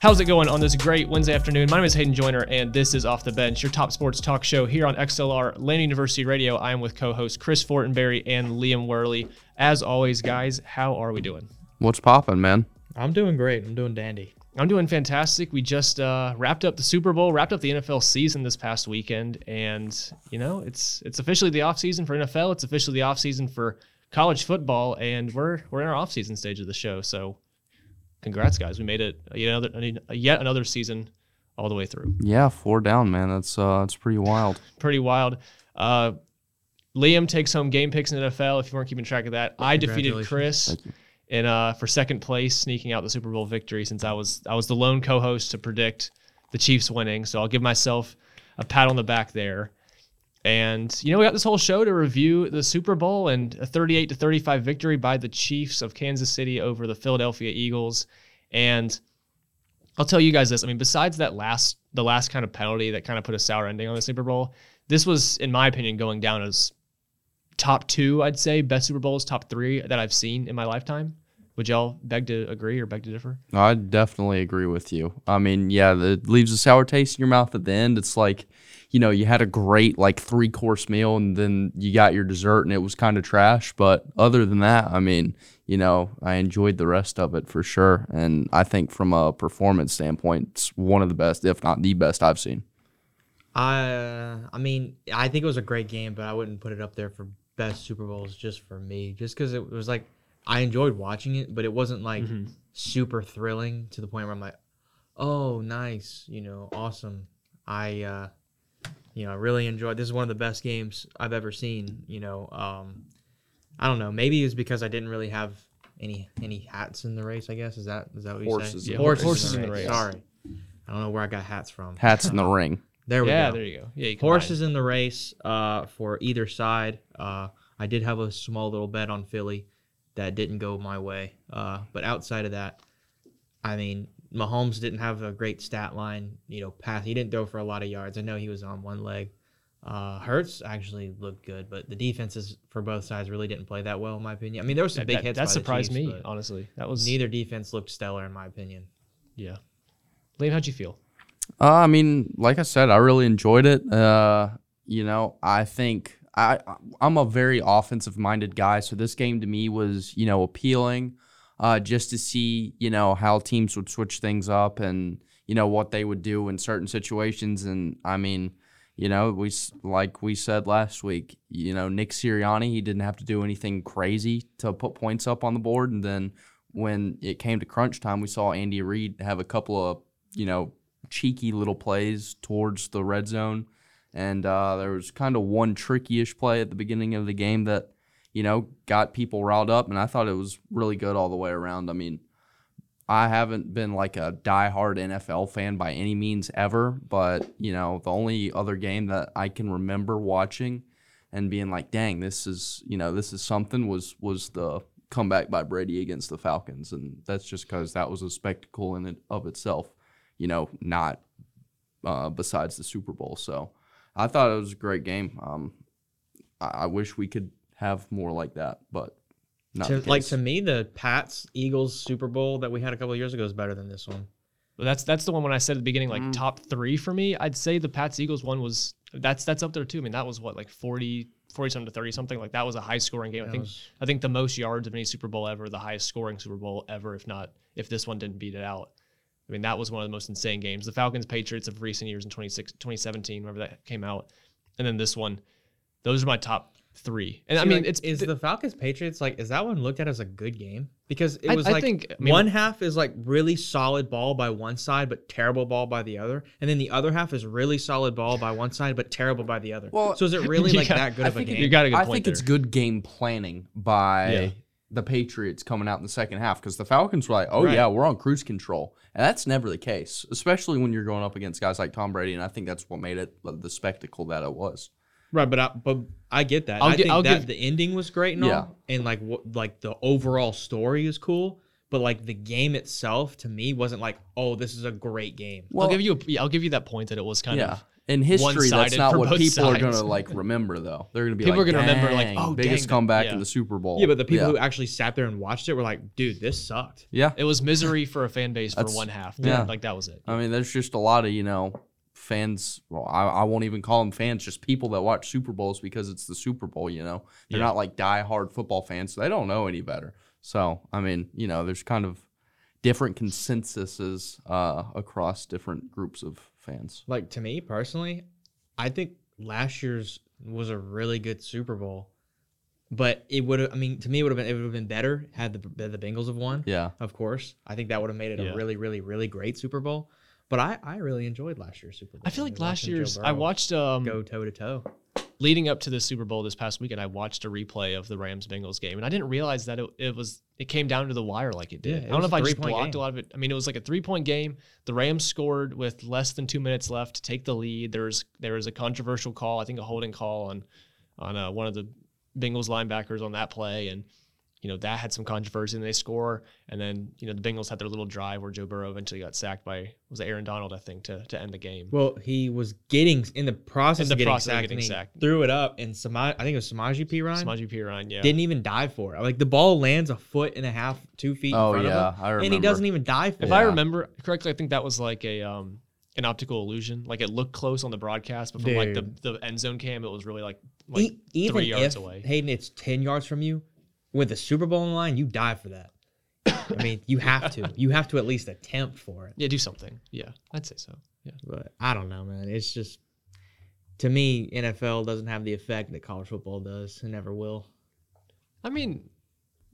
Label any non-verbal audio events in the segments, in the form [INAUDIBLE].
How's it going on this great Wednesday afternoon? My name is Hayden Joyner, and this is Off the Bench, your top sports talk show here on XLR Lane University Radio. I am with co-host Chris Fortenberry and Liam Worley. As always, guys, how are we doing? What's poppin', man? I'm doing great. I'm doing dandy. I'm doing fantastic. We just uh, wrapped up the Super Bowl, wrapped up the NFL season this past weekend, and you know it's it's officially the off season for NFL. It's officially the off season for college football, and we're we're in our off season stage of the show. So, congrats, guys! We made it yet another yet another season all the way through. Yeah, four down, man. That's uh, that's pretty wild. [LAUGHS] Pretty wild. Uh, Liam takes home game picks in the NFL. If you weren't keeping track of that, I defeated Chris in uh, for second place, sneaking out the Super Bowl victory since I was I was the lone co-host to predict the Chiefs winning. So I'll give myself a pat on the back there. And you know we got this whole show to review the Super Bowl and a 38 to 35 victory by the Chiefs of Kansas City over the Philadelphia Eagles. And I'll tell you guys this. I mean, besides that last the last kind of penalty that kind of put a sour ending on the Super Bowl, this was, in my opinion, going down as top two, I'd say, best Super Bowls, top three that I've seen in my lifetime. Would y'all beg to agree or beg to differ? I definitely agree with you. I mean, yeah, it leaves a sour taste in your mouth at the end. It's like, you know, you had a great like three course meal and then you got your dessert and it was kind of trash. But other than that, I mean, you know, I enjoyed the rest of it for sure. And I think from a performance standpoint, it's one of the best, if not the best I've seen. I uh, I mean, I think it was a great game, but I wouldn't put it up there for best Super Bowls just for me. Just because it was like I enjoyed watching it, but it wasn't like super thrilling to the point where I'm like, oh, nice, you know, awesome. I uh, you know, I really enjoyed. This is one of the best games I've ever seen. You know, um, I don't know. Maybe it's because I didn't really have any any hats in the race. I guess is that is that what you Horses say? in the race. Horses in the race. Sorry, I don't know where I got hats from. Hats in the [LAUGHS] ring. There we yeah, go. Yeah, there you go. Yeah, you Horses in the race uh, for either side. Uh, I did have a small little bet on Philly that didn't go my way. Uh, but outside of that, I mean, Mahomes didn't have a great stat line. You know, pass. He didn't throw for a lot of yards. I know he was on one leg. Uh, Hurts actually looked good, but the defenses for both sides really didn't play that well, in my opinion. I mean, there was some That, big that, hits. that by the surprised Chiefs, me, honestly. That was Neither defense looked stellar, in my opinion. Yeah. Liam, how'd you feel? Uh, I mean, like I said, I really enjoyed it. Uh, you know, I think I I'm a very offensive minded guy, so this game to me was you know appealing, uh, just to see you know how teams would switch things up and you know what they would do in certain situations. And I mean, you know, we like we said last week, you know, Nick Sirianni, he didn't have to do anything crazy to put points up on the board, and then when it came to crunch time, we saw Andy Reid have a couple of you know cheeky little plays towards the red zone. And uh, there was kind of one tricky-ish play at the beginning of the game that, you know, got people riled up. And I thought it was really good all the way around. I mean, I haven't been like a diehard NFL fan by any means ever, but, you know, the only other game that I can remember watching and being like, dang, this is, you know, this is something was was the comeback by Brady against the Falcons. And that's just because that was a spectacle in and of itself you know, not uh, besides the Super Bowl. So I thought it was a great game. Um, I, I wish we could have more like that, but not To, like to me, the Pats Eagles Super Bowl that we had a couple of years ago is better than this one. Well, that's that's the one when I said at the beginning, like Mm. top three for me. I'd say the Pats Eagles one was that's that's up there too. I mean, that was what like 40, 40 something to thirty something. Like that was a high scoring game. I think was- I think the most yards of any Super Bowl ever, the highest scoring Super Bowl ever, if not if this one didn't beat it out. I mean, that was one of the most insane games. The Falcons Patriots of recent years in 26, 2017, whenever that came out, and then this one. Those are my top three. And I mean, like, it's is the Falcons Patriots like is that one looked at as a good game? Because it was I like think- I mean- one half is like really solid ball by one side, but terrible ball by the other, and then the other half is really solid ball by one side, but terrible by the other. Well, so is it really [LAUGHS] like yeah, that good I of a think game? you got a good point I point think it's good game planning by Yeah. the Patriots coming out in the second half because the Falcons were like, oh Right. yeah, we're on cruise control, and that's never the case, especially when you're going up against guys like Tom Brady, and I think that's what made it the spectacle that it was. Right, but I, but I get that. I'll I gi- think I'll that give- the ending was great and Yeah. all, and like what like the overall story is cool. But like the game itself, to me, wasn't like, oh, this is a great game. I'll give you a, yeah, I'll give you that point that it was kind yeah, of in history, that's one-sided not for what both people are sides. gonna like remember though. They're gonna be People like, are gonna remember, like, "Dang, oh, biggest dang, comeback yeah. in the Super Bowl. Yeah, but the people yeah. who actually sat there and watched it were like, dude, this sucked. yeah, It was misery for a fan base for That's- one half. yeah. like that was it. I mean, there's just a lot of you know fans. Well, I, I won't even call them fans. Just people that watch Super Bowls because it's the Super Bowl. You know, they're Yeah. not like die-hard football fans. So they don't know any better. So I mean, you know, there's kind of different consensuses uh, across different groups of fans. Like to me personally, I think last year's was a really good Super Bowl, but it would have. I mean, to me, it would have been it would have been better had the the Bengals have won. Yeah, Of course, I think that would have made it Yeah. a really, really, really great Super Bowl. But I, I really enjoyed last year's Super Bowl. I feel like last year's I watched um go toe to toe. leading up to the Super Bowl this past weekend, I watched a replay of the Rams Bengals game, and I didn't realize that it, it was it came down to the wire like it did. Yeah, I don't know if I just blocked game. a lot of it. I mean, it was like a three point game. The Rams scored with less than two minutes left to take the lead. There was there was a controversial call, I think a holding call on on uh, one of the Bengals linebackers on that play, and you know that had some controversy, and they score, and then you know the Bengals had their little drive where Joe Burrow eventually got sacked by was it Aaron Donald, I think, to to end the game. Well, he was getting in the process In the of getting process of sacked. getting and he sacked. Threw it up, and Sama- I think it was Samaje P. Ryan Samaje Perine, yeah. didn't even dive for it. Like the ball lands a foot and a half, two feet Oh, in front yeah, of him, I and he doesn't even dive for If it. I remember correctly, I think that was like a um an optical illusion. Like it looked close on the broadcast, but from like the, the end zone cam, it was really like like E- even three yards if away. Hayden, it's ten yards from you, with the Super Bowl in line, you die for that. I mean, you have to. [LAUGHS] You have to at least attempt for it. yeah, do something. Yeah, I'd say so. Yeah, But I don't know, man. It's just to me, NFL doesn't have the effect that college football does, and never will. I mean,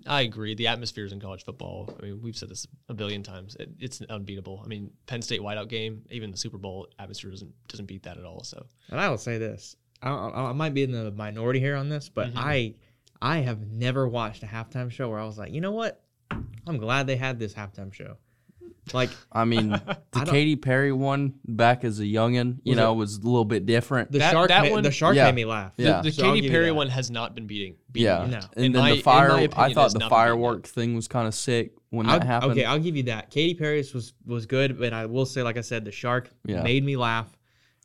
I agree. The atmospheres in college football. I mean, we've said this a billion times. It, it's unbeatable. I mean, Penn State whiteout game, even the Super Bowl atmosphere doesn't doesn't beat that at all. So And I will say this: I, I, might be in the minority here on this, but Mhm. I, I have never watched a halftime show where I was like, you know what? I'm glad they had this halftime show. Like, I mean, [LAUGHS] the don't- Katy Perry one back as a youngin, you Was know, was a little bit different. the That- shark, that ma- one- the shark Yeah. made me laugh. Yeah. the, the So Katy Perry one has not been beating. beating yeah. No. and In then my- the fire. my I thought the not been beating it. firework thing was kind of sick when I'll- that happened. Okay, I'll give you that. Katy Perry's was was good, but I will say, like I said, the shark Yeah. made me laugh,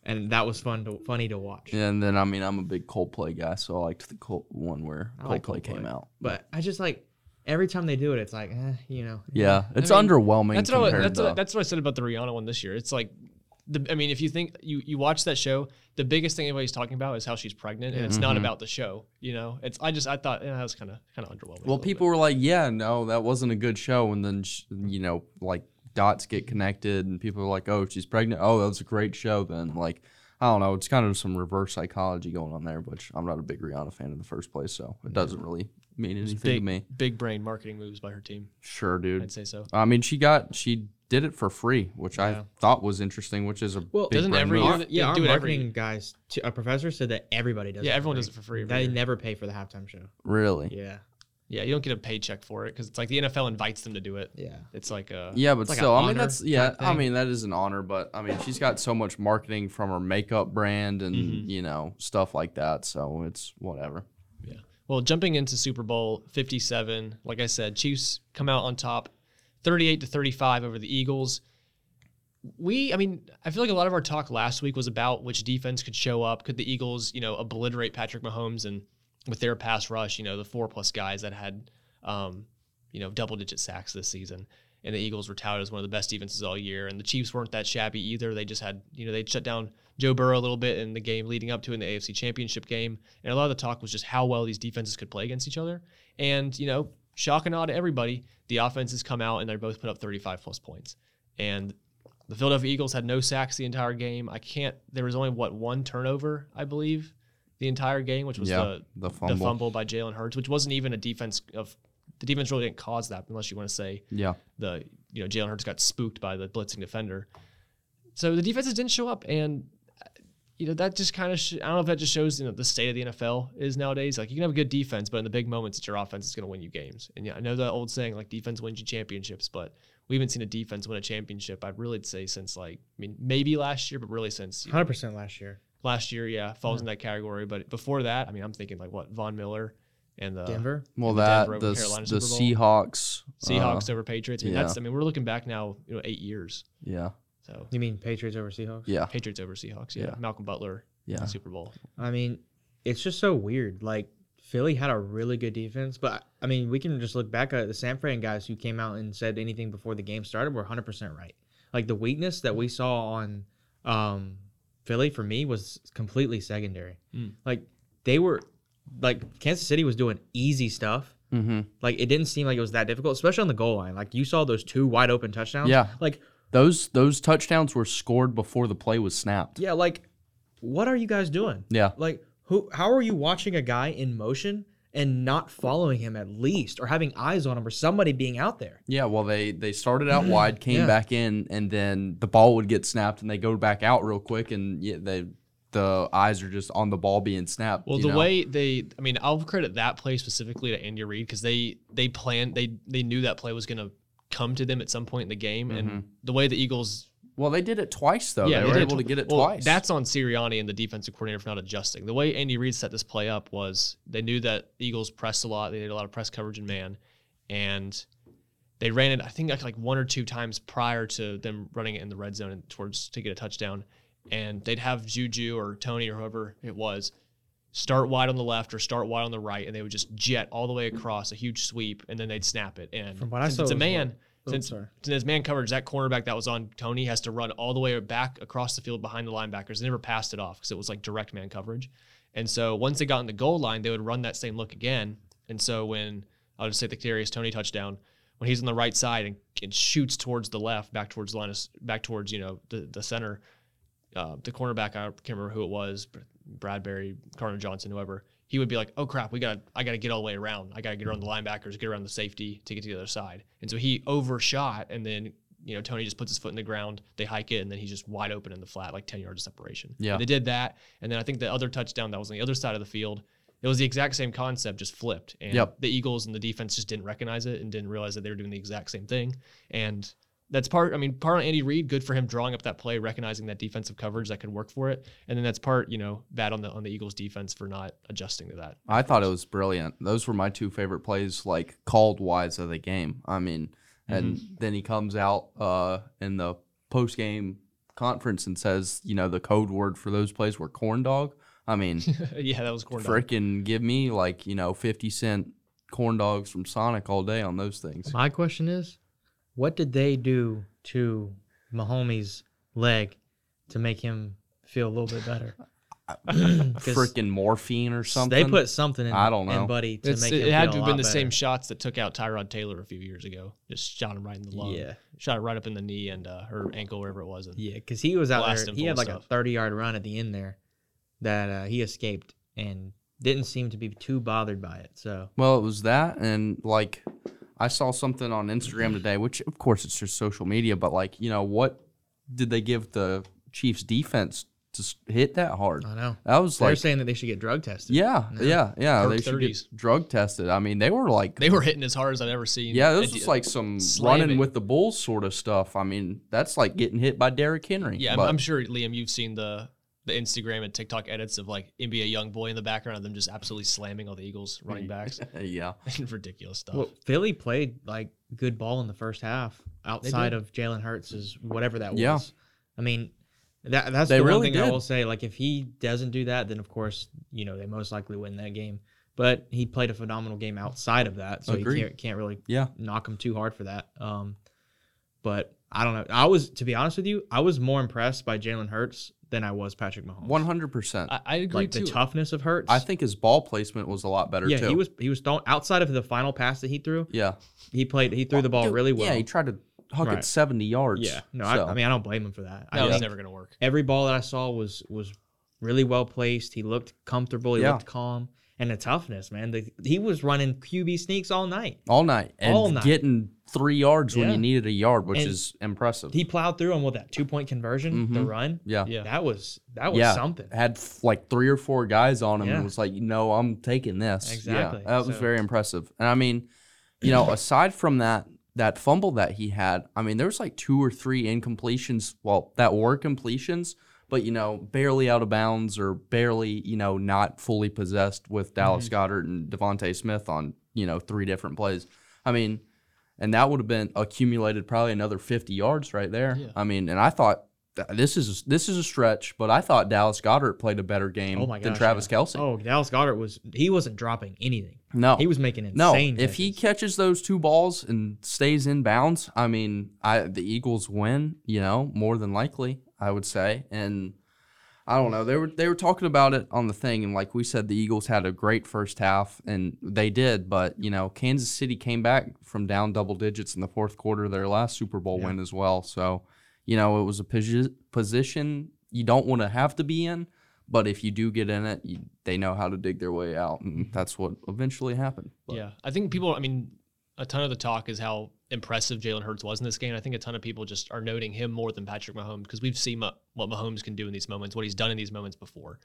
and that was fun to funny to watch. And then I mean, I'm a big Coldplay guy, so I liked the Col- one where I like Coldplay, came out. But I just like every time they do it, it's like, eh, you know. Yeah, it's mean, underwhelming That's what, I, that's, to. what, that's what I said about the Rihanna one this year. It's like, the, I mean, if you think you you watch that show, the biggest thing everybody's talking about is how she's pregnant, and it's not Mhm. about the show. You know, it's I just I thought yeah, that was kind of kind of underwhelming. well, little people were like, "Yeah, no, that wasn't a good show," and then sh- you know, like dots get connected, and people are like, "Oh, she's pregnant. Oh, that was a great show." Then, like, I don't know, it's kind of some reverse psychology going on there, which I'm not a big Rihanna fan in the first place, so it doesn't really mean anything bit. to big me. big brain marketing moves by her team. Sure, dude. I'd say so. I mean, she got she did it for free, which Yeah. I thought was interesting, which is a Well, big Doesn't brain every move. year yeah, they our do it every- marketing guys, t- a professor said that everybody does. Yeah, it for everyone free. does it for free every They year. never pay for the halftime show. really? Yeah, Yeah, you don't get a paycheck for it because it's like the NFL invites them to do it. yeah. It's like a Yeah, but It's like still, I mean, that's yeah. I mean, that is an honor, but I mean, she's got so much marketing from her makeup brand and Mhm. you know stuff like that. So it's whatever. Yeah. Well, jumping into Super Bowl 57, like I said, Chiefs come out on top 38 to 35 over the Eagles. We, I mean, I feel like a lot of our talk last week was about which defense could show up. Could the Eagles, you know, obliterate Patrick Mahomes and with their pass rush, you know, the four plus guys that had, um, you know, double digit sacks this season. And the Eagles were touted as one of the best defenses all year. And the Chiefs weren't that shabby either. They just had, you know, they shut down Joe Burrow a little bit in the game leading up to in the AFC Championship game. And a lot of the talk was just how well these defenses could play against each other. And, you know, shock and awe to everybody, the offenses come out and they both put up 35 plus points. And the Philadelphia Eagles had no sacks the entire game. I can't, there was only, what, one turnover, I believe, the entire game, which was yeah, the, the the fumble. fumble by Jalen Hurts, which wasn't even a defense of, the defense really didn't cause that unless you want to say Yeah, the you know Jalen Hurts got spooked by the blitzing defender. So the defenses didn't show up, and uh, you know that just kind of sh- I don't know if that just shows you know the state of the NFL is nowadays. Like you can have a good defense, but in the big moments, it's your offense is going to win you games. And yeah, I know that old saying like defense wins you championships, but we haven't seen a defense win a championship. I'd really say since like I mean maybe last year, but really since Hundred percent last year. Last year, yeah, falls in that category. But before that, I mean I'm thinking like what Von Miller and the Denver. well, the that Denver the Carolina the Seahawks, Seahawks uh, over Patriots. I mean yeah. that's I mean we're looking back now, you know, eight years. yeah, So You mean Patriots over Seahawks? Yeah. Patriots over Seahawks. Yeah, Yeah. Malcolm Butler. Yeah. Super Bowl. I mean, it's just so weird. Like Philly had a really good defense, but I mean, we can just look back at the San Fran guys who came out and said anything before the game started were 100% right. Like the weakness that we saw on um, Philly for me was completely secondary. Mm. Like they were like Kansas City was doing easy stuff. Mm-hmm. Like it didn't seem like it was that difficult, especially on the goal line. Like you saw those two wide open touchdowns. Yeah. Like Those those touchdowns were scored before the play was snapped. yeah, like what are you guys doing? Yeah. Like who how are you watching a guy in motion and not following him at least or having eyes on him or somebody being out there? Yeah, well they they started out [CLEARS THROAT] wide, came Yeah. back in, and then the ball would get snapped, and they go back out real quick, and yeah, they the eyes are just on the ball being snapped. Well, the know? way they, I mean, I'll credit that play specifically to Andy Reid because they they planned they they knew that play was going to come to them at some point in the game, and mm-hmm. the way the Eagles, well they did it twice though. yeah, they, were did able to get it well, twice. That's on Sirianni and the defensive coordinator for not adjusting. The way Andy Reid set this play up was they knew that Eagles pressed a lot. They did a lot of press coverage in man, and they ran it. I think like, like one or two times prior to them running it in the red zone and towards to get a touchdown, and they'd have Juju or Toney or whoever it was start wide on the left or start wide on the right, and they would just jet all the way across a huge sweep, and then they'd snap it. And From what I saw, it's a it man, what- since, sorry. since man coverage, that cornerback that was on Toney has to run all the way back across the field behind the linebackers. They never passed it off because it was like direct man coverage. And so once they got in the goal line, they would run that same look again. And so when I'll just say the Kadarius Toney touchdown, when he's on the right side and, and shoots towards the left, back towards the line, of, back towards you know the the center, uh, the cornerback I can't remember who it was, but Bradberry, Cardinal Johnson, whoever. He would be like, "Oh crap, we got I got to get all the way around. I got to get around the mm-hmm. linebackers, get around the safety to get to the other side." And so he overshot, and then you know Toney just puts his foot in the ground. They hike it, and then he's just wide open in the flat, like ten yards of separation. Yeah. they did that, and then I think the other touchdown that was on the other side of the field. It was the exact same concept, just flipped. And Yep. the Eagles and the defense just didn't recognize it and didn't realize that they were doing the exact same thing. And that's part. I mean, part on Andy Reid, good for him drawing up that play, recognizing that defensive coverage that could work for it, and then that's part, you know, bad on the on the Eagles defense for not adjusting to that. I thought it was brilliant. Those were my two favorite plays, like called wise of the game. I mean, and Mm-hmm. then he comes out uh, in the post game conference and says, you know, the code word for those plays were corn dog. I mean, [LAUGHS] yeah, that was corn dog. freaking give me like you know fifty cent corn dogs from Sonic all day on those things. My question is, what did they do to Mahomes' leg to make him feel a little bit better? [CLEARS THROAT] Freaking morphine or something. They put something in, I don't know. in Buddy to It's, make it him had to have been lot the same shots that took out Tyrod Taylor a few years ago. Just shot him right in the lung. Yeah. shot it right up in the knee and uh, or ankle, wherever it was. And Yeah, because he was out Blast there. He had of like a 30 yard run at the end there that uh, he escaped and didn't seem to be too bothered by it. So Well, it was that, and like I saw something on Instagram today, which of course it's just social media, but like you know what did they give the Chiefs defense to hit that hard? I know That was like they're like, saying that they should get drug tested. yeah, yeah, yeah. Perk They should 30s. get drug tested. I mean, they were like, they were hitting as hard as I've ever seen. yeah, this It- was like some slamming. running with the bulls sort of stuff. I mean, that's like getting hit by Derrick Henry. Yeah, but- I'm sure Liam, you've seen the the Instagram and TikTok edits of like NBA young boy in the background of them just absolutely slamming all the Eagles running [LAUGHS] backs. [LAUGHS] yeah, [LAUGHS] Ridiculous stuff. Well, Philly played like good ball in the first half outside of Jalen Hurts' whatever that was. Yeah. I mean, that that's They the one really thing I will say. Like, if he doesn't do that, then of course, you know, they most likely win that game. But he played a phenomenal game outside of that, so Agreed. you can't, can't really yeah. knock him too hard for that. Um, but I don't know. I was, to be honest with you, I was more impressed by Jalen Hurts than I was Patrick Mahomes. One hundred percent. I, I agree like too. the toughness of Hurts. I think his ball placement was a lot better yeah, too. he was he was throwing outside of the final pass that he threw. Yeah, He played. He threw the ball Dude, really well. Yeah, he tried to huck Right. it seventy yards. Yeah, no, so. I, I mean I don't blame him for that. that I was never going to work. every ball that I saw was was really well placed. He looked comfortable. He Yeah. looked calm, and the toughness, man. The, he was running QB sneaks all night. all night and All night. getting three yards when Yeah. you needed a yard, which And is impressive. He plowed through on with that two point conversion, the Mhm. run. yeah. Yeah. That was that was yeah, something. Had f- like three or four guys on him Yeah. and was like, no, I'm taking this. Exactly. Yeah, that was So- very impressive. And I mean, you know, aside from that that fumble that he had, I mean, there was like two or three incompletions. Well, that were completions, but you know, barely out of bounds or barely, you know, not fully possessed with Dallas Mm-hmm. Goedert and DeVonta Smith on you know three different plays. I mean. and that would have been accumulated probably another 50 yards right there. Yeah. I mean, and I thought this is this is a stretch, but I thought Dallas Goedert played a better game Oh my than Travis yeah. Kelce. Oh, Dallas Goedert was he wasn't dropping anything. no, He was making insane. no. If he catches those two balls and stays in bounds, I mean, I the Eagles win. You know, more than likely, I would say, and. I don't know. They were they were talking about it on the thing, and like we said, the Eagles had a great first half, and they did. But you know, Kansas City came back from down double digits in the fourth quarter, their last Super Bowl Yeah. win as well. So, you know, it was a posi- position you don't want to have to be in, but if you do get in it, you, they know how to dig their way out, and that's what eventually happened. But, Yeah, I think people. I mean, a ton of the talk is how impressive Jalen Hurts was in this game. I think a ton of people just are noting him more than Patrick Mahomes because we've seen what, Mahomes can do in these moments, what he's done in these moments before.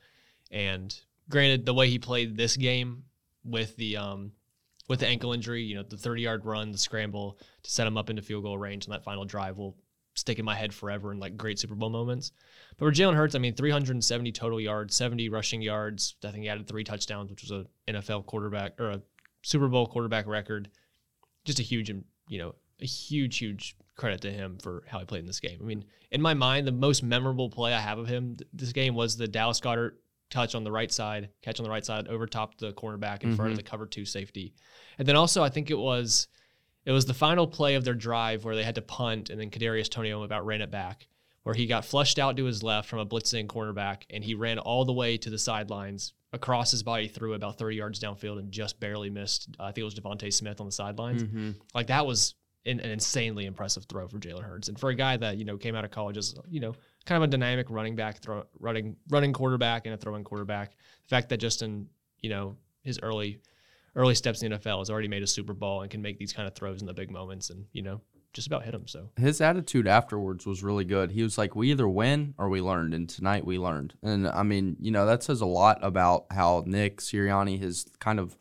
And granted, the way he played this game with the um with the ankle injury, you know, the 30 yard run, the scramble to set him up into field goal range on that final drive will stick in my head forever and like great Super Bowl moments. But for Jalen Hurts, I mean, 370 total yards, 70 rushing yards. I think he added three touchdowns, which was a NFL quarterback or a Super Bowl quarterback record. Just a huge, you know, a huge, huge credit to him for how he played in this game. I mean, in my mind, the most memorable play I have of him th- this game was the Dallas Goedert touch on the right side, catch on the right side, over top the cornerback in front of mm-hmm. the cover two safety. And then also, I think it was it was the final play of their drive where they had to punt, and then Kadarius Toney about ran it back, where he got flushed out to his left from a blitzing cornerback, and he ran all the way to the sidelines across his body through about 30 yards downfield and just barely missed. I think it was DeVonta Smith on the sidelines. Mhm. Like that was an, an insanely impressive throw for Jalen Hurts, and for a guy that you know came out of college as you know kind of a dynamic running back, throw, running running quarterback, and a throwing quarterback. The fact that just in you know his early early steps in the NFL has already made a Super Bowl and can make these kind of throws in the big moments, and you know just about hit him. So his attitude afterwards was really good. He was like, "We either win or we learned, and tonight we learned." And I mean, you know, that says a lot about how Nick Sirianni has kind of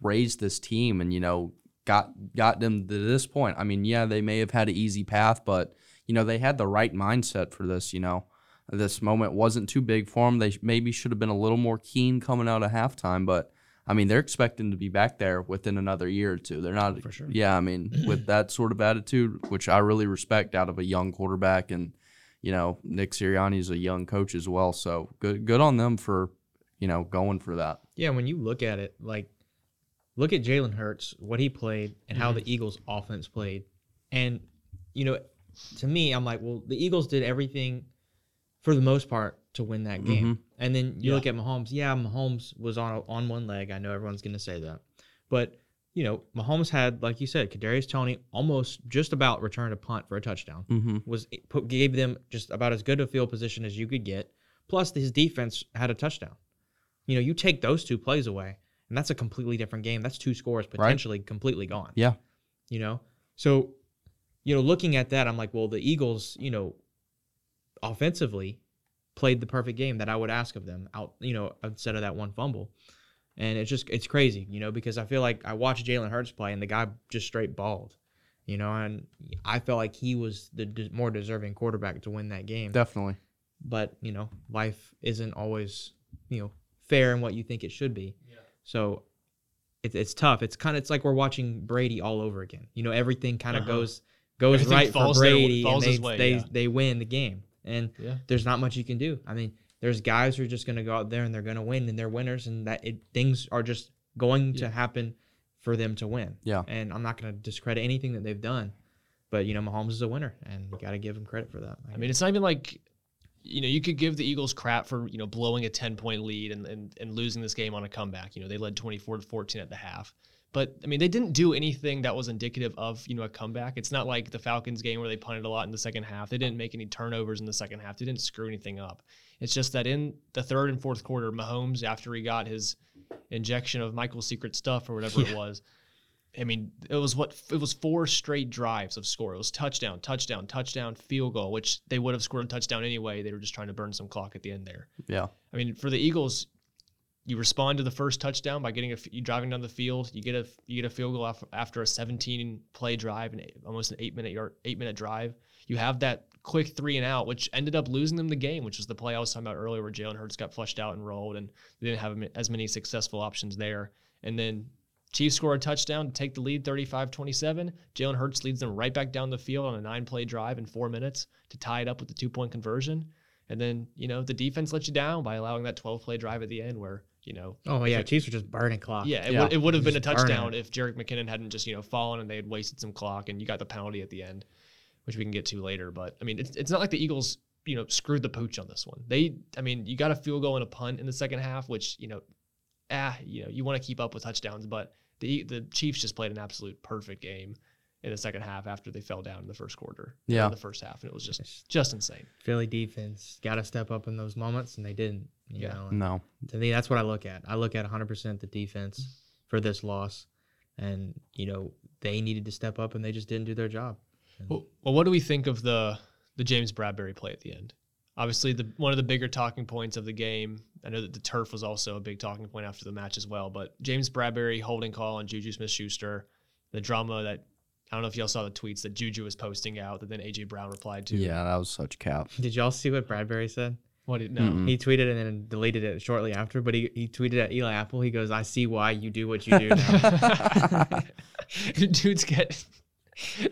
raised this team, and you know, got got them to this point. I mean, yeah, they may have had an easy path, but you know, they had the right mindset for this. You know, this moment wasn't too big for them. They maybe should have been a little more keen coming out of halftime, but. I mean, they're expecting to be back there within another year or two. They're not For sure. Yeah, I mean, [CLEARS THROAT] with that sort of attitude, which I really respect out of a young quarterback, and you know, Nick Sirianni is a young coach as well. So good, good on them for you know going for that. Yeah, when you look at it, like look at Jalen Hurts, what he played, and how Mm-hmm. the Eagles' offense played, and you know, to me, I'm like, well, the Eagles did everything for the most part to win that game. Mhm. And then you Yeah. look at Mahomes. Yeah, Mahomes was on on one leg. I know everyone's going to say that, but you know, Mahomes had, like you said, Kadarius Toney almost just about returned a punt for a touchdown. Mm-hmm. Was put, gave them just about as good a field position as you could get. Plus, his defense had a touchdown. You know, you take those two plays away, and that's a completely different game. That's two scores potentially completely gone. Yeah. You know, so you know, looking at that, I'm like, well, the Eagles, you know, offensively played the perfect game that I would ask of them out, you know, instead of that one fumble. And it's just it's crazy, you know, because I feel like I watched Jalen Hurts play and the guy just straight balled, you know, and I felt like he was the de- more deserving quarterback to win that game. Definitely. But you know, life isn't always you know fair in what you think it should be. So it's it's tough. It's kind of it's like we're watching Brady all over again. You know, everything kind of Uh-huh. goes goes Everything right for falls their- Brady, falls and his they way, they yeah. they win the game. And yeah, there's not much you can do. I mean, there's guys who are just going to go out there and they're going to win and they're winners, and that it, things are just going to happen for them to win. Yeah. And I'm not going to discredit anything that they've done, but you know, Mahomes is a winner, and you got to give him credit for that. I mean, it's not even like, you know, you could give the Eagles crap for, you know, blowing a 10 point lead and, and, and losing this game on a comeback. You know, they led 24 to 14 at the half. But, I mean, they didn't do anything that was indicative of, you know, a comeback. It's not like the Falcons game where they punted a lot in the second half. They didn't make any turnovers in the second half. They didn't screw anything up. It's just that in the third and fourth quarter, Mahomes, after he got his injection of Michael's secret stuff or whatever it was, I mean, it was what it was four straight drives of score. It was touchdown, touchdown, touchdown, field goal, which they would have scored a touchdown anyway. They were just trying to burn some clock at the end there. Yeah. I mean, for the Eagles, you respond to the first touchdown by getting a you driving down the field. You get a you get a field goal after a 17 play drive and almost an eight minute yard eight minute drive. You have that quick three and out, which ended up losing them the game, which was the play I was talking about earlier, where Jalen Hurts got flushed out and rolled, and they didn't have as many successful options there. And then Chiefs score a touchdown to take the lead 35 27. Jalen Hurts leads them right back down the field on a nine play drive in four minutes to tie it up with the two point conversion. And then, you know, the defense lets you down by allowing that 12 play drive at the end where, you know, Oh yeah, Chiefs were just burning clock. yeah, it, Yeah. Would, it would have been a Just burning touchdown if Jerick McKinnon hadn't just, you know, fallen and they had wasted some clock and you got the penalty at the end, which we can get to later. But I mean, it's, it's not like the Eagles, you know, screwed the pooch on this one. They, I mean, you got a field goal and a punt in the second half, which, you know, ah, you know, you want to keep up with touchdowns, but the the Chiefs just played an absolute perfect game in the second half after they fell down in the first quarter. Yeah. In the first half. And it was just just insane. Philly defense got to step up in those moments, and they didn't. You Yeah. know, No. to me, that's what I look at. I look at 100% the defense for this loss, and you know they needed to step up, and they just didn't do their job. Well, well, what do we think of the the James Bradberry play at the end? Obviously, the one of the bigger talking points of the game. I know that the turf was also a big talking point after the match as well. But James Bradberry holding call on Juju Smith-Schuster, the drama that I don't know if y'all saw the tweets that Juju was posting out that then AJ Brown replied to. Yeah, that was such cap. Did y'all see what Bradberry said? What did no? Mm-mm. He tweeted and then deleted it shortly after, but he, he tweeted at Eli Apple. He goes, "I see why you do what you do now." [LAUGHS] dude's get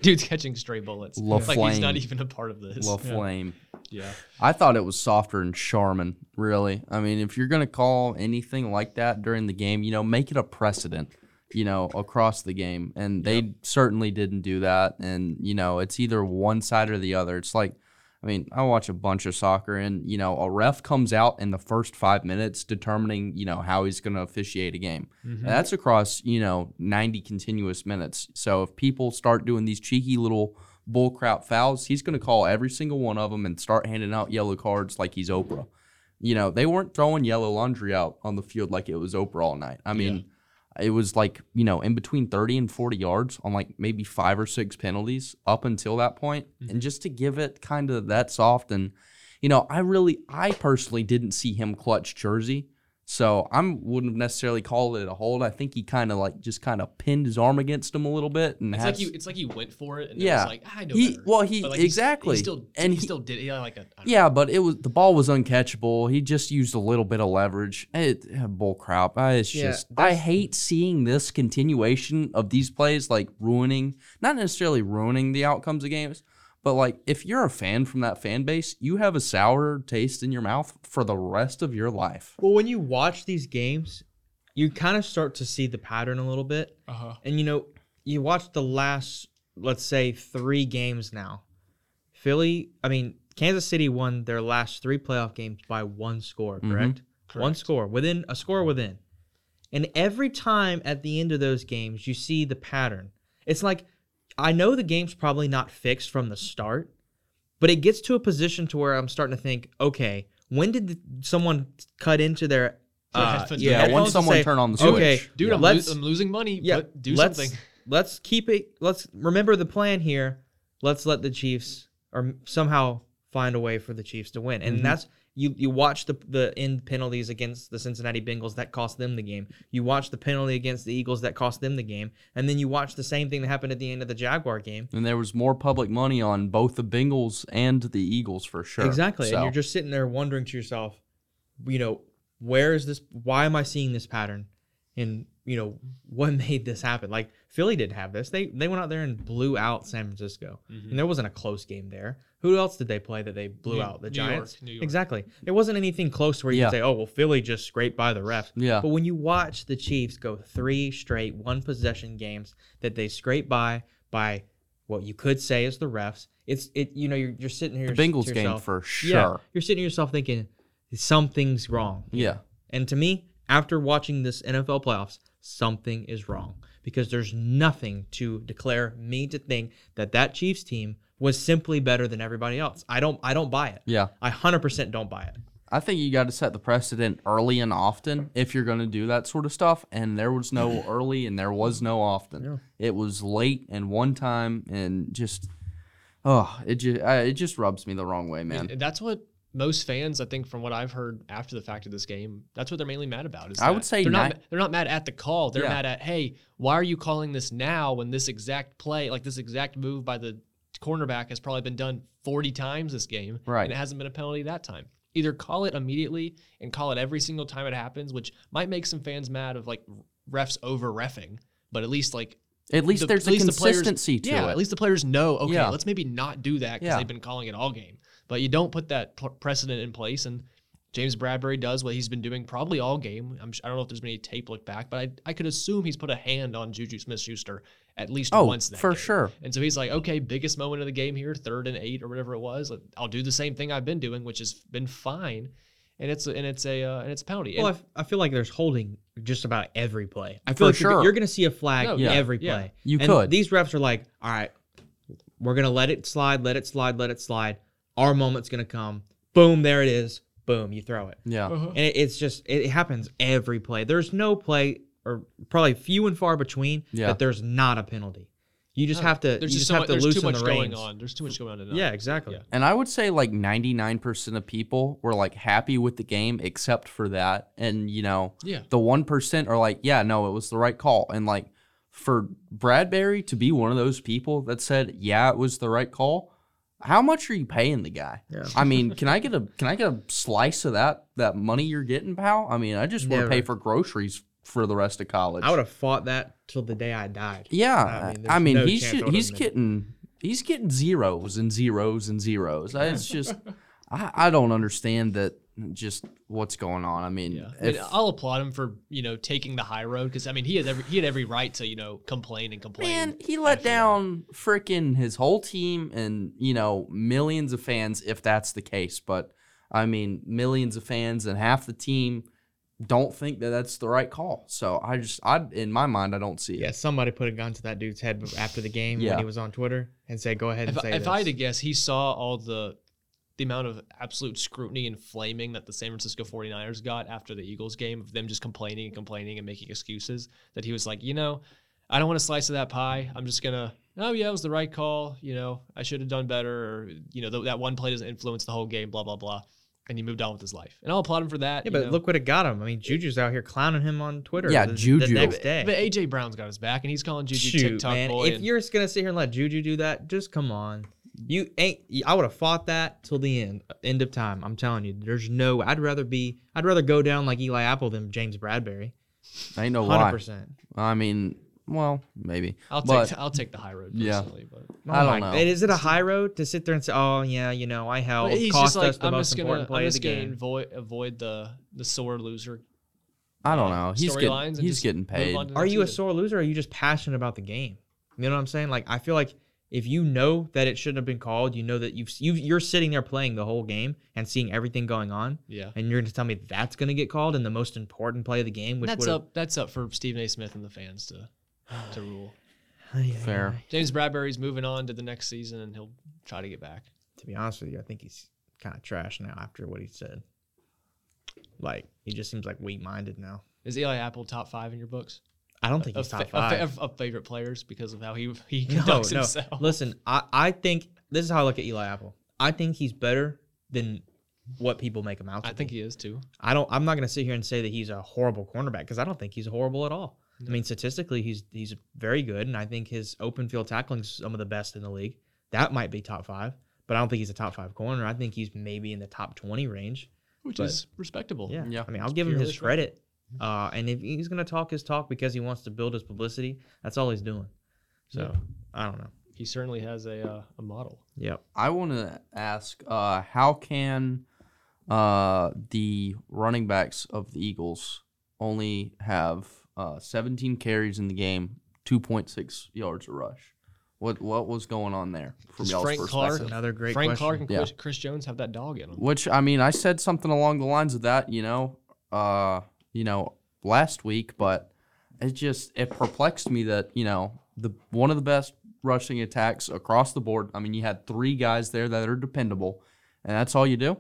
dude's catching stray bullets. La like he's not even a part of this. La yeah. Flame. yeah. I thought it was softer and Charmin, really. I mean, if you're going to call anything like that during the game, you know, make it a precedent, you know, across the game. And they certainly didn't do that. And, you know, it's either one side or the other. It's like, I mean, I watch a bunch of soccer and, you know, a ref comes out in the first five minutes determining, you know, how he's going to officiate a game. And that's across, you know, 90 continuous minutes. So if people start doing these cheeky little bullcrap fouls, he's going to call every single one of them and start handing out yellow cards like he's Oprah. You know, they weren't throwing yellow laundry out on the field like it was Oprah all night. I mean, it was like, you know, in between 30 and 40 yards on like maybe five or six penalties up until that point. Mm-hmm. And just to give it kind of that soft and, you know, I really, I personally didn't see him clutch Jersey. So I wouldn't necessarily call it a hold. I think he kind of like just kind of pinned his arm against him a little bit, and It's has, like you. It's like you went for it, and Yeah. it was like "Ah, I know He- better. well, he- like, exactly. He still, And he, he- still did. Yeah, like a Yeah, but it was the ball was uncatchable. He just used a little bit of leverage. It, eh, bull crap. I, it's Yeah, just I hate seeing this continuation of these plays like ruining, not necessarily ruining the outcomes of games, but like if you're a fan from that fan base, you have a sour taste in your mouth for the rest of your life. well, when you watch these games, you kind of start to see the pattern a little bit. Uh-huh. And you know, you watch the last, let's say, three games now. Philly, I mean, Kansas City won their last three playoff games by one score, correct? One Correct. score within a score within. And every time at the end of those games, you see the pattern. It's like I know the game's probably not fixed from the start, but it gets to a position to where I'm starting to think, okay, when did the, someone cut into their uh, Headphones. yeah, once someone say, turn on the switch. Okay, dude, Yeah. I'm, lo- I'm losing money. yeah, but do let's, something. Let's keep it. Let's remember the plan here. Let's let the Chiefs or somehow find a way for the Chiefs to win. And Mhm. that's you. You watch the the end penalties against the Cincinnati Bengals that cost them the game. You watch the penalty against the Eagles that cost them the game, and then you watch the same thing that happened at the end of the Jaguar game. And there was more public money on both the Bengals and the Eagles for sure. Exactly. So, And you're just sitting there wondering to yourself, you know, where is this? Why am I seeing this pattern? And you know, what [LAUGHS] made this happen? Like Philly didn't have this. They they went out there and blew out San Francisco, Mhm. and there wasn't a close game there. Who else did they play that they blew New- out? The New York, Giants. New York. Exactly. It wasn't anything close to where you Yeah. could say, "Oh, well, Philly just scraped by the refs." yeah. But when you watch the Chiefs go three straight one possession games that they scrape by by what you could say is the refs, it's it. You know, you're, you're sitting here. The Bengals to game for sure. yeah, you're sitting to yourself thinking something's wrong. Yeah. And to me, after watching this NFL playoffs, something is wrong because there's nothing to declare me to think that that Chiefs team was simply better than everybody else. I don't I don't buy it. Yeah. I 100% don't buy it. I think you got to set the precedent early and often if you're going to do that sort of stuff. And there was no [LAUGHS] early and there was no often. Yeah. It was late and one time and just, oh, it just it just rubs me the wrong way, man. That's what most fans, I think, from what I've heard after the fact of this game, that's what they're mainly mad about. Is I would say they're not. ni- They're not mad at the call. They're Yeah. mad at, hey, why are you calling this now when this exact play, like this exact move by the cornerback, has probably been done 40 times this game, Right. And it hasn't been a penalty that time. Either call it immediately and call it every single time it happens, which might make some fans mad of like refs over refing, but at least like At least the- there's at a least the players- consistency to yeah, it. at least the players know. Okay, Yeah. let's maybe not do that because Yeah. they've been calling it all game. But you don't put that precedent in place, and James Bradberry does what he's been doing probably all game. I'm, sh- I don't know if there's been any tape look back, but I, I could assume he's put a hand on Juju Smith-Schuster at least Oh, once. That for game. sure. And so he's like, okay, biggest moment of the game here, third and eight or whatever it was. I'll do the same thing I've been doing, which has been fine. And it's a, and it's a uh, and it's a penalty. Well, I, And- f- I feel like there's holding just about every play. I For feel like you're, sure. you're going to see a flag No, yeah, every yeah. play. You And could. These refs are like, all right, we're going to let it slide, let it slide, let it slide. Our moment's going to come. Boom, there it is. Boom, you throw it. yeah. Uh-huh. And it, it's just, it happens every play. There's no play, or probably few and far between, Yeah. that there's not a penalty. You just have to, there's you just just so have much, to there's too much the going on. There's too much going on. To know. Yeah, exactly. Yeah. And I would say like 99% of people were like happy with the game except for that. And, you know, Yeah. the 1% are like, yeah, no, it was the right call. And like for Bradberry to be one of those people that said, yeah, it was the right call, how much are you paying the guy? Yeah. I mean, [LAUGHS] can I get a can I get a slice of that that money you're getting, pal? I mean, I just want to pay for groceries for the rest of college. I would have fought that till the day I died. Yeah, I mean, I mean, no he's chance ju- I would've he's getting he's getting zeros and zeros and zeros. It's [LAUGHS] just I, I don't understand that just what's going on. I mean, Yeah, I if- I'll applaud him for you know taking the high road because I mean he has every he had every right to you know complain and complain. man, he let down freaking his whole team and you know millions of fans if that's the case. But I mean, millions of fans and half the team don't think that that's the right call. So I just I in my mind I don't see it. Yeah, somebody put a gun to that dude's head after the game Yeah. when he was on Twitter and said, "Go ahead and If, say if this." I had [LAUGHS] to guess, he saw all the the amount of absolute scrutiny and flaming that the San Francisco 49ers got after the Eagles game of them just complaining and complaining and making excuses that he was like, you know, I don't want a slice of that pie. I'm just gonna. Oh yeah, it was the right call. You know, I should have done better. Or you know, th- that one play doesn't influence the whole game. Blah blah blah. And he moved on with his life, and I'll applaud him for that. yeah, you but know. look what it got him. I mean, Juju's out here clowning him on Twitter. Yeah, the, Juju. the next day. But AJ Brown's got his back, and he's calling Juju Shoot, TikTok man, boy. if and- you're just gonna sit here and let Juju do that, just come on. You ain't. I would have fought that till the end, end of time. I'm telling you, there's no. I'd rather be. I'd rather go down like Eli Apple than James Bradberry. I know Hundred why. percent. I mean, well, maybe. I'll but, take I'll take the high road Yeah. personally, but. I don't know. Is it a high road to sit there and say, "Oh yeah, you know, I helped, he's cost just like, us the I'm most just gonna, important play I'm of the just gonna game"? avoid avoid the the sore loser. I don't uh, know. He's storylines getting he's getting paid. on to the Are you a sore loser? or Are you just passionate about the game? You know what I'm saying? Like I feel like if you know that it shouldn't have been called, you know that you've you you're sitting there playing the whole game and seeing everything going on, Yeah, and you're going to tell me that's going to get called in the most important play of the game, which that's up that's up for Stephen A. Smith and the fans to to rule. Fair. James Bradberry's moving on to the next season, and he'll try to get back. To be honest with you, I think he's kind of trash now after what he said. Like he just seems like weak minded now. Is Eli Apple top five in your books I don't think of, he's top of five. of, of favorite players because of how he he conducts no. himself? Listen, I, I think this is how I look at Eli Apple. I think he's better than what people make him out to I think he is too. I don't I'm not going to sit here and say that he's a horrible cornerback because I don't think he's horrible at all. I mean, statistically he's he's very good and I think his open field tackling is some of the best in the league. That might be top 5, but I don't think he's a top 5 corner. I think he's maybe in the top 20 range. Which But- is respectable. Yeah. Yeah. I mean, I'll give him his credit. Uh, and if he's going to talk his talk because he wants to build his publicity, that's all he's doing. So, I don't know. He certainly has a uh, a model. Yep. I want to ask, uh, how can uh, the running backs of the Eagles only have uh, 17 carries in the game, 2.6 yards a rush? What what was going on there from Does y'all's Frank Clark- Another great Frank question. Clark and Yeah. Chris, Chris Jones have that dog in them. Which I mean, I said something along the lines of that, you know, uh, you know, last week, but it just it perplexed me that you know the one of the best rushing attacks across the board. I mean, you had three guys there that are dependable, and that's all you do.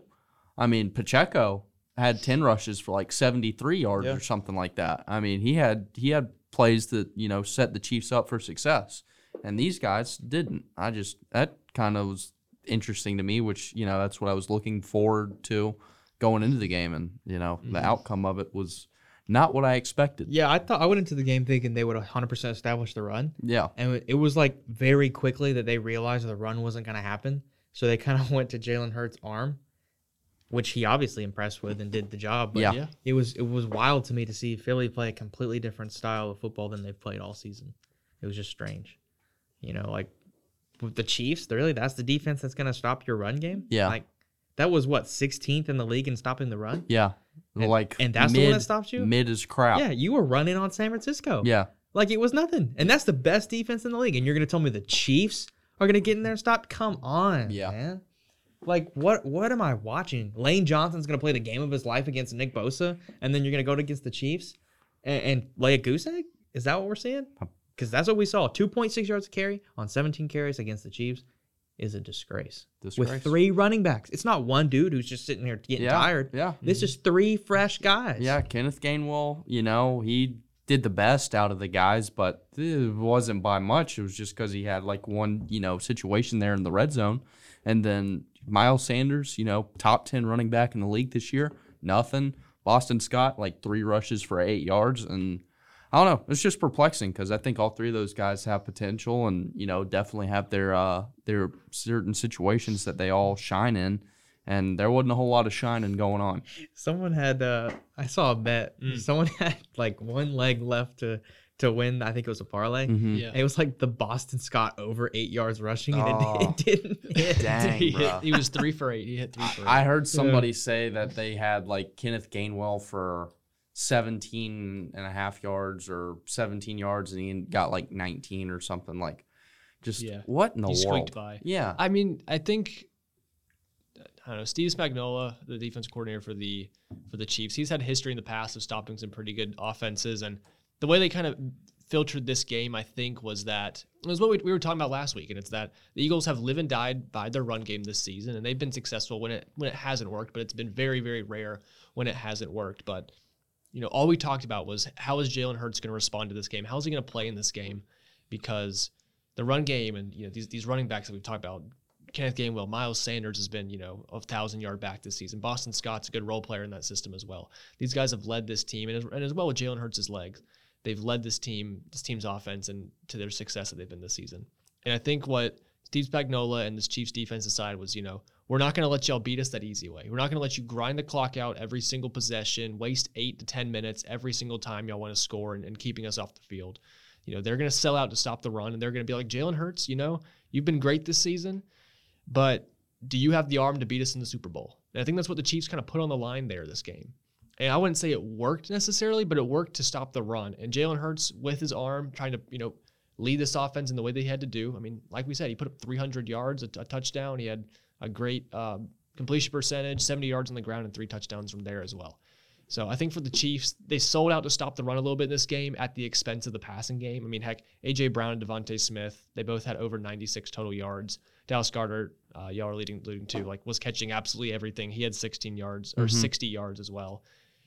I mean, Pacheco had ten rushes for like seventy three yards Yeah. or something like that. I mean, he had he had plays that you know set the Chiefs up for success, and these guys didn't. I just that kind of was interesting to me, which you know that's what I was looking forward to going into the game, and you know the mm-hmm. outcome of it was not what I expected. Yeah, I thought I went into the game thinking they would 100% establish the run, Yeah, and it was like very quickly that they realized the run wasn't going to happen. So they kind of [LAUGHS] went to Jalen Hurts' arm, which he obviously impressed with and did the job. But Yeah. Yeah. it was it was wild to me to see Philly play a completely different style of football than they've played all season. It was just strange. You know, like with the Chiefs, really that's the defense that's going to stop your run game. Yeah. Like that was what 16th in the league in stopping the run. Yeah. And- like and that's the one that stopped you? Mid is crap. Yeah, you were running on San Francisco. Yeah. Like it was nothing. And that's the best defense in the league. And you're gonna tell me the Chiefs are gonna get in there and stop? Come on, Yeah. man. Like what what am I watching? Lane Johnson's gonna play the game of his life against Nick Bosa, and then you're gonna go against the Chiefs and, and lay a goose egg? Is that what we're seeing? Because that's what we saw. 2.6 yards of carry on 17 carries against the Chiefs is a disgrace. Disgrace. With three running backs. It's not one dude who's just sitting here getting Yeah. tired. Yeah. This is three fresh guys. Yeah, Kenneth Gainwell, you know, he did the best out of the guys, but it wasn't by much. It was just because he had like one, you know, situation there in the red zone. And then Miles Sanders, you know, top 10 running back in the league this year, nothing. Boston Scott, like three rushes for eight yards. And I don't know. It's just perplexing because I think all three of those guys have potential and, you know, definitely have their, uh, their certain situations that they all shine in. And there wasn't a whole lot of shining going on. Someone had uh I saw a bet. Mm. Someone [LAUGHS] had like one leg left to to win. I think it was a parlay. Mhm. Yeah. It was like the Boston Scott over eight yards rushing, and Oh. it, [LAUGHS] it didn't [LAUGHS] hit. Dang, he, hit, he was three for eight. He hit three for eight. I heard somebody say that they had like Kenneth Gainwell for 17 and a half yards or 17 yards and he got like 19 or something like just Yeah. what in the he world? by. Yeah. I mean, I think I don't know. Steve Spagnuolo, the defense coordinator for the for the Chiefs, he's had history in the past of stopping some pretty good offenses, and the way they kind of filtered this game, I think, was that it was what we, we were talking about last week, and it's that the Eagles have live and died by their run game this season, and they've been successful when it when it hasn't worked, but it's been very very rare when it hasn't worked. But you know, all we talked about was how is Jalen Hurts going to respond to this game? How is he going to play in this game? Because the run game and you know these these running backs that we've talked about, Kenneth Gainwell, Miles Sanders has been you know a thousand yard back this season. Boston Scott's a good role player in that system as well. These guys have led this team and as, and as well with Jalen Hurts' legs, they've led this team this team's offense and to their success that they've been this season. And I think what Steve Spagnuolo and this Chiefs defense decided was you know we're not going to let y'all beat us that easy way. We're not going to let you grind the clock out every single possession, waste eight to 10 minutes every single time y'all want to score and, and keeping us off the field. You know, they're going to sell out to stop the run and they're going to be like, Jalen Hurts, you know, you've been great this season, but do you have the arm to beat us in the Super Bowl? And I think that's what the Chiefs kind of put on the line there this game. And I wouldn't say it worked necessarily, but it worked to stop the run. And Jalen Hurts, with his arm, trying to, you know, lead this offense in the way he had to do. I mean, like we said, he put up 300 yards, a, a touchdown. He had a great um, completion percentage, 70 yards on the ground, and three touchdowns from there as well. So I think for the Chiefs, they sold out to stop the run a little bit in this game at the expense of the passing game. I mean, heck, AJ Brown and DeVonta Smith, they both had over 96 total yards. Dallas Goedert, uh, y'all are leading, leading too, like was catching absolutely everything. He had 16 yards or Mhm. 60 yards as well.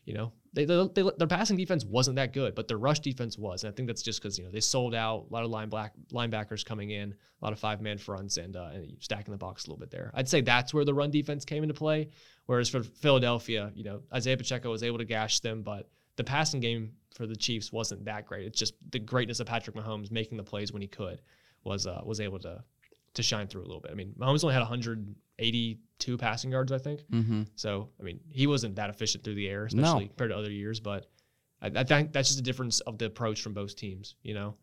You know, they, they, they, their passing defense wasn't that good, but their rush defense was. And I think that's just because you know they sold out a lot of line black, linebackers coming in, a lot of five man fronts, and, uh, and stacking the box a little bit there. I'd say that's where the run defense came into play. Whereas for Philadelphia, you know, Isaiah Pacheco was able to gash them, but the passing game for the Chiefs wasn't that great. It's just the greatness of Patrick Mahomes making the plays when he could was uh, was able to to shine through a little bit. I mean, Mahomes only had 182 passing yards, I think. Mm-hmm. So, I mean, he wasn't that efficient through the air, especially compared to other years. But I, I think that's just a difference of the approach from both teams. You know,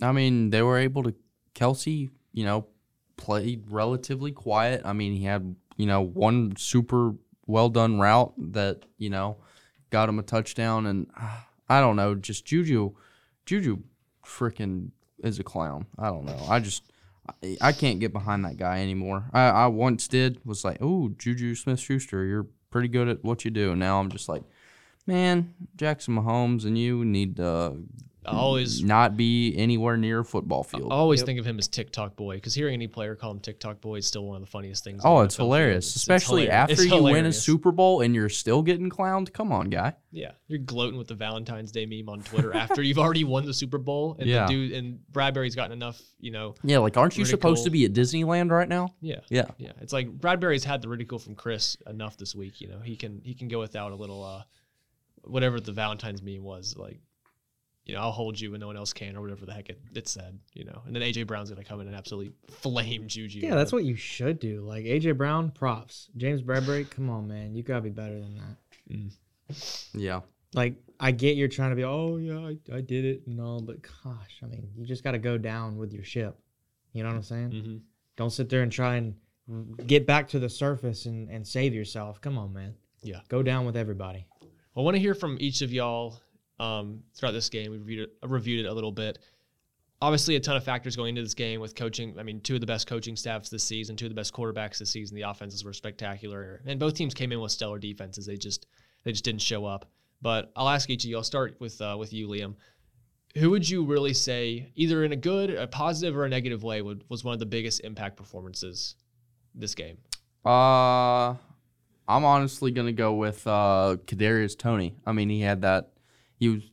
I mean, they were able to. Kelce, you know, played relatively quiet. I mean, he had you know one super well done route that you know got him a touchdown, and uh, [SIGHS] I don't know, just Juju, Juju, freaking is a clown. I don't know. I just. I- can't get behind that guy anymore. I, I once did was like, oh, Juju Smith Schuster, you're pretty good at what you do. Now I'm just like, man, Jackson Mahomes and you need to I always not be anywhere near a football field. I field. always think of him as TikTok boy because hearing any player call him TikTok boy is still one of the funniest things. Oh, it's hilarious, It's- it's especially hilarious. after It's you win a. Super Bowl and you're still getting clowned. Come on, guy. Yeah, you're gloating with the Valentine's Day meme on Twitter [LAUGHS] after you've already won the Super Bowl, and Yeah. the dude and Bradberry's gotten enough. You know, Yeah, like aren't you supposed to be at Disneyland right now? yeah, Yeah. yeah. It's like Bradberry's had the ridicule from Chris enough this week. You know, he can he can go without a little uh, whatever the Valentine's meme was like. You know, I'll hold you when no one else can, or whatever the heck it, it said, you know. And then AJ Brown's gonna come in and absolutely [LAUGHS] flame Juju. Yeah, that's what you should do. Like AJ Brown, props. James Bradberry, come on, man, you gotta be better than that. Yeah. Like I get you're trying to be, oh yeah, I, I did it and all, but gosh, I mean, you just gotta go down with your ship. You know what I'm saying? hmm Don't sit there and try and get back to the surface and, and save yourself. Come on, man. Yeah. Go down with everybody. I want to hear from each of y'all um, throughout this game. We reviewed it, reviewed it a little bit. Obviously, a ton of factors going into this game with coaching. I mean, two of the best coaching staffs this season, two of the best quarterbacks this season. The offenses were spectacular, and both teams came in with stellar defenses. They just they just didn't show up. But I'll ask each of you. I'll start with uh, with you, Liam. Who would you really say, either in a good, a positive, or a negative way, would, was one of the biggest impact performances this game? Uh, I'm honestly gonna go with uh Kadarius Toney. I mean, he had that. He was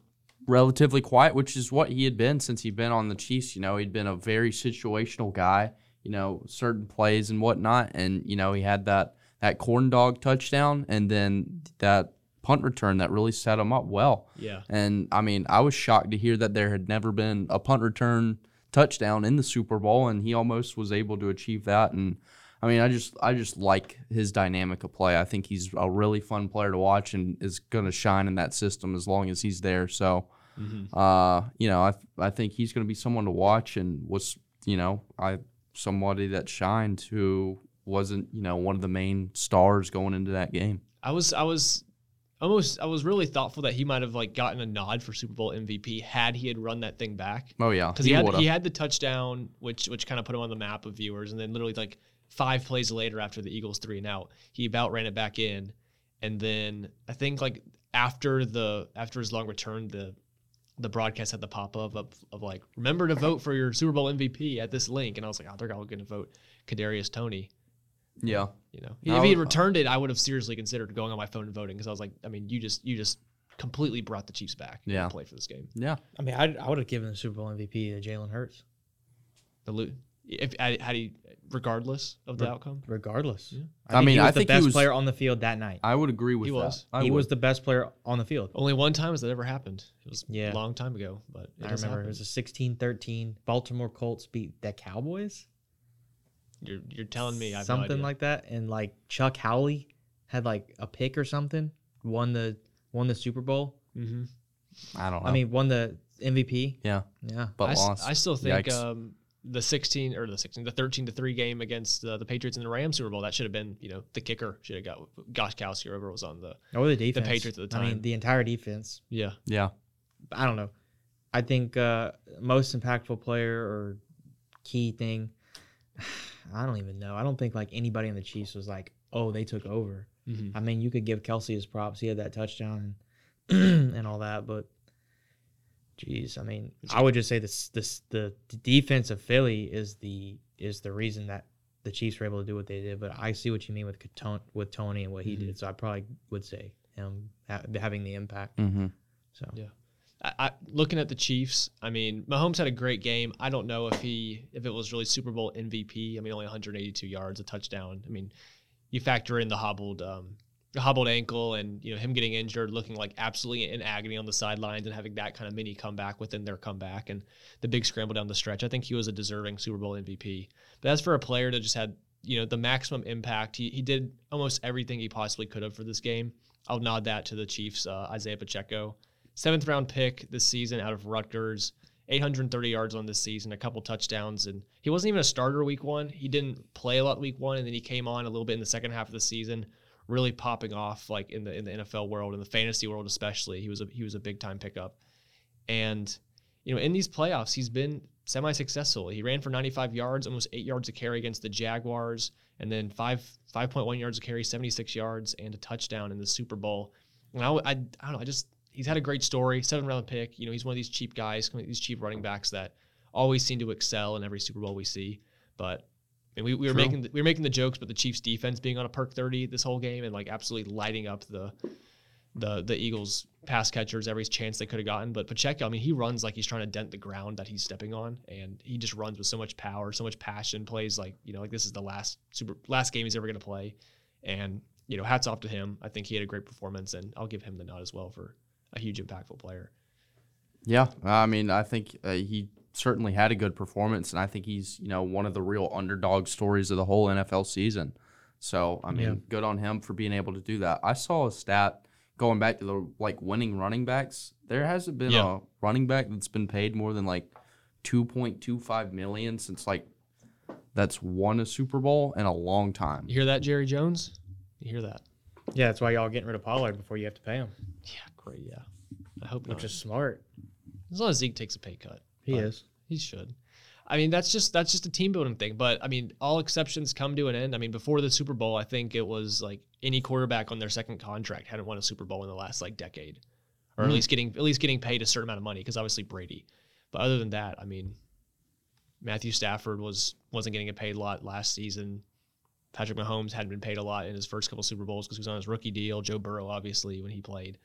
relatively quiet, which is what he had been since he'd been on the Chiefs. You know, he'd been a very situational guy. You know, certain plays and whatnot, and you know he had that that corn dog touchdown, and then that punt return that really set him up well. Yeah. And I mean, I was shocked to hear that there had never been a punt return touchdown in the Super Bowl, and he almost was able to achieve that. And I mean, I just I just like his dynamic of play. I think he's a really fun player to watch, and is going to shine in that system as long as he's there. So, uh, you know, I I think he's going to be someone to watch, and was you know I somebody that shined who wasn't you know one of the main stars going into that game. I was I was almost I was really thoughtful that he might have like gotten a nod for Super Bowl MVP had he had run that thing back Oh yeah, because he, had would've. he had the touchdown which which kind of put him on the map of viewers and then literally like five plays later after the Eagles three and out he about ran it back in and then I think like after the after his long return the the broadcast had the pop up of, of like remember to vote for your Super Bowl MVP at this link and I was like oh they're all going to vote Kadarius Toney yeah. you know, if he had returned it, I would have seriously considered going on my phone and voting because I was like, I mean, you just you just completely brought the Chiefs back. Yeah. to play for this game. Yeah. I mean, I, I would have given the Super Bowl MVP to Jalen Hurts, The lo- if I- had he, regardless of the Re- outcome, regardless. I mean, he was I the think he best was- player on the field that night. I would agree with He that. was. I he would. was the best player on the field. only one time has that ever happened. It was Yeah. a long time ago, but it I remember happened. it was a 16-13 Baltimore Colts beat the Cowboys. You're you're telling me I've something no idea. like that, and like Chuck Howley had like a pick or something, won the won the Super Bowl. Mhm. I don't know. I mean, won the MVP. yeah, Yeah, but I, s- lost. I still think Yikes. um, the 16 or the 16, the 13 to three game against uh, the Patriots in the Rams Super Bowl that should have been, you know, the kicker should have got Gostkowski or whoever was on the or the defense. Patriots at the time I mean, the entire defense. yeah. yeah. I don't know. I think uh, most impactful player or key thing. [SIGHS] I don't even know. I don't think like anybody in the Chiefs was like, oh, they took over. Mhm. I mean, you could give Kelce his props. He had that touchdown and, [CLEARS THROAT] and all that, but geez, I mean, I would just say this this the, defense of Philly is the is the reason that the Chiefs were able to do what they did. But I see what you mean with with Toney and what he did. So I probably would say him ha- having the impact. Mm-hmm. So Yeah. I, I, looking at the Chiefs, I mean, Mahomes had a great game. I don't know if he if it was really Super Bowl MVP. I mean, only 182 yards, a touchdown. I mean, you factor in the hobbled um, hobbled ankle and you know him getting injured, looking like absolutely in agony on the sidelines, and having that kind of mini comeback within their comeback and the big scramble down the stretch. I think he was a deserving Super Bowl MVP. But as for a player that just had you know the maximum impact, he he did almost everything he possibly could have for this game. I'll nod that to the Chiefs, uh, Isaiah Pacheco seventh round pick this season out of Rutgers, 830 yards on this season, a couple touchdowns, and he wasn't even a starter week one. He didn't play a lot week one, and then he came on a little bit in the second half of the season, really popping off like in the in the NFL world, in the fantasy world especially. He was a he was a big time pickup, and you know in these playoffs he's been semi successful. He ran for 95 yards, almost eight yards a carry against the Jaguars, and then five 5.1 yards a carry, 76 yards, and a touchdown in the Super Bowl. And I, I, I don't know. I just he's had a great story. Seven round pick. You know, he's one of these cheap guys, these cheap running backs that always seem to excel in every Super Bowl we see. But and we, we were True. making the, we were making the jokes, but the Chiefs defense being on a perk thirty this whole game and like absolutely lighting up the the the Eagles pass catchers every chance they could have gotten. But Pacheco, I mean, he runs like he's trying to dent the ground that he's stepping on, and he just runs with so much power, so much passion. Plays like you know, like this is the last super last game he's ever going to play, and you know, hats off to him. I think he had a great performance, and I'll give him the nod as well for a huge impactful player. Yeah, I mean, I think uh, he certainly had a good performance, and I think he's you know one of the real underdog stories of the whole NFL season. So I mean, Yeah. good on him for being able to do that. I saw a stat going back to the like winning running backs. There hasn't been Yeah. a running back that's been paid more than like two point two five million since like that's won a Super Bowl in a long time. You hear that, Jerry Jones? You hear that? Yeah, that's why y'all getting rid of Pollard before you have to pay him, Yeah, great. Yeah, I hope which not. is smart. as long as Zeke takes a pay cut. He is. He should. I mean, that's just that's just a team building thing. But I mean, all exceptions come to an end. I mean, before the Super Bowl, I think it was like any quarterback on their second contract hadn't won a Super Bowl in the last like decade, or at Mm. least getting at least getting paid a certain amount of money. Because obviously Brady. But other than that, I mean, Matthew Stafford was wasn't getting a paid lot last season. Patrick Mahomes hadn't been paid a lot in his first couple Super Bowls because he was on his rookie deal. Joe Burrow, obviously, when he played.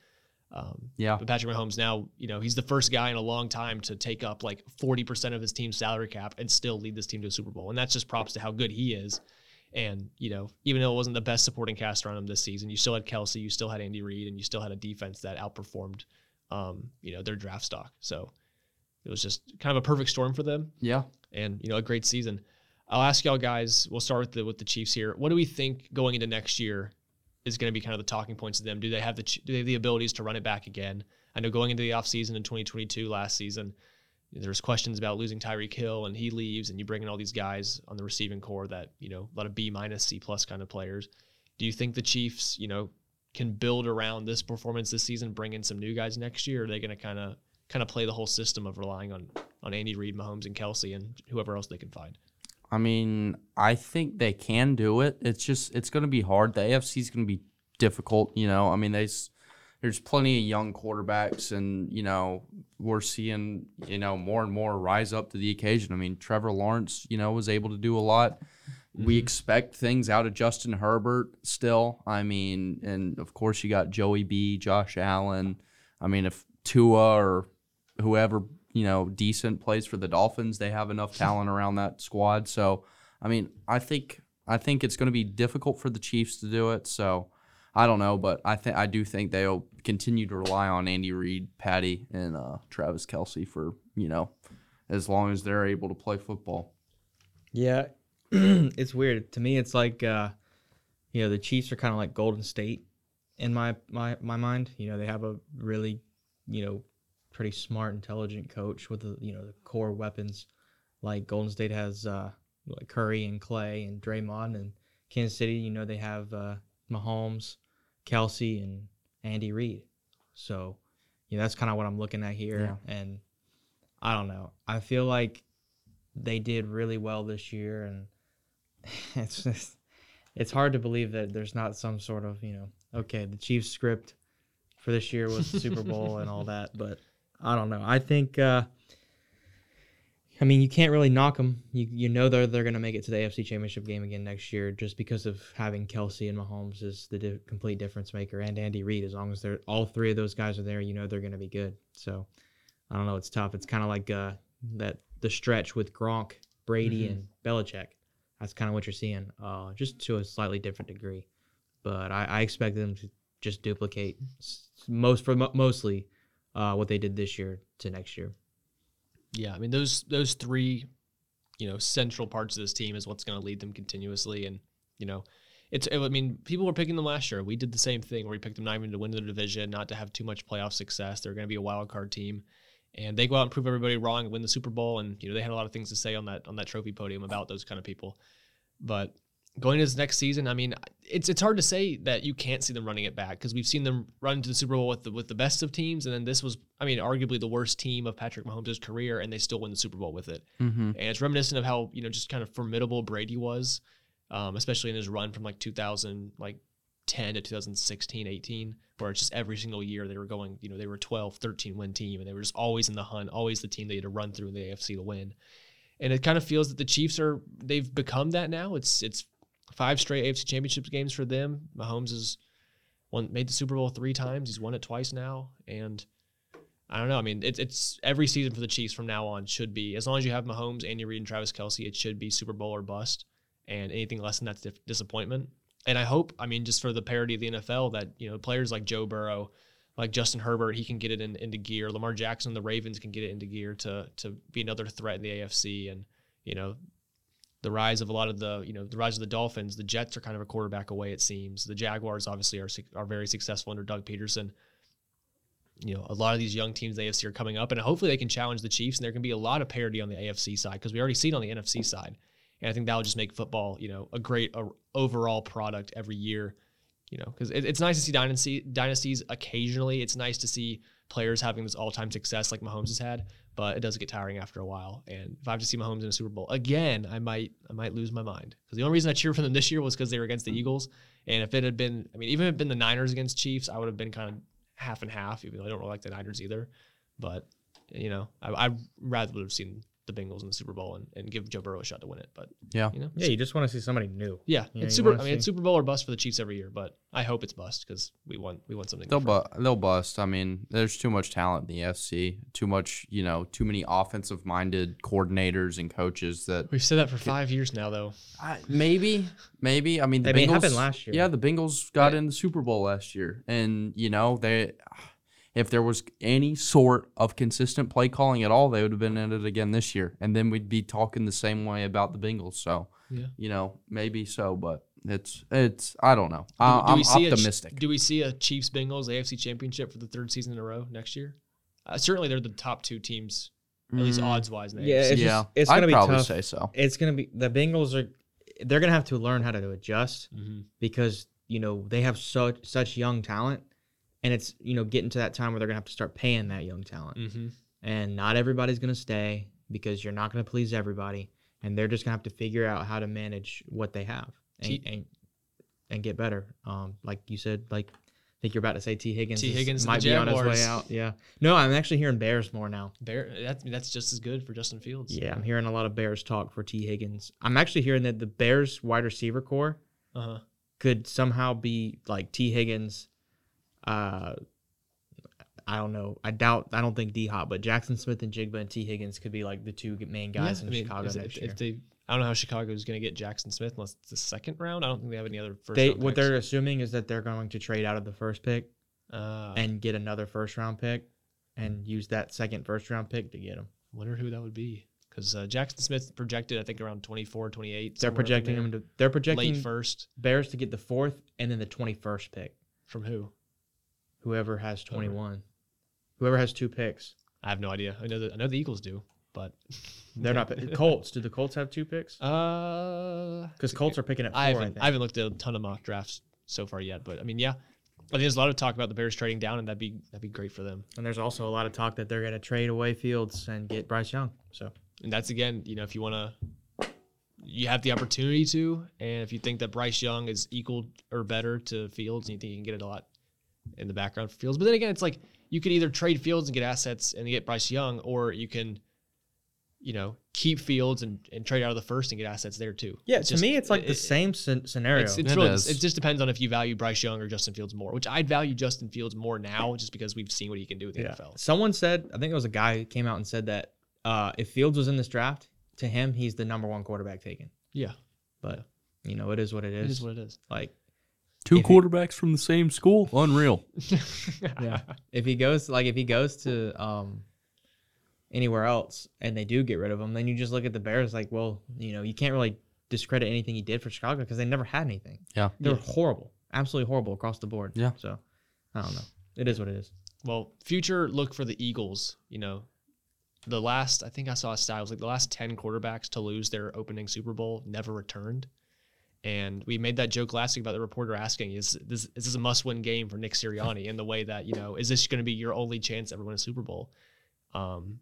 Um, Yeah, but Patrick Mahomes now, you know, he's the first guy in a long time to take up like 40% of his team's salary cap and still lead this team to a Super Bowl. And that's just props to how good he is. And, you know, even though it wasn't the best supporting cast around him this season, you still had Kelce, you still had Andy Reid, and you still had a defense that outperformed, um, you know, their draft stock. So it was just kind of a perfect storm for them yeah. and, you know, a great season. I'll ask y'all guys, we'll start with the, with the Chiefs here. What do we think going into next year is going to be kind of the talking points of them? Do they have the do they have the abilities to run it back again? I know going into the offseason in 2022 last season, there's questions about losing Tyreek Hill and he leaves and you bring in all these guys on the receiving core that, you know, a lot of B minus C plus kind of players. Do you think the Chiefs, you know, can build around this performance this season, bring in some new guys next year? Are they going to kind of kind of play the whole system of relying on on Andy Reid, Mahomes, and Kelce and whoever else they can find? I mean, I think they can do it. It's just it's going to be hard. The AFC is going to be difficult. You know, I mean, there's there's plenty of young quarterbacks, and you know we're seeing you know more and more rise up to the occasion. I mean, Trevor Lawrence, you know, was able to do a lot. We mm-hmm. expect things out of Justin Herbert still. I mean, and of course you got Joey B, Josh Allen. I mean, if Tua or whoever you know decent plays for the Dolphins, they have enough talent around that squad. So, I mean, I think I think it's going to be difficult for the Chiefs to do it. So, I don't know, but I think I do think they'll continue to rely on Andy Reid, Patty, and uh, Travis Kelce for you know as long as they're able to play football. Yeah, [CLEARS THROAT] it's weird to me. It's like uh, you know the Chiefs are kind of like Golden State in my my my mind. You know they have a really you know pretty smart, intelligent coach with the you know the core weapons. Like Golden State has uh, like Curry and Clay and Draymond, and Kansas City. You know they have uh, Mahomes, Kelce, and Andy Reid. So you know that's kind of what I'm looking at here, and I don't know. I feel like they did really well this year, and [LAUGHS] it's just it's hard to believe that there's not some sort of you know okay the Chiefs script for this year was the Super Bowl and all [LAUGHS] that, but I don't know. I think uh, I mean you can't really knock them. You you know they're they're gonna make it to the AFC Championship game again next year just because of having Kelce and Mahomes is the di- complete difference maker and Andy Reid. As long as they're all three of those guys are there, you know they're gonna be good. So I don't know. It's tough. It's kind of like uh, that the stretch with Gronk, Brady, Mhm. and Belichick. That's kind of what you're seeing, uh, just to a slightly different degree. But I, I expect them to just duplicate most for mostly uh, what they did this year to next year. Yeah, I mean those those three, you know, central parts of this team is what's going to lead them continuously, and you know, it's. I mean, people were picking them last year. We did the same thing where we picked them not even to win the division, not to have too much playoff success. They're going to be a wild card team, and they go out and prove everybody wrong and win the Super Bowl. And you know, they had a lot of things to say on that on that trophy podium about those kind of people. But going into this next season, I mean, it's it's hard to say that you can't see them running it back because we've seen them run to the Super Bowl with the with the best of teams, and then this was, I mean, arguably the worst team of Patrick Mahomes' career, and they still win the Super Bowl with it. Mm-hmm. And it's reminiscent of how you know just kind of formidable Brady was, um, especially in his run from like 2000 like 10 to 2016, 18, where it's just every single year they were going, you know, they were 12, 13 win team, and they were just always in the hunt, always the team they had to run through in the AFC to win. And it kind of feels that the Chiefs are they've become that now. It's it's five straight AFC Championship games for them. Mahomes has won made the Super Bowl three times. He's won it twice now, and I don't know. I mean, it's it's every season for the Chiefs from now on should be as long as you have Mahomes, Andy Reid, and Travis Kelce, it should be Super Bowl or bust, and anything less than that's dif- disappointment. And I hope, I mean, just for the parity of the NFL, that you know players like Joe Burrow, like Justin Herbert, he can get it in, into gear. Lamar Jackson, the Ravens can get it into gear to to be another threat in the AFC. And you know, the rise of a lot of the you know the rise of the Dolphins. The Jets are kind of a quarterback away. It seems the Jaguars obviously are are very successful under Doug Pederson. You know, a lot of these young teams in the AFC are coming up, and hopefully they can challenge the Chiefs. And there can be a lot of parity on the AFC side because we already see it on the NFC side. And I think that will just make football, you know, a great overall product every year. You know, because it, it's nice to see dynasty dynasties occasionally. It's nice to see players having this all time success like Mahomes has had, but it does get tiring after a while. And if I have to see Mahomes in a Super Bowl again, I might I might lose my mind because the only reason I cheered for them this year was because they were against the mm-hmm. Eagles. And if it had been, I mean, even if it had been the Niners against Chiefs, I would have been kind of half and half. Even though I don't really like the Niners either, but you know, I, I'd rather would have seen the Bengals in the Super Bowl and, and give Joe Burrow a shot to win it. But Yeah. you know, Yeah, you just want to see somebody new. yeah, Yeah, it's you super. I mean, it's Super Bowl or bust for the Chiefs every year, but I hope it's bust because we want we want something. They'll different. bu- they'll bust. I mean, there's too much talent in the FC. Too much, you know, too many offensive minded coordinators and coaches that We've said that for five years now, though. I, maybe, maybe. I mean, the I mean, it Bengals happened last year. Yeah, the Bengals got Yeah. in the Super Bowl last year, and you know they, if there was any sort of consistent play calling at all, they would have been in it again this year, and then we'd be talking the same way about the Bengals. So, Yeah. you know, maybe so, but it's it's I don't know. I, do I'm we see optimistic. A, do we see a Chiefs Bengals AFC Championship for the third season in a row next year? Uh, certainly, they're the top two teams, at least Mm, odds wise. In Yeah, AFC. it's yeah, just- it's I'd gonna be probably tough. say so. It's gonna be the Bengals are they're gonna have to learn how to adjust Mhm. because you know they have such such young talent, and it's you know getting to that time where they're gonna have to start paying that young talent, Mhm. and not everybody's gonna stay because you're not gonna please everybody, and they're just gonna have to figure out how to manage what they have and T- and, and get better. Um, like you said, like. I think you're about to say Tee Higgins. Tee Higgins and might be on his way out. Yeah. No, I'm actually hearing Bears more now. Bear, that's that's just as good for Justin Fields. Yeah, I'm hearing a lot of Bears talk for Tee Higgins. I'm actually hearing that the Bears wide receiver core Uh huh. could somehow be like Tee Higgins. Uh, I don't know. I doubt. I don't think D Hop, but Jaxon Smith-Njigba and Tee Higgins could be like the two main guys in Chicago if, next if, year. if they, I don't know how Chicago is going to get Jaxon Smith unless it's the second round. I don't think they have any other first. they round what picks. they're assuming is that they're going to trade out of the first pick Uh, and get another first round pick and use that second first round pick to get him. wonder who that would be because uh, Jackson Smith projected I think around 24, 28. They're somewhere up in projecting him to. They're projecting late first Bears to get the fourth and then the twenty first pick. from who? Whoever has twenty one, whoever has two picks. I have no idea. I know that I know the Eagles do, but [LAUGHS] They're not Colts. Do the Colts have two picks? Uh, Because Colts are picking at four. I I, haven't think. I haven't looked at a ton of mock drafts so far yet, but I mean, yeah, I think there's a lot of talk about the Bears trading down, and that'd be that'd be great for them. and there's also a lot of talk that they're going to trade away Fields and get Bryce Young. So And that's again, you know, if you want to, you have the opportunity to, and if you think that Bryce Young is equal or better to Fields, and you think you can get it a lot in the background for Fields, but then again, it's like you could either trade Fields and get assets and get Bryce Young, or you can, you know, keep Fields and, and trade out of the first and get assets there too. yeah, It's to just- me, it's like it- the same scen- scenario. It's, it's It really, is. it just depends on if you value Bryce Young or Justin Fields more, which I'd value Justin Fields more now just because we've seen what he can do with the yeah. NFL. Someone said, I think it was a guy who came out and said that uh, if Fields was in this draft, to him, he's the number one quarterback taken. Yeah, But you know, it is what it is. it is what it is. like Two If he- quarterbacks from the same school, unreal. [LAUGHS] yeah if he goes like if he goes to um anywhere else and they do get rid of him then you just look at the bears like well you know you can't really discredit anything he did for chicago because they never had anything Yeah. they're Yeah. horrible absolutely horrible across the board Yeah. so i don't know it is what it is Well, future look for the Eagles. You know, the last I think I saw a stat it was like the last ten quarterbacks to lose their opening Super Bowl never returned. And we made that joke last week about the reporter asking, "Is this is this a must-win game for Nick Sirianni?" In the way that you know, is this going to be your only chance ever win a Super Bowl? Um,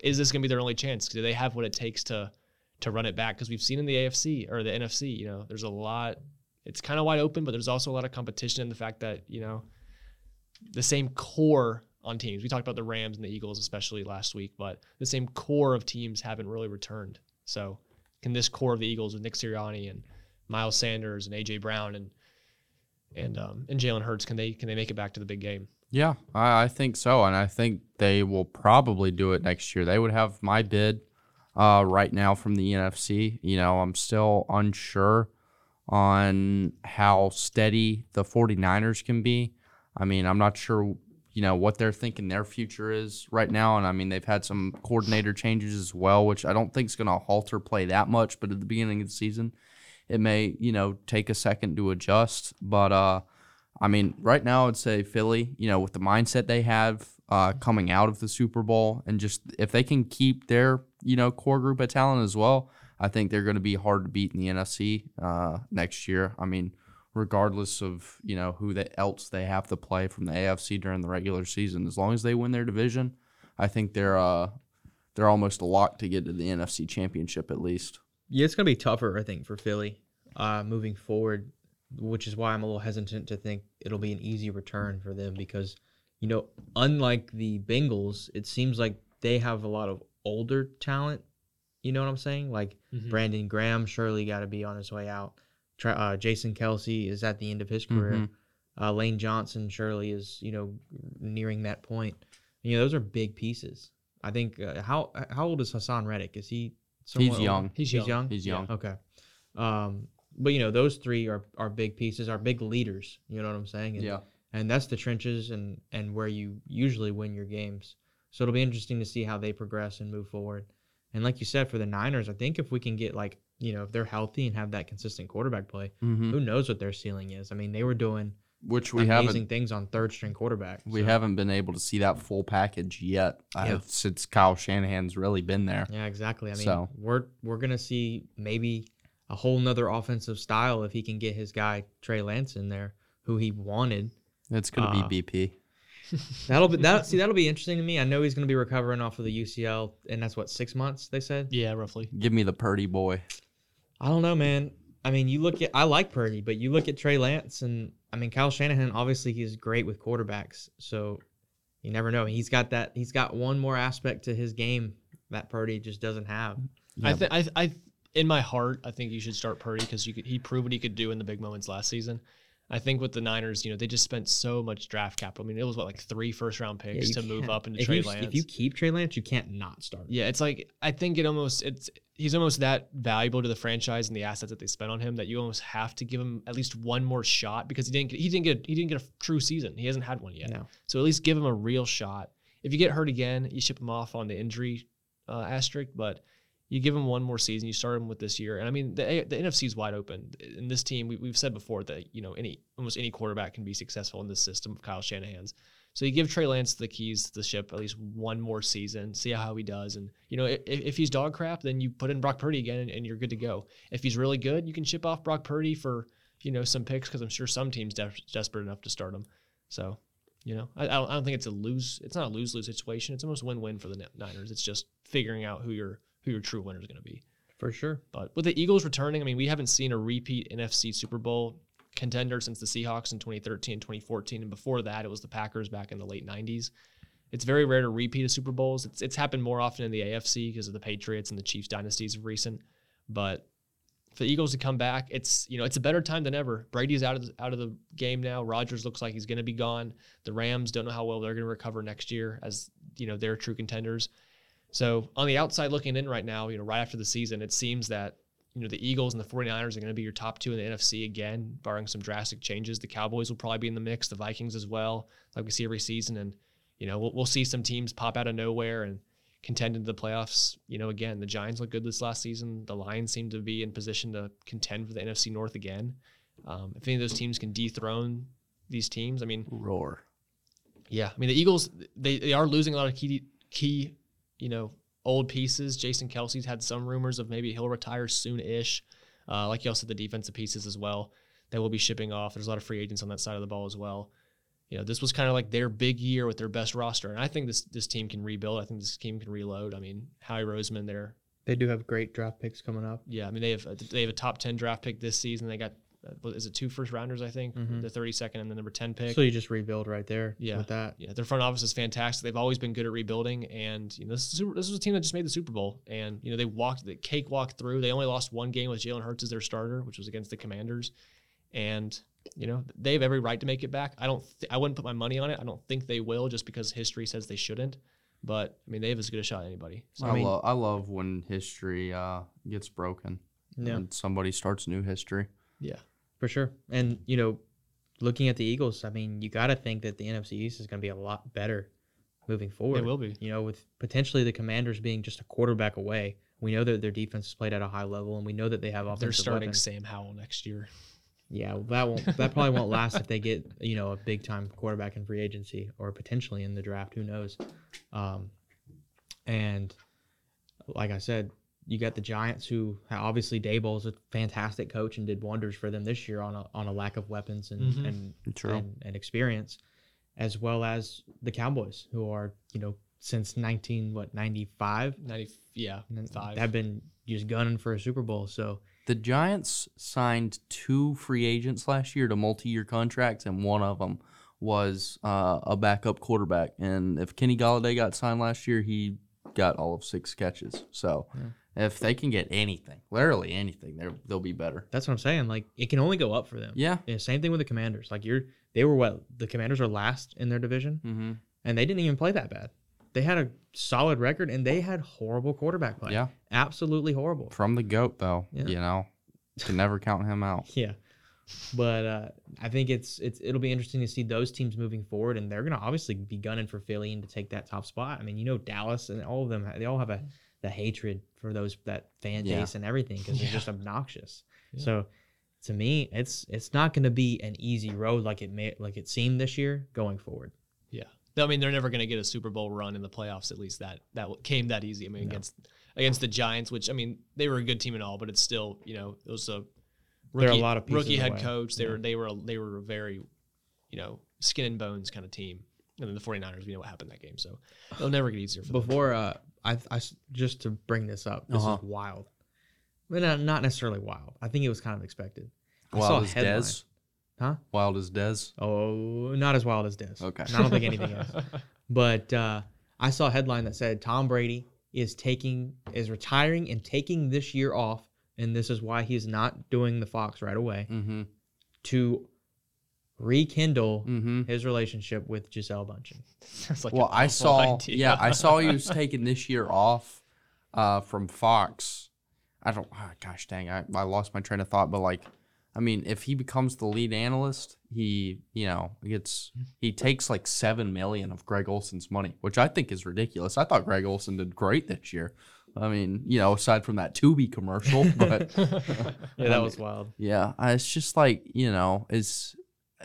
is this going to be their only chance? Do they have what it takes to to run it back? Because we've seen in the AFC or the NFC, you know, there's a lot. It's kind of wide open, but there's also a lot of competition in the fact that you know the same core on teams. We talked about the Rams and the Eagles, especially last week, but the same core of teams haven't really returned. So, can this core of the Eagles with Nick Sirianni and Miles Sanders and AJ Brown and and um, and Jalen Hurts can they can they make it back to the big game? Yeah, I, I think so, and I think they will probably do it next year. They would have my bid uh, right now from the NFC. You know, I'm still unsure on how steady the 49ers can be. I mean, I'm not sure, you know what they're thinking their future is right now. And I mean, they've had some coordinator changes as well, which I don't think is going to halter play that much. But at the beginning of the season, it may you know take a second to adjust. But uh, I mean, right now I'd say Philly, you know, with the mindset they have uh, coming out of the Super Bowl, and just if they can keep their you know core group of talent as well, I think they're going to be hard to beat in the NFC uh, next year. I mean regardless of you know who they, else they have to play from the AFC during the regular season. As long as they win their division, I think they're uh they're almost a lock to get to the NFC Championship at least. Yeah, it's gonna be tougher, I think, for Philly uh, moving forward, which is why I'm a little hesitant to think it'll be an easy return for them because, you know, unlike the Bengals, it seems like they have a lot of older talent. You know what I'm saying? Like Mhm. Brandon Graham surely got to be on his way out. Uh, Jason Kelce is at the end of his career. Mhm. Uh, Lane Johnson surely is, you know, nearing that point. You know, those are big pieces. I think. Uh, how how old is Haason Reddick? Is he? Somewhat He's young. He's He's young. young. He's Yeah. young. Okay. Um, but you know, those three are are big pieces, are big leaders. You know what I'm saying? And, Yeah. And that's the trenches and and where you usually win your games. So it'll be interesting to see how they progress and move forward. And like you said, for the Niners, I think if we can get like you know if they're healthy and have that consistent quarterback play, hmm who knows what their ceiling is? I mean, they were doing Which we amazing haven't Amazing things on third string quarterback. we so- haven't been able to see that full package yet uh, Yeah. since Kyle Shanahan's really been there. Yeah, exactly. I mean, So- we're we're gonna see maybe a whole nother offensive style if he can get his guy Trey Lance in there, who he wanted. It's gonna Uh, be BP. [LAUGHS] That'll be that. see, that'll be interesting to me. I know he's gonna be recovering off of the UCL, and that's what six months they said. Yeah, roughly. Give me the Purdy boy. I don't know, man. I mean, you look at I like Purdy, but you look at Trey Lance, and I mean Kyle Shanahan. Obviously, he's great with quarterbacks, so you never know. He's got that. He's got one more aspect to his game that Purdy just doesn't have. I think I, I, in my heart, I think you should start Purdy because you could, he proved what he could do in the big moments last season. I think with the Niners, you know, they just spent so much draft capital. I mean, it was what like three first round picks you to move up into if Trey you, Lance. If you keep Trey Lance, you can't not start. Yeah, it's like I think it almost it's he's almost that valuable to the franchise and the assets that they spent on him that you almost have to give him at least one more shot because he didn't get, he didn't get he didn't get a true season. He hasn't had one yet. No. So at least give him a real shot. If you get hurt again, you ship him off on the injury uh, asterisk, but you give him one more season. You start him with this year, and I mean the the NFC is wide open. In this team, we, we've said before that you know any almost any quarterback can be successful in this system of Kyle Shanahan's. So you give Trey Lance the keys to the ship at least one more season, see how he does, and you know if, if he's dog crap, then you put in Brock Purdy again, and, and you're good to go. If he's really good, you can ship off Brock Purdy for you know some picks because I'm sure some teams de- desperate enough to start him. So you know I, I don't think it's a lose. It's not a lose lose situation. It's almost win win for the Niners. It's just figuring out who your who your true winner is going to be. for sure. But with the Eagles returning, I mean, we haven't seen a repeat NFC Super Bowl contender since the Seahawks in 2013, 2014, and before that, it was the Packers back in the late 90s. It's very rare to repeat a Super Bowls. It's it's happened more often in the AFC because of the Patriots and the Chiefs dynasties of recent. But for the Eagles to come back, it's you know it's a better time than ever. Brady's out of the, out of the game now. Rodgers looks like he's going to be gone. The Rams don't know how well they're going to recover next year as you know they're true contenders. So on the outside looking in right now, you know, right after the season, it seems that you know the Eagles and the 49ers are going to be your top two in the NFC again, barring some drastic changes. The Cowboys will probably be in the mix, the Vikings as well, like we see every season, and you know we'll, we'll see some teams pop out of nowhere and contend into the playoffs. You know, again, the Giants look good this last season. The Lions seem to be in position to contend for the NFC North again. Um, if any of those teams can dethrone these teams, I mean, Roar. yeah, I mean the Eagles they, they are losing a lot of key key, you know, old pieces. Jason Kelce's had some rumors of maybe he'll retire soon-ish. Uh, like you also said, the defensive pieces as well that will be shipping off. There's a lot of free agents on that side of the ball as well. You know, this was kind of like their big year with their best roster, and I think this this team can rebuild. I think this team can reload. I mean, Howie Roseman, they're They do have great draft picks coming up. yeah. I mean, they have a, they have a top ten draft pick this season. They got is it two first rounders? I think Mhm. the 32nd and the number 10 pick. So you just rebuild right there. Yeah. With that. Yeah, their front office is fantastic. They've always been good at rebuilding, and you know this is, super- this was a team that just made the Super Bowl, and you know they walked the cake walked through. They only lost one game with Jalen Hurts as their starter, which was against the Commanders, and you know they have every right to make it back. I don't, th- I wouldn't put my money on it. I don't think they will, just because history says they shouldn't. But I mean, they have as good a shot as anybody. So, I, I mean- love I love when history uh, gets broken Yeah. and somebody starts new history. yeah, For sure. And, you know, looking at the Eagles, I mean, you got to think that the NFC East is going to be a lot better moving forward. It will be. You know, with potentially the Commanders being just a quarterback away, we know that their defense is played at a high level, and we know that they have offensive They're starting weapons. Sam Howell next year. Yeah, well, that won't. That probably won't [LAUGHS] last if they get you know a big time quarterback in free agency or potentially in the draft. Who knows? Um, and like I said, you got the Giants, who obviously Daboll is a fantastic coach and did wonders for them this year on a on a lack of weapons and Mhm. and, True. and and experience, as well as the Cowboys, who are you know since nineteen what ninety five Ninety, yeah, five. have been just gunning for a Super Bowl. So The Giants signed two free agents last year to multi-year contracts, and one of them was uh, a backup quarterback. And if Kenny Golladay got signed last year, he got all of six catches. So if they can get anything, literally anything, they're- they'll be better. that's what I'm saying. Like it can only go up for them. Yeah. Yeah, same thing with the Commanders. Like you're, they were what the Commanders are last in their division, Mm-hmm. and they didn't even play that bad. They had a solid record, and they had horrible quarterback play. Yeah. absolutely horrible. From the goat, though, Yeah. you know, can never count him out. [LAUGHS] Yeah, but uh, I think it's it's it'll be interesting to see those teams moving forward, and they're gonna obviously be gunning for Philly and to take that top spot. I mean, you know, Dallas and all of them, they all have a the hatred for those that fan Yeah. base and everything because they're just obnoxious. Yeah. So. To me, it's it's not going to be an easy road like it may like it seemed this year going forward. Yeah. I mean, they're never going to get a Super Bowl run in the playoffs. At least that that came that easy. I mean, No. against against the Giants, which I mean, they were a good team and all, but it's still, you know, it was a They're a lot of pieces rookie head away. coach. They Yeah. were they were they were a very, you know, skin and bones kind of team. And then the 49ers, we know what happened in that game, so it'll never get easier for them. Before uh, I, I s- just to bring this up, this Uh-huh. is wild. But not, not necessarily wild. I think it was kind of expected. I Wild as headline. Dez. Huh? Wild as Dez. Oh, not as wild as Dez. Okay. I don't think anything [LAUGHS] is. But uh, I saw a headline that said Tom Brady is taking is retiring and taking this year off, and this is why he's not doing the Fox right away Mm-hmm. to rekindle Mm-hmm. his relationship with Gisele Bündchen. [LAUGHS] Sounds like well, I saw. idea. Yeah, I saw he was [LAUGHS] taking this year off uh, from Fox. I don't. ah, gosh dang, I, I lost my train of thought. But like, I mean, if he becomes the lead analyst, he you know gets he takes like seven million of Greg Olsen's money, which I think is ridiculous. I thought Greg Olsen did great this year. I mean, you know, aside from that Tubi commercial, but [LAUGHS] Yeah, that was wild. yeah, it's just like you know, is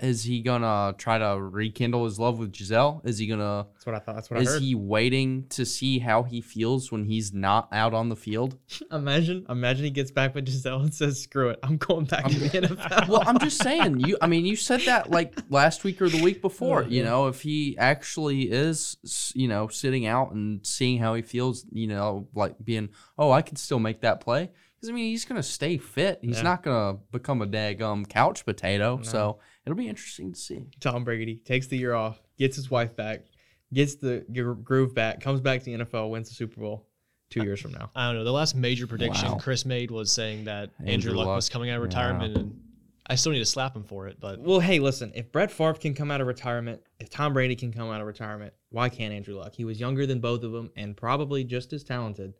is he gonna try to rekindle his love with Gisele? Is he gonna? That's what I thought. That's what I Is heard. he waiting to see how he feels when he's not out on the field? [LAUGHS] Imagine, imagine he gets back with Gisele and says, "Screw it, I'm going back to the [LAUGHS] NFL." Well, I'm just saying. You, I mean, you said that like last week or the week before. Oh, you know, if he actually is, you know, sitting out and seeing how he feels, you know, like being, oh, I can still make that play. Because I mean, he's gonna stay fit. He's Yeah. not gonna become a daggum couch potato. No. So it'll be interesting to see. Tom Brady takes the year off, gets his wife back, gets the groove back, comes back to the NFL, wins the Super Bowl two years from now. I don't know. The last major prediction Wow. Chris made was saying that Andrew, Andrew Luck, Luck, was coming out of yeah. retirement, and I still need to slap him for it. But Well, hey, listen, if Brett Favre can come out of retirement, if Tom Brady can come out of retirement, why can't Andrew Luck? He was younger than both of them and probably just as talented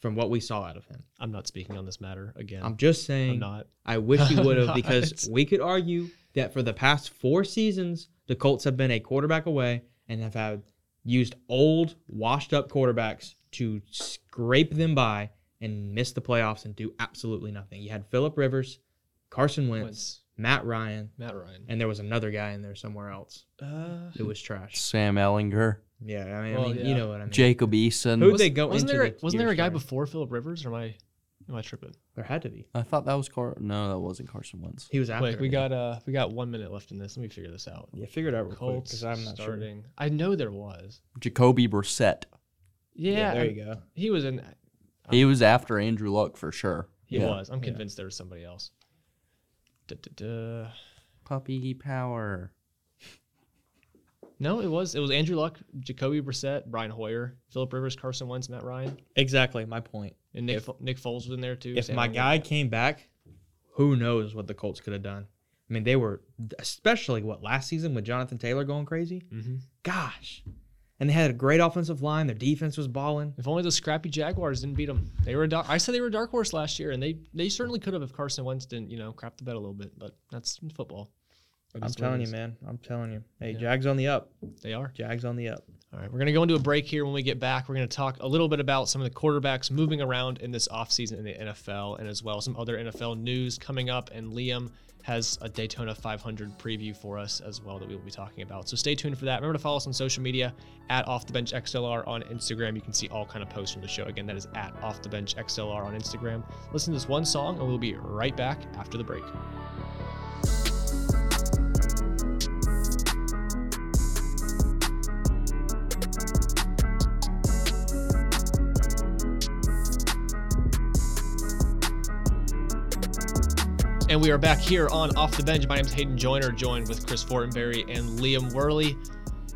from what we saw out of him. I'm not speaking on this matter again. I'm just saying. I'm saying not. I wish he [LAUGHS] would have because we could argue that for the past four seasons, the Colts have been a quarterback away and have had used old, washed up quarterbacks to scrape them by and miss the playoffs and do absolutely nothing. You had Philip Rivers, Carson Wentz, Wentz. Matt Ryan, Matt Ryan. and there was another guy in there somewhere else. Uh, It was trash. Sam Ehlinger, Yeah, I mean, Well, I mean yeah. you know what I mean. Jacob Eason. Who'd was, they go wasn't into there? the wasn't there a guy starting? before Philip Rivers? Or am I? Am I tripping? There had to be. I thought that was Car. No, that wasn't Carson Wentz. He was after. Wait, we him. got uh, we got one minute left in this. Let me figure this out. Yeah, figure it out real quick Colts because I'm not sure. starting. I know there was. Jacoby Brissett. Yeah, Yeah, there I- you go. he was in. He was after Andrew Luck for sure. He Yeah. was. I'm Yeah. convinced there was somebody else. Duh, duh, duh. Puppy power. No, it was it was Andrew Luck, Jacoby Brissett, Brian Hoyer, Philip Rivers, Carson Wentz, Matt Ryan, Exactly my point. and Nick If- Nick Foles was in there too. if Sam my guy came back, who knows what the Colts could have done? I mean, they were especially what last season with Jonathan Taylor going crazy. Mhm. Gosh, and they had a great offensive line. Their defense was balling. If only the scrappy Jaguars didn't beat them. They were. A I said they were a dark horse last year, and they they certainly could have if Carson Wentz didn't you know crap the bed a little bit. But that's football. For I'm telling you, man. I'm telling you. Hey, Yeah. Jags on the up. They are. Jags on the up. All right, we're going to go into a break here. When we get back, we're going to talk a little bit about some of the quarterbacks moving around in this offseason in the NFL and as well some other NFL news coming up. And Liam has a Daytona 500 preview for us as well that we will be talking about. So stay tuned for that. Remember to follow us on social media at Off the Bench XLR on Instagram. You can see all kind of posts from the show. Again, that is at Off the Bench XLR on Instagram. Listen to this one song, and we'll be right back after the break. And we are back here on Off the Bench. My name is Hayden Joyner, joined with Chris Fortenberry and Liam Worley.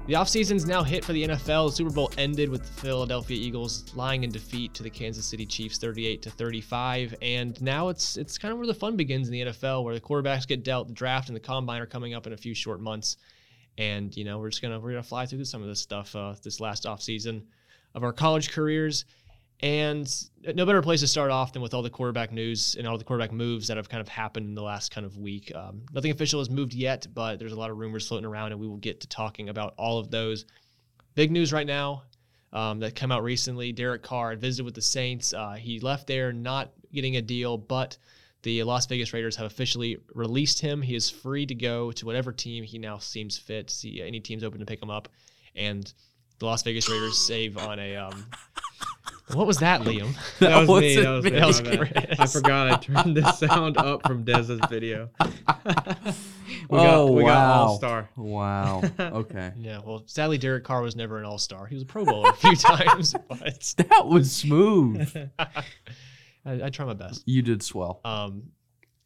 The offseason's now hit for the NFL. The Super Bowl ended with the Philadelphia Eagles lying in defeat to the Kansas City Chiefs 38 to 35. And now it's it's kind of where the fun begins in the NFL, where the quarterbacks get dealt, the draft and the combine are coming up in a few short months. And, you know, we're just gonna we're gonna fly through some of this stuff uh, this last offseason of our college careers. And no better place to start off than with all the quarterback news and all the quarterback moves that have kind of happened in the last kind of week. Um, nothing official has moved yet, but there's a lot of rumors floating around, and we will get to talking about all of those. Big news right now um, that came out recently Derek Carr visited with the Saints. Uh, he left there not getting a deal, but the Las Vegas Raiders have officially released him. He is free to go to whatever team he now seems fit. See, any team's open to pick him up. And the Las Vegas Raiders save on a. Um, what was that, Liam? [LAUGHS] That was me. That was me. That was my bad. Chris. I forgot I turned the [LAUGHS] sound up from Dez's video. we oh got, we wow! got All Star. Wow. [LAUGHS] Okay. Yeah, well, sadly, Derek Carr was never an All Star. He was a Pro Bowler a few times, but That was smooth. I, I try my best. You did swell. Um,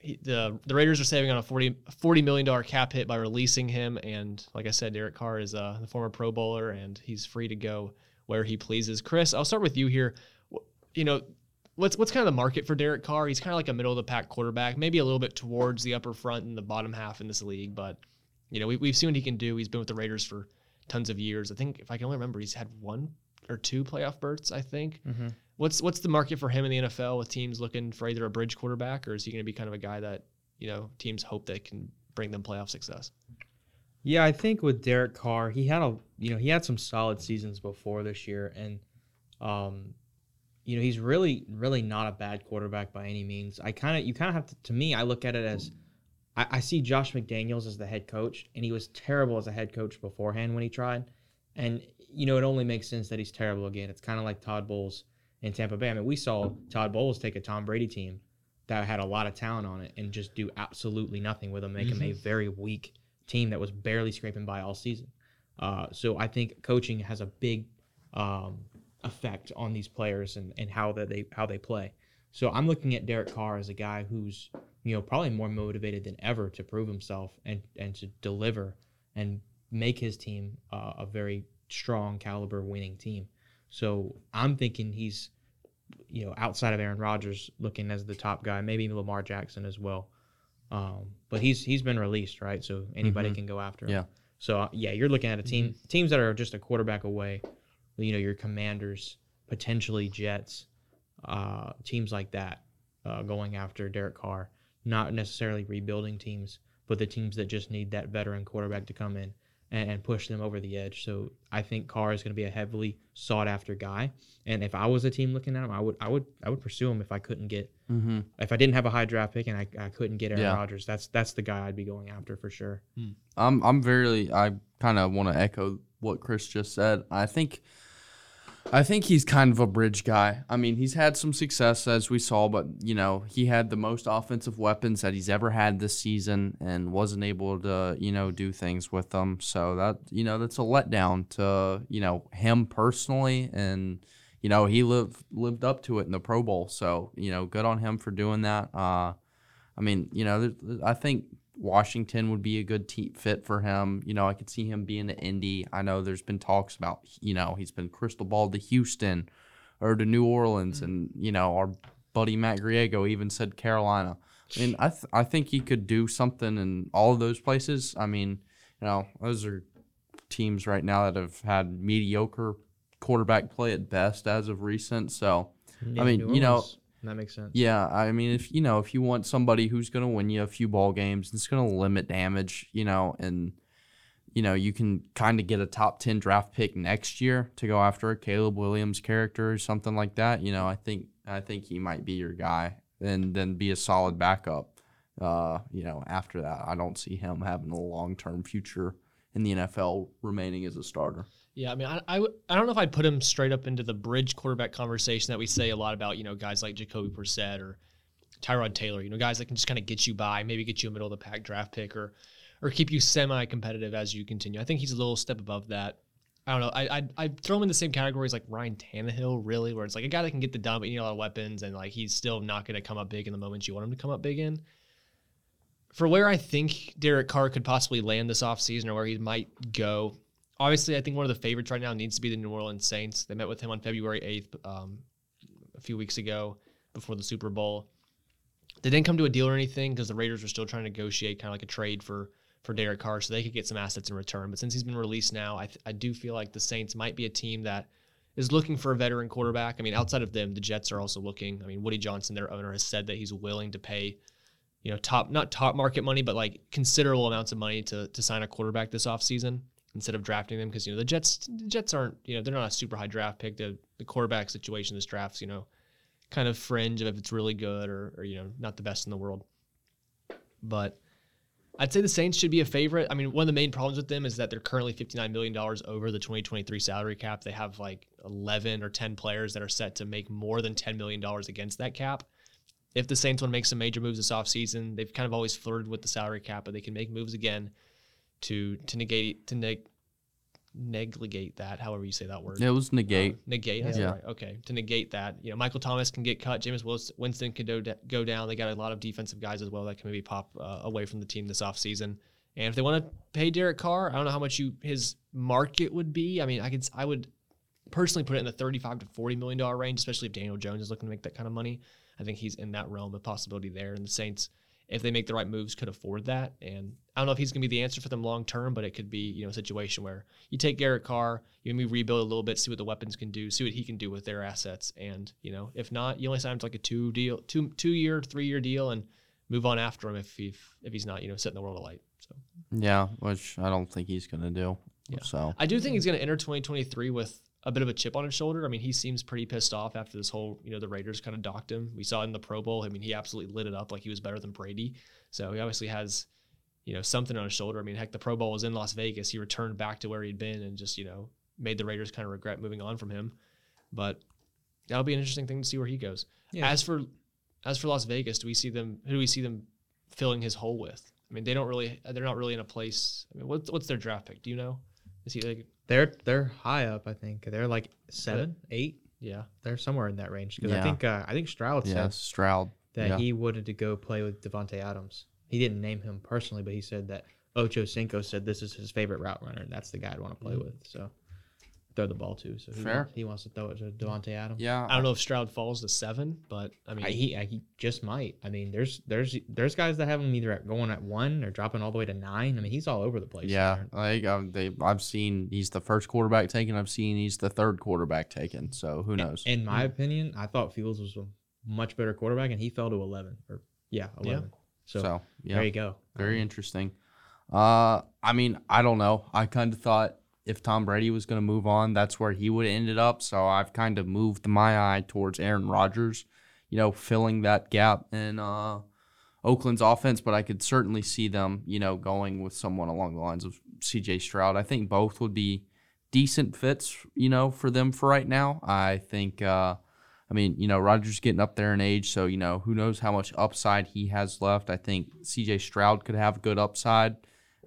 he, the the Raiders are saving on a 40, 40 million dollar cap hit by releasing him, and like I said, Derek Carr is uh, the former Pro Bowler, and he's free to go where he pleases. Chris, I'll start with you here. You know, what's what's kind of the market for Derek Carr? He's kind of like a middle of the pack quarterback, maybe a little bit towards the upper front and the bottom half in this league, but you know, we, we've seen what he can do. He's been with the Raiders for tons of years. I think if I can only remember, he's had one or two playoff berths. I think. Mm-hmm. What's what's the market for him in the NFL with teams looking for either a bridge quarterback or is he going to be kind of a guy that you know teams hope that can bring them playoff success? Yeah, I think with Derek Carr, he had a you know he had some solid seasons before this year, and um, you know he's really really not a bad quarterback by any means. I kind of you kind of have to to me I look at it as I, I see Josh McDaniels as the head coach, and he was terrible as a head coach beforehand when he tried, and you know it only makes sense that he's terrible again. It's kind of like Todd Bowles in Tampa Bay. I mean, we saw Todd Bowles take a Tom Brady team that had a lot of talent on it and just do absolutely nothing with them, make him a very weak team that was barely scraping by all season. Uh, so I think coaching has a big um, effect on these players and, and how that they how they play. So I'm looking at Derek Carr as a guy who's you know probably more motivated than ever to prove himself and and to deliver and make his team uh, a very strong caliber winning team. So I'm thinking he's you know outside of Aaron Rodgers looking as the top guy, maybe Lamar Jackson as well. Um, but he's he's been released, right? So anybody Mhm. can go after him. Yeah. So uh, yeah, you're looking at a team teams that are just a quarterback away. You know, your Commanders, potentially Jets, uh, teams like that, uh, going after Derek Carr. Not necessarily rebuilding teams, but the teams that just need that veteran quarterback to come in and, and push them over the edge. So I think Carr is going to be a heavily sought after guy. And if I was a team looking at him, I would I would I would pursue him if I couldn't get Mm-hmm. if I didn't have a high draft pick and I, I couldn't get Aaron Yeah. Rodgers. That's that's the guy I'd be going after for sure. I'm I'm very I kind of want to echo what Chris just said. I think I think he's kind of a bridge guy. I mean, he's had some success as we saw, but you know, he had the most offensive weapons that he's ever had this season and wasn't able to, you know, do things with them. So that, you know, that's a letdown to, you know, him personally and you know, he lived lived up to it in the Pro Bowl. So, you know, good on him for doing that. Uh I mean, you know, I think Washington would be a good team fit for him. You know, I could see him being an Indy. I know there's been talks about, you know, he's been crystal balled to Houston or to New Orleans, mm. and you know, our buddy Matt Griego even said Carolina. I mean, I th- I think he could do something in all of those places. I mean, you know, those are teams right now that have had mediocre quarterback play at best as of recent. So, I mean, you know, That makes sense. Yeah, I mean, if you know, if you want somebody who's going to win you a few ball games, it's going to limit damage, you know, and you know, you can kind of get a top ten draft pick next year to go after a Caleb Williams character or something like that. You know, I think I think he might be your guy, and then be a solid backup. Uh, you know, after that, I don't see him having a long term future in the NFL remaining as a starter. Yeah, I mean, I, don't know if I'd put him straight up into the bridge quarterback conversation that we say a lot about, you know, guys like Jacoby Brissett or Tyrod Taylor, you know, guys that can just kind of get you by, maybe get you a middle of the pack draft pick or or keep you semi competitive as you continue. I think he's a little step above that. I don't know. I I I throw him in the same categories like Ryan Tannehill, really, where it's like a guy that can get the done, but you need a lot of weapons, and like he's still not going to come up big in the moments you want him to come up big in. For where I think Derek Carr could possibly land this offseason or where he might go, obviously, I think one of the favorites right now needs to be the New Orleans Saints. They met with him on February 8th, um, a few weeks ago before the Super Bowl. They didn't come to a deal or anything because the Raiders were still trying to negotiate kind of like a trade for for Derek Carr so they could get some assets in return. But since he's been released now, I, th- I do feel like the Saints might be a team that is looking for a veteran quarterback. I mean, outside of them, the Jets are also looking. I mean, Woody Johnson, their owner, has said that he's willing to pay, you know, top not top market money, but like considerable amounts of money to to sign a quarterback this offseason instead of drafting them because you know the Jets the Jets aren't you know they're not a super high draft pick. The the quarterback situation this draft's you know kind of fringe of if it's really good or, or you know not the best in the world. But I'd say the Saints should be a favorite. I mean, one of the main problems with them is that they're currently $59 million over the 2023 salary cap. They have like 11 or 10 players that are set to make more than $10 million against that cap. If the Saints want to make some major moves this offseason, they've kind of always flirted with the salary cap, but they can make moves again to to negate to neg negligate that, however you say that word. It was negate. Uh, negate. Is Yeah. right? Okay. To negate that, you know, Michael Thomas can get cut. James Willis- Winston can do, go down. They got a lot of defensive guys as well that can maybe pop uh, away from the team this offseason. And if they want to pay Derek Carr, I don't know how much you his market would be. I mean, I could I would personally put it in the 35 to 40 million dollar range, especially if Daniel Jones is looking to make that kind of money. I think he's in that realm of possibility there. And the Saints, if they make the right moves, could afford that. And I don't know if he's going to be the answer for them long term, but it could be you know a situation where you take Garrett Carr, you maybe rebuild a little bit, see what the weapons can do, see what he can do with their assets, and you know if not, you only sign him to like a two deal, two two year, three year deal, and move on after him if he if he's not you know setting the world alight. So Yeah, which I don't think he's gonna do. Yeah. So I do think he's going to enter 2023 with a bit of a chip on his shoulder. I mean, he seems pretty pissed off after this whole, you know, the Raiders kind of docked him. We saw it in the Pro Bowl. I mean, he absolutely lit it up like he was better than Brady. So he obviously has, you know, something on his shoulder. I mean, heck, the Pro Bowl was in Las Vegas. He returned back to where he'd been and just, you know, made the Raiders kind of regret moving on from him. But that'll be an interesting thing to see where he goes. Yeah. As for as for Las Vegas, do we see them? Who do we see them filling his hole with? I mean, they don't really. They're not really in a place. I mean, what's what's their draft pick? Do you know? Is he like? They're they're high up. I think they're like seven, eight. Yeah. They're somewhere in that range because I think uh, I think Stroud yeah, said Stroud. that yeah. he wanted to go play with Davante Adams. He didn't name him personally, but he said that Ocho Cinco said this is his favorite route runner. and That's the guy I'd want to play with. So throw the ball to. So he, Fair. wants, he wants to throw it to Davante Adams. Yeah, I don't know if Stroud falls to seven, but I mean, I, he I, he just might. I mean, there's there's there's guys that have him either at going at one or dropping all the way to nine. I mean, he's all over the place. Yeah, there. like um, they, I've seen he's the first quarterback taken. I've seen he's the third quarterback taken. So who knows? In my opinion, I thought Fields was a much better quarterback, and he fell to eleven or yeah, eleven. So, So, yeah, there you go. very Um, interesting. Uh, I mean, I don't know. I kind of thought if Tom Brady was going to move on, that's where he would have ended up. So I've kind of moved my eye towards Aaron Rodgers, you know, filling that gap in uh, Oakland's offense. But I could certainly see them, you know, going with someone along the lines of C.J. Stroud. I think both would be decent fits, you know, for them for right now. I think. Uh, I mean, you know, Rodgers getting up there in age, so you know, who knows how much upside he has left. I think C.J. Stroud could have good upside.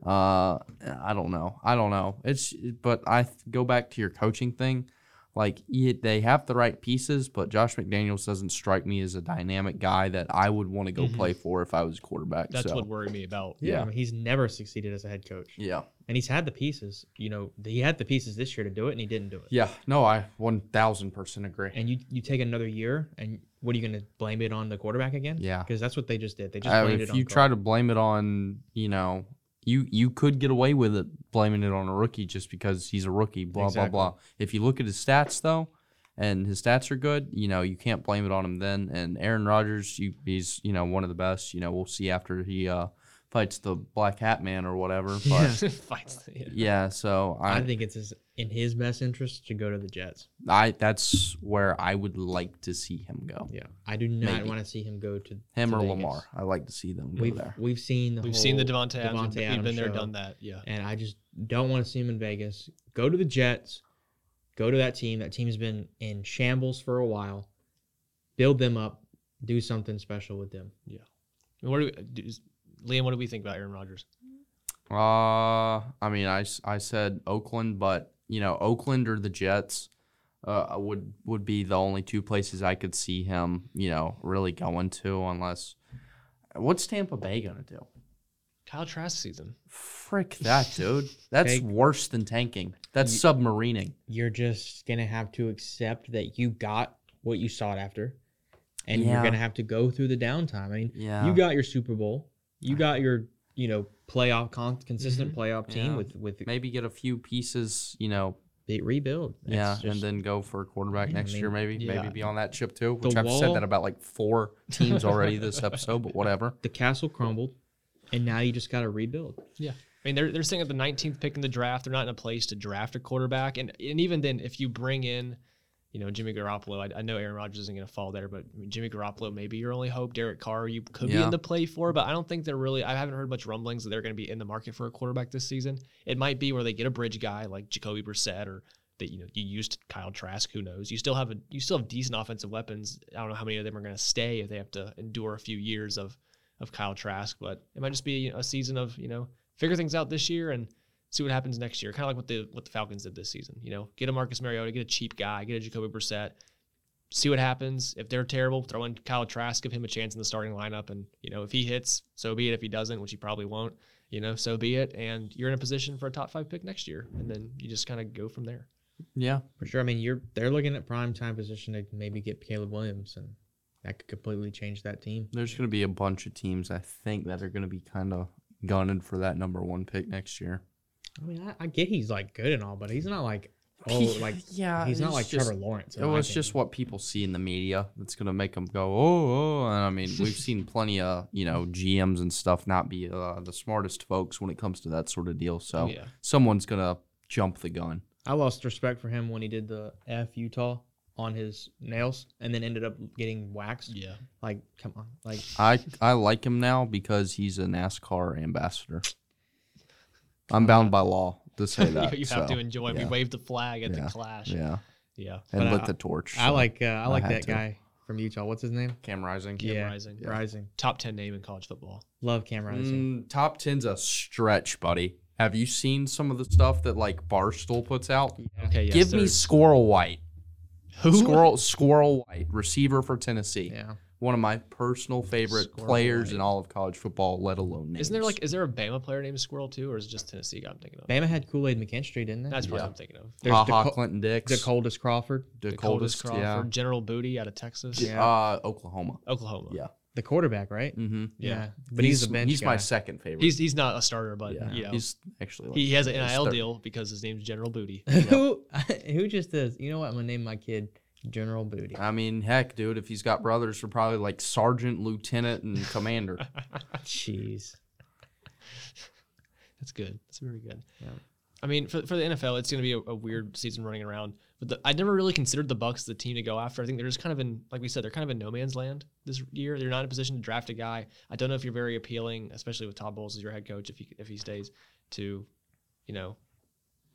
Uh, I don't know. I don't know. It's but I th- go back to your coaching thing. Like he, they have the right pieces, but Josh McDaniels doesn't strike me as a dynamic guy that I would want to go Mhm. play for if I was quarterback. that's so, what worried me about. Yeah. I mean, he's never succeeded as a head coach, Yeah. and he's had the pieces. You know, he had the pieces this year to do it, and he didn't do it. Yeah. No, I one thousand percent agree. And you you take another year, and what are you going to blame it on the quarterback again? Yeah. because that's what they just did. They just blamed if it on you try to blame it on, you know, you you could get away with it blaming it on a rookie just because he's a rookie. Blah Exactly. blah blah. If you look at his stats though, and his stats are good, you know, you can't blame it on him then. And Aaron Rodgers, you, he's you know one of the best. You know, we'll see after he uh, fights the Black Hat Man or whatever. [LAUGHS] But [LAUGHS] Fights. Yeah. yeah, so I, I think it's his, in his best interest to go to the Jets. I that's where I would like to see him go. Yeah, I do not want to see him go to Him to or Vegas. Lamar. I like to see them go We've there. we've seen the We've seen the whole Davante Adams. Davante We've been there, show, done that. Yeah. and I just don't want to see him in Vegas. Go to the Jets. Go to that team. That team's been in shambles for a while. Build them up. Do something special with them. Yeah. What do we, do- is- Liam? What do we think about Aaron Rodgers? Uh, I mean, I, I said Oakland, but you know, Oakland or the Jets, uh, would would be the only two places I could see him, you know, really going to, unless. What's Tampa Bay gonna do? Kyle Trask season. Frick that, [LAUGHS] dude. That's worse than tanking. That's submarining. You're just gonna have to accept that you got what you sought after, and Yeah. you're gonna have to go through the downtime. I mean, Yeah. you got your Super Bowl. You got your you know playoff con- consistent playoff team Mm-hmm. Yeah. with with Maybe get a few pieces, you know, the rebuild. It's yeah, just- and then go for a quarterback Yeah, I next mean, year, maybe. yeah. Maybe be on that chip too. Which The I've said that about like four teams already this episode, but whatever. [LAUGHS] the castle crumbled, and now you just got to rebuild. Yeah. I mean, they're, they're sitting at the 19th pick in the draft. They're not in a place to draft a quarterback. And, and even then, if you bring in, you know, Jimmy Garoppolo, I, I know Aaron Rodgers isn't going to fall there, but I mean, Jimmy Garoppolo may be your only hope. Derek Carr, you could be in the play for, but I don't think they're really, I haven't heard much rumblings that they're going to be in the market for a quarterback this season. It might be where they get a bridge guy like Jacoby Brissett or that, you know, you used Kyle Trask, who knows? You still have a, you still have decent offensive weapons. I don't know how many of them are going to stay if they have to endure a few years of, of Kyle Trask, but it might just be a season of, you know, figure things out this year and see what happens next year. Kind of like what the what the Falcons did this season. You know, get a Marcus Mariota, get a cheap guy, get a Jacoby Brissett, see what happens. If they're terrible, throw in Kyle Trask, give him a chance in the starting lineup, and you know if he hits, so be it. If he doesn't, which he probably won't, you know, so be it. And you're in a position for a top five pick next year, and then you just kind of go from there. Yeah. For sure. I mean, you're they're looking at prime time position to maybe get Caleb Williams, and that could completely change that team. There's going to be a bunch of teams, I think, that are going to be kind of gunning for that number one pick next year. I mean, I, I get he's like good and all, but he's not like [LAUGHS] oh like yeah, he's not like just- Trevor Lawrence. It was just what people see in the media that's going to make them go, oh, oh. And I mean, we've [LAUGHS] seen plenty of, you know, GMs and stuff not be uh, the smartest folks when it comes to that sort of deal. So yeah. someone's going to jump the gun. I lost respect for him when he did the F Utah on his nails and then ended up getting waxed. Yeah, Like, come on, like I, I like him now because he's a NASCAR ambassador. I'm bound by law to say [LAUGHS] that. you have so, to enjoy. We waved the flag at Yeah. the clash. Yeah, Yeah. And But lit I- the torch. I so. like uh, I like had that to. guy from Utah. What's his name? Cam Rising. Cam yeah, Rising. Rising. top ten name in college football. Love Cam Rising. Mm, top 10's a stretch, buddy. Have you seen some of the stuff that like Barstool puts out? Okay, yes, Give me Squirrel White. who? Squirrel Squirrel White, receiver for Tennessee. Yeah. One of my personal favorite Squirrel players White. in all of college football, let alone names. Isn't there like is there a Bama player named Squirrel too, or is it just Tennessee guy I'm thinking of? Bama had Kool Aid McKinstry, didn't they? That's probably Yeah. what I'm thinking of. There's Ha ha Col- Clinton Dix, the coldest Crawford, the, The coldest, Crawford, yeah. General Booty out of Texas, Yeah. Uh, Oklahoma. Oklahoma. Yeah. the quarterback, right? Mm-hmm. Yeah, but he's, a bench he's guy. my second favorite. He's he's not a starter, but yeah, you know he's actually like, he has an his NIL third- deal because his name's General Booty. [LAUGHS] who [LAUGHS] who just does? You know what? I'm gonna name my kid General Booty. I mean, heck, dude, if he's got brothers, they're probably like sergeant, lieutenant, and commander. [LAUGHS] Jeez. That's good. That's very good. Yeah. I mean, for, for the NFL, it's going to be a, a weird season running around. But the, I never really considered the Bucks the team to go after. I think they're just kind of in, like we said, they're kind of in no man's land this year. They're not in a position to draft a guy. I don't know if you're very appealing, especially with Todd Bowles as your head coach, if he if he stays, to, you know,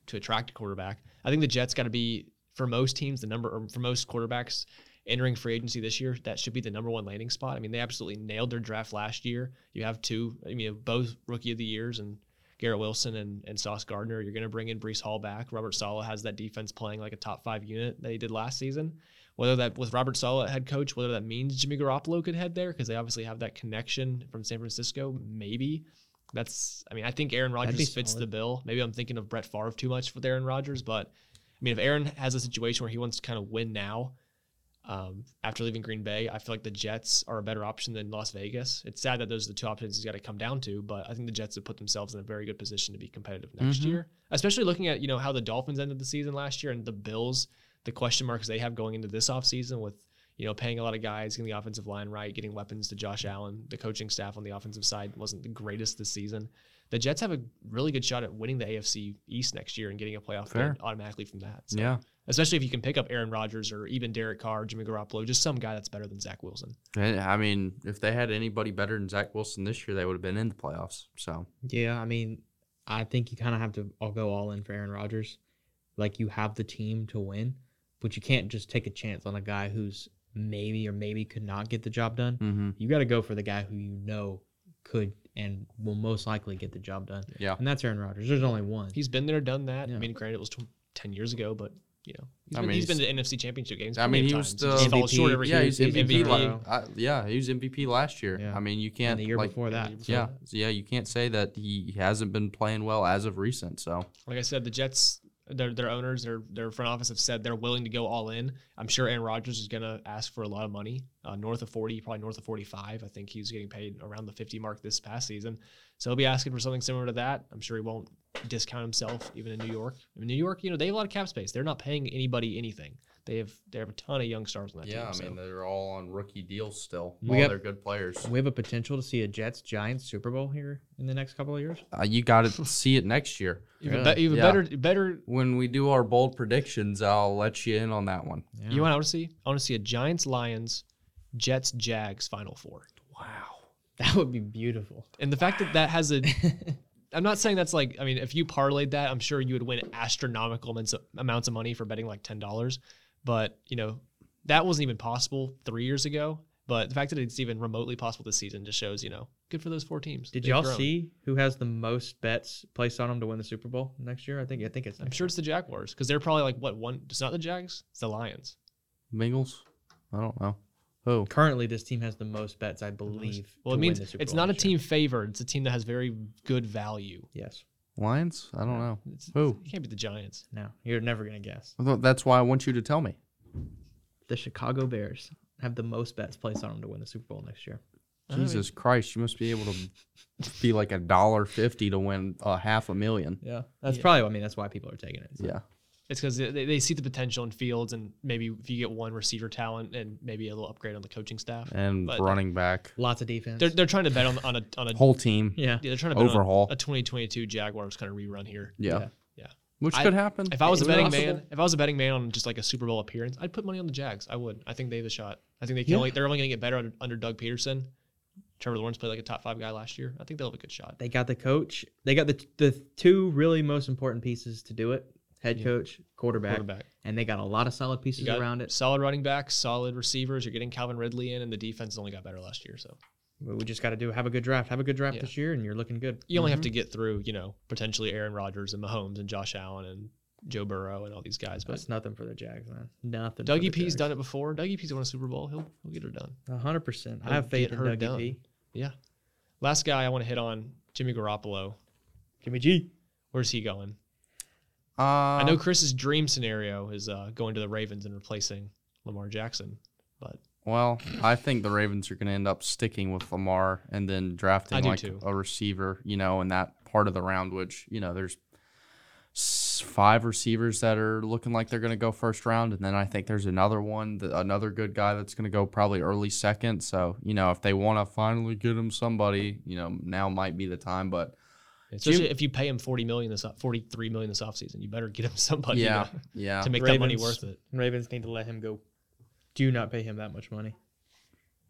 to attract a quarterback. I think the Jets got to be for most teams the number or for most quarterbacks entering free agency this year. That should be the number one landing spot. I mean, they absolutely nailed their draft last year. You have two, I mean, both rookie of the years and Garrett Wilson and, and Sauce Gardner. You're going to bring in Breece Hall back. Robert Saleh has that defense playing like a top five unit that he did last season. Whether that with Robert Saleh at head coach, whether that means Jimmy Garoppolo could head there because they obviously have that connection from San Francisco, maybe. That's, I mean, I think Aaron Rodgers fits solid. the bill. Maybe I'm thinking of Brett Favre too much with Aaron Rodgers, but mean, if Aaron has a situation where he wants to kind of win now, um, after leaving Green Bay, I feel like the Jets are a better option than Las Vegas. It's sad that those are the two options he's got to come down to, but I think the Jets have put themselves in a very good position to be competitive next Mhm. year, especially looking at you know how the Dolphins ended the season last year and the Bills the question marks they have going into this offseason with you know paying a lot of guys, getting the offensive line right, getting weapons to Josh Allen. The coaching staff on the offensive side wasn't the greatest this season. The Jets have a really good shot at winning the AFC East next year and getting a playoff Fair. bid automatically from that. So, Yeah. especially if you can pick up Aaron Rodgers or even Derek Carr, Jimmy Garoppolo, just some guy that's better than Zach Wilson. And, I mean, if they had anybody better than Zach Wilson this year, they would have been in the playoffs. So Yeah, I mean, I think you kind of have to all go all in for Aaron Rodgers. Like you have the team to win, but you can't just take a chance on a guy who's maybe or maybe could not get the job done. mm-hmm. You got to go for the guy who you know could and will most likely get the job done. Yeah. And that's Aaron Rodgers. There's only one. He's been there, done that. I mean, granted, it was tw- 10 years ago, but, you know, he's I been, mean, he's been to he's- NFC championship games. I mean, he was times. the just falls short MVP. every yeah, year. he's MVP. MVP. la- I- yeah, he was MVP last year. Yeah. I mean, you can't the year like, before that. Yeah, yeah, you can't say that he hasn't been playing well as of recent. So Like I said, the Jets, their their owners, their their front office have said they're willing to go all in. I'm sure Aaron Rodgers is going to ask for a lot of money, uh, north of 40, probably north of 45. I think he's getting paid around the 50 mark this past season, so he'll be asking for something similar to that. I'm sure he won't discount himself even in New York. I mean, New York, you know, they have a lot of cap space. They're not paying anybody anything. They have they have a ton of young stars on that yeah, I team. mean they're all on rookie deals still. We all got- they're good players. We have a potential to see a Jets Giants Super Bowl here in the next couple of years. Uh, you got to see it next year even, Really? be- even Yeah. better better when we do our bold predictions. I'll let you in on that one. Yeah. You want to see? I want to see a Giants Lions, Jets Jags Final Four. Wow. that would be beautiful. And the fact that that has a, [LAUGHS] I'm not saying that's like, I mean, if you parlayed that, I'm sure you would win astronomical amounts amounts of money for betting like ten dollars. But you know, that wasn't even possible three years ago. But the fact that it's even remotely possible this season just shows, you know, good for those four teams. Did They've y'all grown. see who has the most bets placed on them to win the Super Bowl next year? I think I think it's I'm next sure it's the Jaguars because they're probably like what one? It's not the Jags. It's the Lions. Bengals? I don't know. Who? Currently, this team has the most bets, I believe. Well, it means it's Bowl not a year. team favored. It's a team that has very good value. Yes. Lions? I don't know. It's, Who? You can't be the Giants. No, you're never gonna guess. I thought That's why I want you to tell me. The Chicago Bears have the most bets placed on them to win the Super Bowl next year. I mean- Jesus Christ, you must be able to be like a dollar fifty to win a half a million. Yeah, that's Yeah. probably. I mean, that's why people are taking it. Yeah. It's because they, they see the potential in Fields, and maybe if you get one receiver talent and maybe a little upgrade on the coaching staff, And But- running back. Lots of defense. they're they're trying to bet on on a on a Whole team. yeah. yeah, they're trying to bet Overhaul. on a, a 2022 Jaguars kind of rerun here. Yeah. Yeah. Yeah. Which I- could happen. If I was a betting possible. man, if I was a betting man on just like a Super Bowl appearance, I'd put money on the Jags. I would. I think they have a shot. I think they can Yeah. only they're only going to get better under, under Doug Pederson. Trevor Lawrence played like a top five guy last year. I think they'll have a good shot. They got the coach. They got the the two really most important pieces to do it: head Yeah. coach, quarterback, Quarterback. and they got a lot of solid pieces around it. solid running backs, solid receivers. You're getting Calvin Ridley in, and the defense only got better last year. So We just got to do have a good draft. Have a good draft Yeah. this year, and you're looking good. you only have mm-hmm. to get through, you know, potentially Aaron Rodgers and Mahomes and Josh Allen and Joe Burrow and all these guys. But it's nothing for the Jags, man. Nothing. Dougie P's done it before. Dougie P's won a Super Bowl. He'll he'll get her done. Hundred percent. I have faith in her Dougie done. P. Yeah. Last guy I want to hit on Jimmy Garoppolo. Jimmy G. Where's he going? Uh, I know Chris's dream scenario is uh, going to the Ravens and replacing Lamar Jackson, but Well, I think the Ravens are going to end up sticking with Lamar and then drafting like too. a receiver, you know, in that part of the round, which, you know, there's five receivers that are looking like they're going to go first round. And then I think there's another one, that, another good guy that's going to go probably early second. So, you know, if they want to finally get him somebody, you know, now might be the time. But especially Jim- if you pay him forty million this forty three million this offseason, you better get him [LAUGHS] somebody yeah, to, yeah. to make that money worth it. Ravens need to let him go. Do not pay him that much money.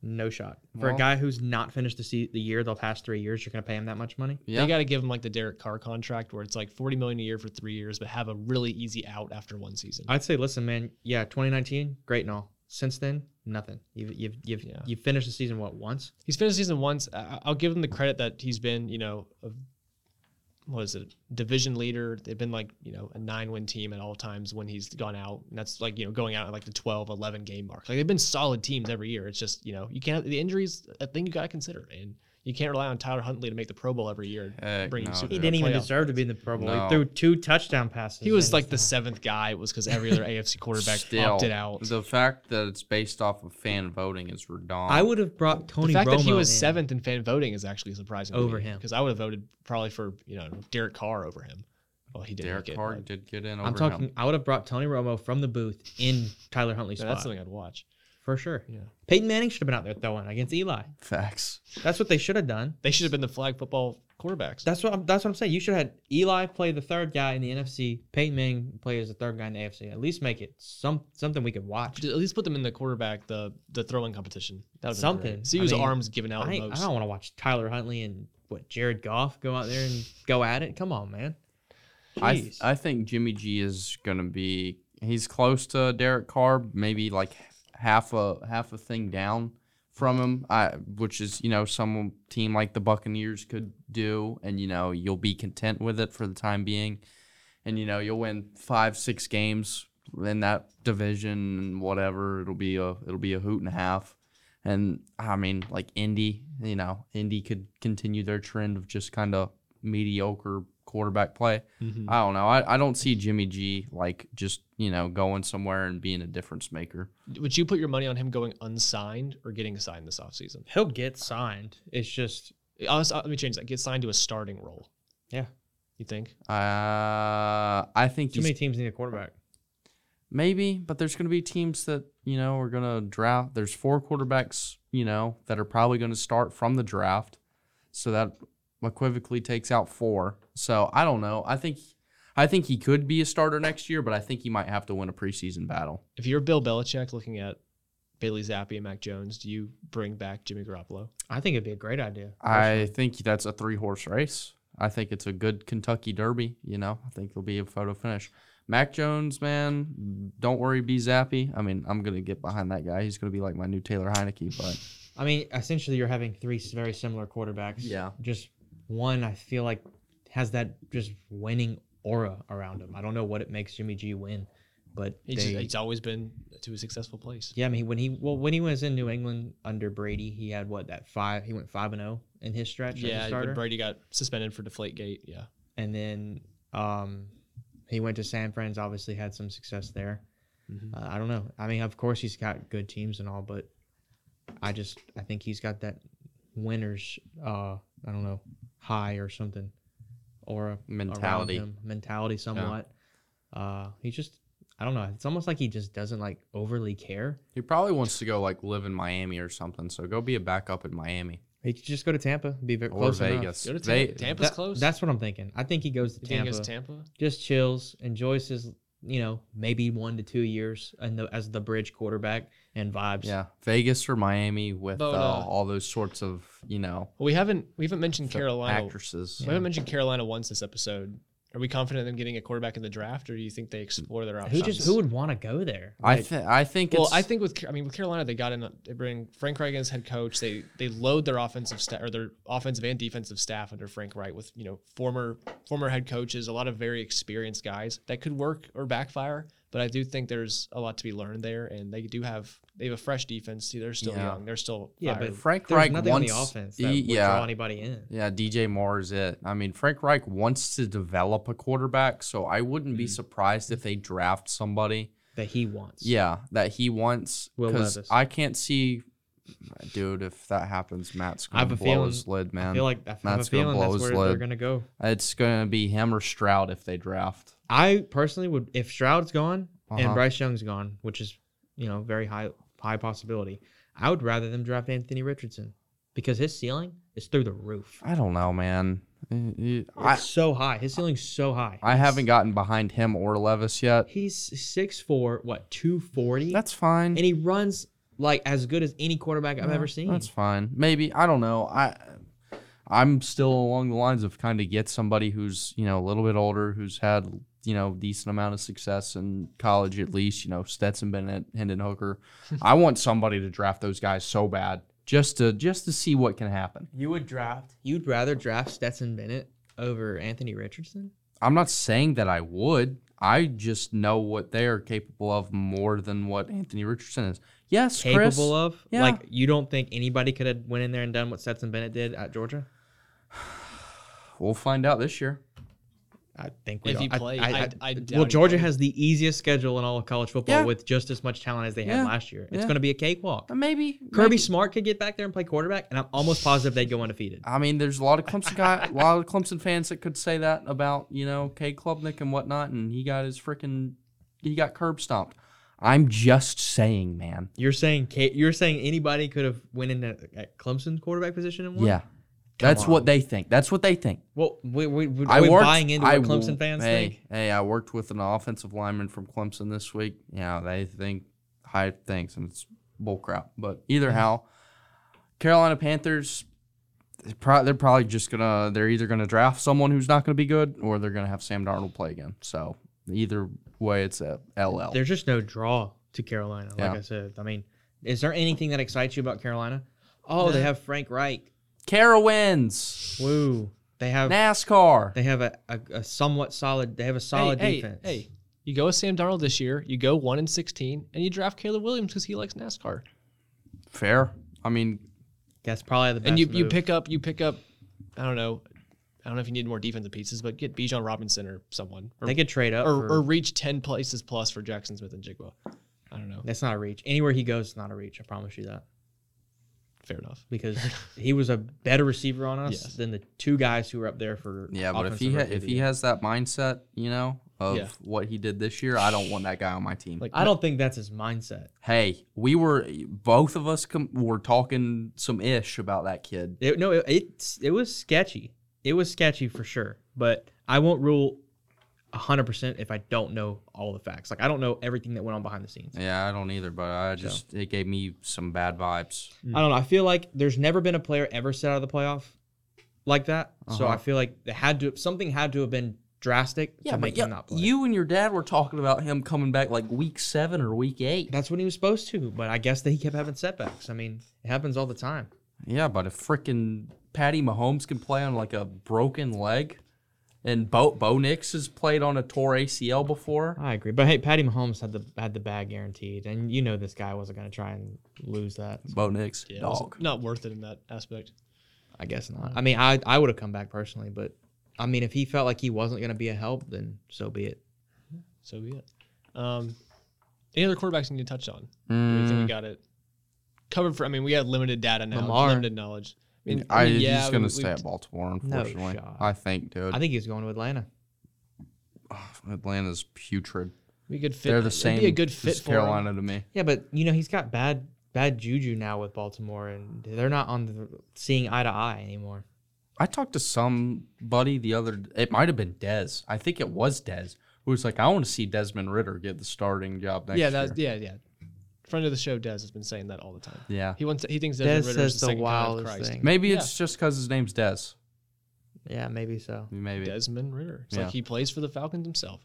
No shot. For Well- a guy who's not finished the, se- the year, the past three years, you're going to pay him that much money? yeah. They got to give him like the Derek Carr contract where it's like forty million a year for three years, but have a really easy out after one season. I'd say, listen, man. Yeah, 2019, great and all. Since then, nothing. You've you've you've, Yeah. you've finished the season what once? He's finished the season once. I- I'll give him the credit that he's been, you know, a, what is it, division leader. They've been like, you know, a nine win team at all times when he's gone out. And that's like, you know, going out at like the 12, 11 game mark. Like they've been solid teams every year. It's just, you know, you can't, the injuries, a thing you got to consider. And you can't rely on Tyler Huntley to make the Pro Bowl every year. Heck bring no, Super He didn't even playoff. deserve to be in the Pro Bowl. No. He threw two touchdown passes. He was like the time. seventh guy. It was because every other AFC quarterback Still, opted out. the fact that it's based off of fan voting is redundant. I would have brought Tony. The fact Romo that he was in. seventh in fan voting is actually surprising Over him. because I would have voted probably for you know Derek Carr over him. Well, he did Derek make it. Carr did get in over I'm talking. him. I would have brought Tony Romo from the booth in Tyler Huntley's Yeah, spot that's something I'd watch. For sure. Yeah. Peyton Manning should have been out there throwing against Eli. Facts. That's what they should have done. They should have been the flag football quarterbacks. That's what I'm, that's what I'm saying. You should have had Eli play the third guy in the NFC, Peyton Manning play as the third guy in the AFC. At least make it some something we could watch. Just at least put them in the quarterback, the the throwing competition. That would Something. See I whose arms given out I, the ain't- I don't want to watch Tyler Huntley and what Jared Goff go out there and go at it. Come on, man. I Jeez. I think Jimmy G is gonna be he's close to Derek Carr, maybe like half a half a thing down from him. I which is you know some team like the Buccaneers could do, and you know you'll be content with it for the time being, and you know you'll win five six games in that division and whatever. It'll be a it'll be a hoot and a half. And I mean, like Indy, you know, Indy could continue their trend of just kind of mediocre quarterback play. Mhm. I don't know. I, I don't see Jimmy G like just, you know, going somewhere and being a difference maker. Would you put your money on him going unsigned or getting signed this offseason? He'll get signed. It's just Honestly, let me change that. Get signed to a starting role. Yeah. You think? Uh, I think too many teams need a quarterback. maybe, but there's going to be teams that, you know, are going to draft. There's four quarterbacks, you know, that are probably going to start from the draft. So that equivocally takes out four. So I don't know. I think I think he could be a starter next year, but I think he might have to win a preseason battle. If you're Bill Belichick looking at Bailey Zappe and Mac Jones, do you bring back Jimmy Garoppolo? I think it'd be a great idea. I think that's a three horse race. I think it's a good Kentucky Derby. You know, I think it'll be a photo finish. Mac Jones, man, don't worry, be zappy. I mean, I'm gonna get behind that guy. He's gonna be like my new Taylor Heinicke. But [LAUGHS] I mean, essentially, you're having three very similar quarterbacks. Yeah. Just one, I feel like, has that just winning aura around him. I don't know what it makes Jimmy G win, but He's, they, he's always been to a successful place. yeah, I mean, when he well, when he was in New England under Brady, he had what that five. He went five and zero in his stretch as a Yeah, starter, but Brady got suspended for Deflategate. Yeah. and then um, he went to San Fran's. Obviously, had some success there. Mhm. Uh, I don't know. I mean, of course, he's got good teams and all, but I just I think he's got that winners. Uh, I don't know, high or something, or a Mentality. him, mentality somewhat. Uh, he just I don't know. It's almost like he just doesn't like overly care. he probably wants to go like live in Miami or something. So go be a backup in Miami He could just go to Tampa, be very or close enough. Vegas. Go to Ve- Tampa. Tampa's That- close. That's what I'm thinking. I think he goes to You he Tampa, goes to Tampa? just chills, enjoys his you know maybe one to two years and the, as the bridge quarterback and vibes. Yeah, Vegas or Miami with But, uh, uh, all those sorts of you know Well, we haven't we haven't mentioned Carolina. actresses. We haven't mentioned Carolina once this episode. Are we confident in them getting a quarterback in the draft, or do you think they explore their options? Who just who would want to go there? I Like, think I think Well, it's, I think with I mean with Carolina, they got in. They bring Frank Reich as head coach. They they load their offensive staff or their offensive and defensive staff under Frank Reich with you know former former head coaches, a lot of very experienced guys that could work or backfire. But I do think there's a lot to be learned there, and they do have they have a fresh defense. See, They're still Yeah. young. They're still Yeah, fired. but Frank there's Reich nothing on the wants- offense that he- would yeah. draw anybody in. Yeah, DJ Moore is it. I mean, Frank Reich wants to develop a quarterback, so I wouldn't be Mhm. surprised if they draft somebody. That he wants. Yeah, that he wants. Will Because Levis. I can't see, dude. If that happens, Matt's I have gonna a blow feeling- his lid, man. I feel like I have a Matt's gonna feeling blow that's his where they're lid. gonna go. it's gonna be him or Stroud if they draft. I personally would if Stroud's gone Uh-huh. and Bryce Young's gone, which is you know very high high possibility. I would rather them draft Anthony Richardson because his ceiling is through the roof. I don't know, man. It's I so high. His ceiling's so high. I haven't gotten behind him or Levis yet. He's six four, what two forty, That's fine. and he runs like as good as any quarterback I've ever seen. That's fine. Maybe I don't know. I I'm still along the lines of kind of get somebody who's you know a little bit older, who's had you know decent amount of success in college at least. You know Stetson Bennett, Hendon Hooker. [LAUGHS] I want somebody to draft those guys so bad just to just to see what can happen. You would draft. You'd rather draft Stetson Bennett over Anthony Richardson? I'm not saying that I would. I just know what they are capable of more than what Anthony Richardson is. Yes, Capable Chris. of? Yeah. Like you don't think anybody could have went in there and done what Stetson Bennett did at Georgia? [SIGHS] We'll find out this year. I think we If don't- he I- played, I, I- I- I doubt well, Georgia has the easiest schedule in all of college football Yeah. with just as much talent as they had Yeah. last year. It's Yeah. going to be a cakewalk. Uh, maybe Kirby maybe. Smart could get back there and play quarterback, and I'm almost positive they'd go undefeated. I mean, there's a lot of Clemson guy, a lot of Clemson fans that could say that about you know K Klubnik and whatnot, and he got his freaking he got curb stomped. I'm just saying, man. You're saying K- you're saying anybody could have went in at, at Clemson quarterback position and won? Yeah, that's on. what they think. That's what they think. Well, we, we, we, are we worked. buying into I Clemson fans hey, think? Hey, I worked with an offensive lineman from Clemson this week. Yeah, they think high things, and it's bullcrap. But either how, Carolina Panthers, they're pro- they're probably just gonna. They're either gonna draft someone who's not gonna be good, or they're gonna have Sam Darnold play again. So either way, it's a LL. There's just no draw to Carolina. Like Yeah. I said, I mean, is there anything that excites you about Carolina? Oh, they have Frank Reich. Carowinds, Woo. They have NASCAR. they have a, a, a somewhat solid. They have a solid hey, defense. Hey, hey, you go with Sam Darnold this year. You go one and sixteen, and you draft Caleb Williams because he likes NASCAR. Fair. I mean, that's probably the best. and you, you pick up you pick up. I don't know. I don't know if you need more defensive pieces, but get Bijan Robinson or someone, or, They could trade up. or, for- or reach ten places plus for Jaxon Smith-Njigba. I don't know. that's not a reach. Anywhere he goes, it's not a reach. I promise you that. Fair enough. Because [LAUGHS] he was a better receiver on us Yes. than the two guys who were up there for. yeah, but if he ha- if he has that mindset, you know, of Yeah. what he did this year, I don't want that guy on my team. Like I don't think that's his mindset. Hey, we were both of us com- were talking some ish about that kid. It, no, it, it's it was sketchy. It was sketchy for sure. But I won't rule hundred percent if I don't know all the facts. Like I don't know everything that went on behind the scenes. Yeah, I don't either, but I just it gave me some bad vibes. I don't know. I feel like there's never been a player ever set out of the playoff like that. So Uh-huh. I feel like it had to something had to have been drastic to make him not play. you and your dad were talking about him coming back like week seven or week eight. That's when he was supposed to, but I guess that he kept having setbacks. I mean, it happens all the time. Yeah, but if freaking Patty Mahomes can play on like a broken leg, and Bo Bo Nix has played on a tore ACL before. I agree, but hey, Patty Mahomes had the had the bag guaranteed, and you know this guy wasn't going to try and lose that. Bo Nix, Yeah, dog. not worth it in that aspect. I guess not. I mean, I I would have come back personally, but I mean, if he felt like he wasn't going to be a help, then so be it. So be it. Um, any other quarterbacks you need to touch on? Do you think we Mm, got it covered for? I mean, we have limited data now, Lamar. limited knowledge. I mean, I, mean, yeah, he's gonna stay at Baltimore, unfortunately. shot. I think, dude. I think he's going to Atlanta. [SIGHS] Atlanta's putrid. Be a good fit. They're the it'd same. Be a good fit for him. Carolina to me. Yeah, but you know he's got bad bad juju now with Baltimore, and they're not on the seeing eye to eye anymore. I talked to somebody the other. It might have been Dez. I think it was Dez who was like, "I want to see Desmond Ridder get the starting job next Yeah, year." that's yeah, yeah. Friend of the show, Des, has been saying that all the time. yeah. He wants. He thinks Des Desmond Ridder is the the second coming of wildest Christ. thing. Maybe Yeah. it's just because his name's Des. Yeah, maybe so. Maybe. Desmond Ridder. It's Yeah. like he plays for the Falcons himself.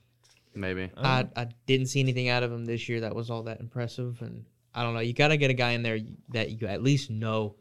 Maybe. I I, I didn't see anything out of him this year that was all that impressive, and I don't know. You got to get a guy in there that you at least know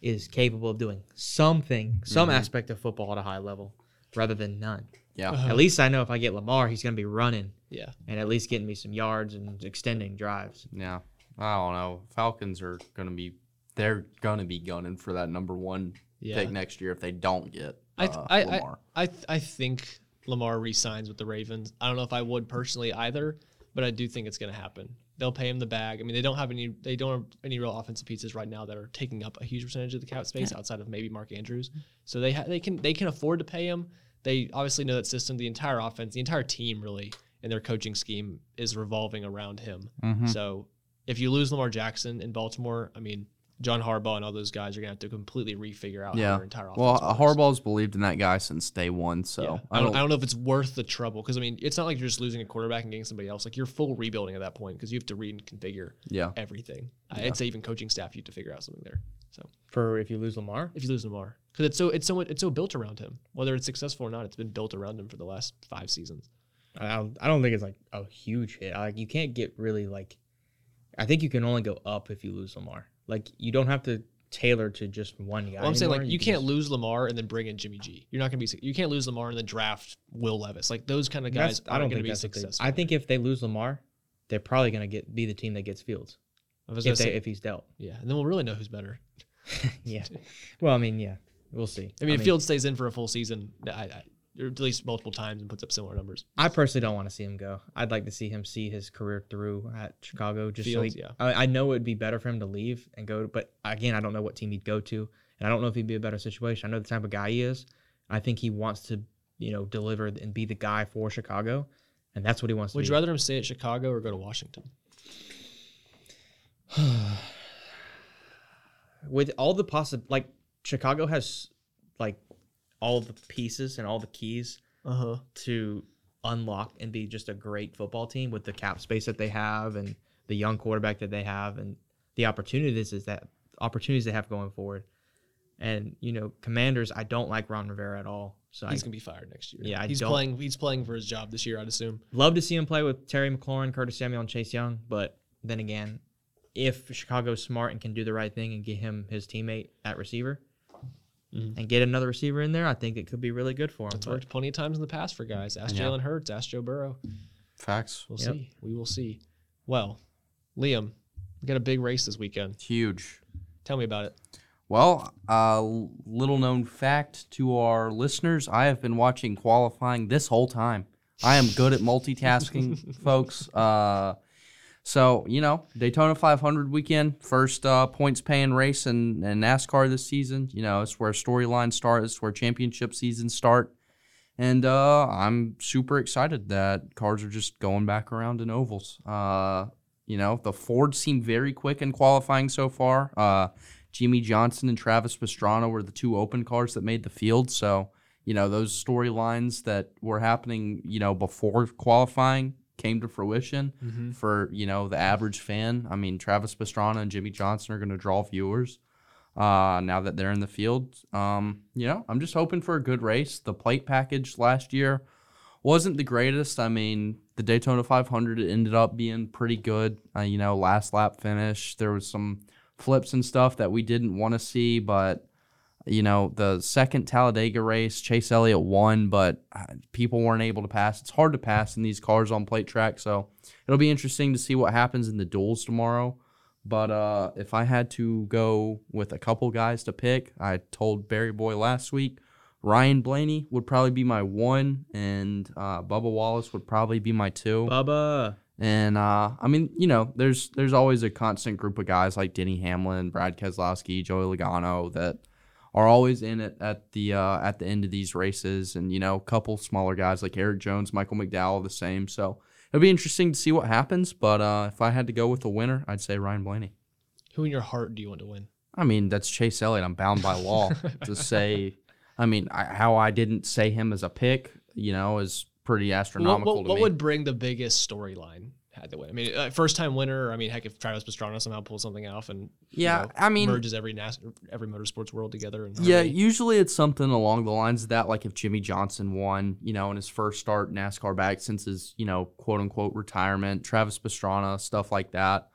is capable of doing something, some Mm-hmm. aspect of football at a high level, rather than none. Yeah. Uh-huh. At least I know if I get Lamar, he's going to be running yeah. and at least getting me some yards and extending drives. Yeah. I don't know. Falcons are gonna be. They're gonna be gunning for that number one Yeah. pick next year if they don't get I, uh, th- I, I, Lamar. I, th- I think Lamar resigns with the Ravens. I don't know if I would personally either, but I do think it's going to happen. They'll pay him the bag. I mean, they don't have any. They don't have any real offensive pieces right now that are taking up a huge percentage of the cap space outside of maybe Mark Andrews. So they ha- they can they can afford to pay him. They obviously know that system. The entire offense, the entire team, really, and their coaching scheme is revolving around him. Mhm. So if you lose Lamar Jackson in Baltimore, I mean, John Harbaugh and all those guys are gonna have to completely refigure out how their entire offense. Well, works. Harbaugh's believed in that guy since day one, so Yeah. I don't. I don't know if it's worth the trouble because I mean, it's not like you're just losing a quarterback and getting somebody else. Like you're full rebuilding at that point because you have to reconfigure yeah. everything. I'd say even coaching staff, you have to figure out something there. So For if you lose Lamar, if you lose Lamar, because it's so it's so it's so built around him, whether it's successful or not, it's been built around him for the last five seasons. I don't, I don't think it's like a huge hit. Like you can't get really like. I think you can only go up if you lose Lamar. Like you don't have to tailor to just one guy. Well, I'm saying like you can can't just- lose Lamar and then bring in Jimmy G. You're not gonna be. You can't lose Lamar and then draft Will Levis. Like those kind of guys I don't think be that's successful. I think if they lose Lamar, they're probably gonna get be the team that gets Fields if they say, if he's dealt. yeah, and then we'll really know who's better. [LAUGHS] yeah. Well, I mean, yeah, we'll see. I mean, if Fields stays in for a full season, I, I or at least multiple times and puts up similar numbers. I personally don't want to see him go. I'd like to see him see his career through at Chicago. Just so he, yeah. I, I know it would be better for him to leave and go, but again, I don't know what team he'd go to, and I don't know if he'd be a better situation. I know the type of guy he is. I think he wants to, you know, deliver and be the guy for Chicago, and that's what he wants to do. Would you rather him stay at Chicago or go to Washington? [SIGHS] with all the possible like Chicago has like all the pieces and all the keys Uh huh. to unlock and be just a great football team with the cap space that they have and the young quarterback that they have and the opportunities is that opportunities they have going forward. And you know, Commanders, I don't like Ron Rivera at all. So He's I gonna be fired next year. Yeah, I he's don't- playing. He's playing for his job this year, I'd assume. love to see him play with Terry McLaurin, Curtis Samuel, and Chase Young. But then again, if Chicago's smart and can do the right thing and get him his teammate at receiver Mhm. and get another receiver in there, I think it could be really good for him. It's worked plenty of times in the past for guys. Ask Yeah. Jalen Hurts. Ask Joe Burrow. Facts. We'll Yep. see. We will see. Well, Liam, we got a big race this weekend. Huge. Tell me about it. Well, uh, little known fact to our listeners: I have been watching qualifying this whole time. I am good at multitasking, [LAUGHS] folks. Uh, so you know, Daytona 500 weekend, first uh, points paying race in, in NASCAR this season. You know, it's where storylines start. It's where championship seasons start. And uh, I'm super excited that cars are just going back around in ovals. Uh, you know, the Ford seemed very quick in qualifying so far. Uh, Jimmie Johnson and Travis Pastrana were the two open cars that made the field. So, you know, those storylines that were happening, you know, before qualifying came to fruition for, you know, the average fan. I mean, Travis Pastrana and Jimmie Johnson are going to draw viewers uh, now that they're in the field. Um, you know, I'm just hoping for a good race. The plate package last year wasn't the greatest. I mean, the Daytona 500 ended up being pretty good. Uh, you know, last lap finish. There was some flips and stuff that we didn't want to see, but you know, the second Talladega race, Chase Elliott won, but uh, people weren't able to pass. It's hard to pass in these cars on plate track, so it'll be interesting to see what happens in the duels tomorrow. But uh, if I had to go with a couple guys to pick, I told Barry Boy last week Ryan Blaney would probably be my one, and uh, Bubba Wallace would probably be my two. Bubba, And uh, I mean, you know, there's there's always a constant group of guys like Denny Hamlin, Brad Keselowski, Joey Logano that are always in it at the uh, at the end of these races, and you know, a couple smaller guys like Erik Jones, Michael McDowell, the same. So it'll be interesting to see what happens. But uh, if I had to go with a winner, I'd say Ryan Blaney. Who in your heart do you want to win? I mean, that's Chase Elliott. I'm bound by law to [LAUGHS] say. I mean, I, how I didn't say him as a pick, you know, is pretty astronomical what, to what would bring the biggest storyline had to win? I mean, uh, first time winner. I mean, heck, if Travis Pastrana somehow pulls something off and you Yeah, know, I mean- merges every NAS- every motorsports world together. And Yeah, usually it's something along the lines of that. Like if Jimmie Johnson won, you know, in his first start NASCAR back since his, you know, quote unquote retirement, Travis Pastrana, stuff like that.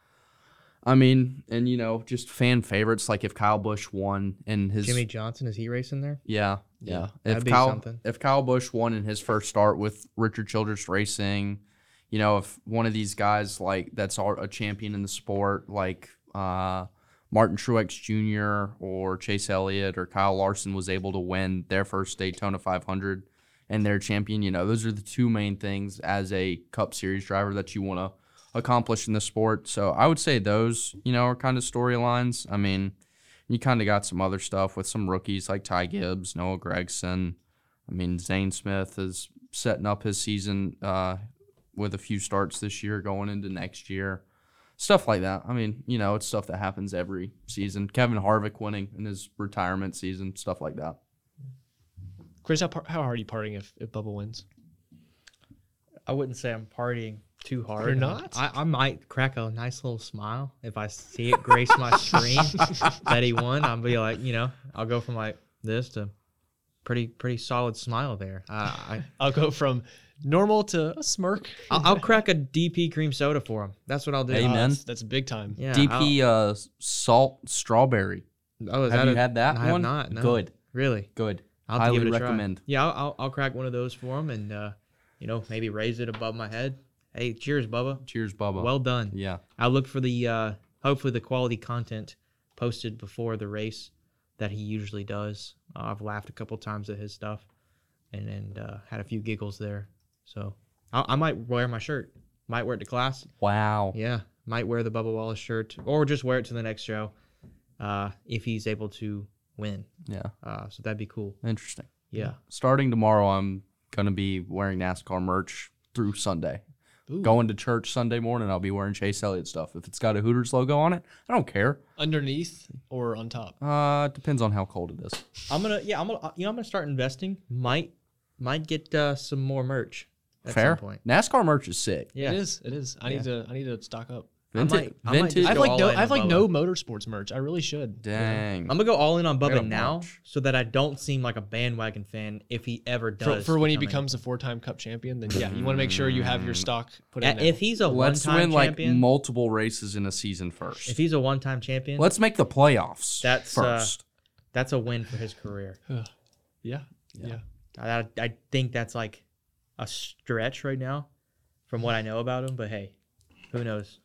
I mean, and you know, just fan favorites like if Kyle Busch won in his Jimmie Johnson, is he racing there? yeah, Yeah, yeah. that'd If be Kyle something. if Kyle Busch won in his first start with Richard Childress Racing, you know, if one of these guys like that's a champion in the sport, like uh, Martin Truex Jr. or Chase Elliott or Kyle Larson was able to win their first Daytona 500 and they're champion, you know, those are the two main things as a Cup Series driver that you want to accomplish in the sport. So I would say those, you know, are kind of storylines. I mean, you kind of got some other stuff with some rookies like Ty Gibbs, Noah Gragson. I mean, Zane Smith is setting up his season uh, with a few starts this year going into next year. Stuff like that. I mean, you know, it's stuff that happens every season. Kevin Harvick winning in his retirement season, stuff like that. Chris, how, par- how hard are you partying if, if Bubba wins? I wouldn't say I'm partying too hard. You're not? I, I might crack a nice little smile if I see it grace my screen [LAUGHS] that he won. I'll be like, you know, I'll go from like this to pretty pretty solid smile there. Uh, I I'll go from normal to a smirk. I'll, I'll crack a DP cream soda for him. That's what I'll do. Amen. That's, that's big time. Yeah. DP uh, salt strawberry. I'll- oh, is Have that you a- had that I have one? not. No. Good, Really. good. I'll have to Highly give it a try. recommend. Yeah, I'll, I'll I'll crack one of those for him and uh, you know maybe raise it above my head. Hey, cheers, Bubba. Cheers, Bubba. Well done. yeah. I'll look for the uh, hopefully the quality content posted before the race that he usually does. Uh, I've laughed a couple times at his stuff, and and uh, had a few giggles there. So I, I might wear my shirt. Might wear it to class. Wow. Yeah, might wear the Bubba Wallace shirt, or just wear it to the next show, uh, if he's able to win. Yeah. Uh, so that'd be cool. Interesting. Yeah. Starting tomorrow, I'm gonna be wearing NASCAR merch through Sunday. Ooh. Going to church Sunday morning, I'll be wearing Chase Elliott stuff. If it's got a Hooters logo on it, I don't care. underneath or on top. Uh, it depends on how cold it is. I'm gonna yeah I'm gonna you know I'm gonna start investing. Might might get uh, some more merch. At Fair. Some point. NASCAR merch is sick. Yeah. It is. It is. I need to. I need to stock up. I Vintage. might- I might vintage. just I have go like all no. in I have like Bubba. no motorsports merch. I really should. Dang. I'm gonna go all in on Gotta Bubba now, march. so that I don't seem like a bandwagon fan if he ever For, does. for when he become becomes a four-time Cup champion, then yeah, you want to make sure you have your stock put a- in. there. if he's a Let's one-time win champion, like multiple races in a season first. if he's a one-time champion, Let's make the playoffs That's, uh, first. that's a win for his career. [SIGHS] yeah, yeah, I, I think that's like a stretch right now, from what I know about him. But hey, who knows?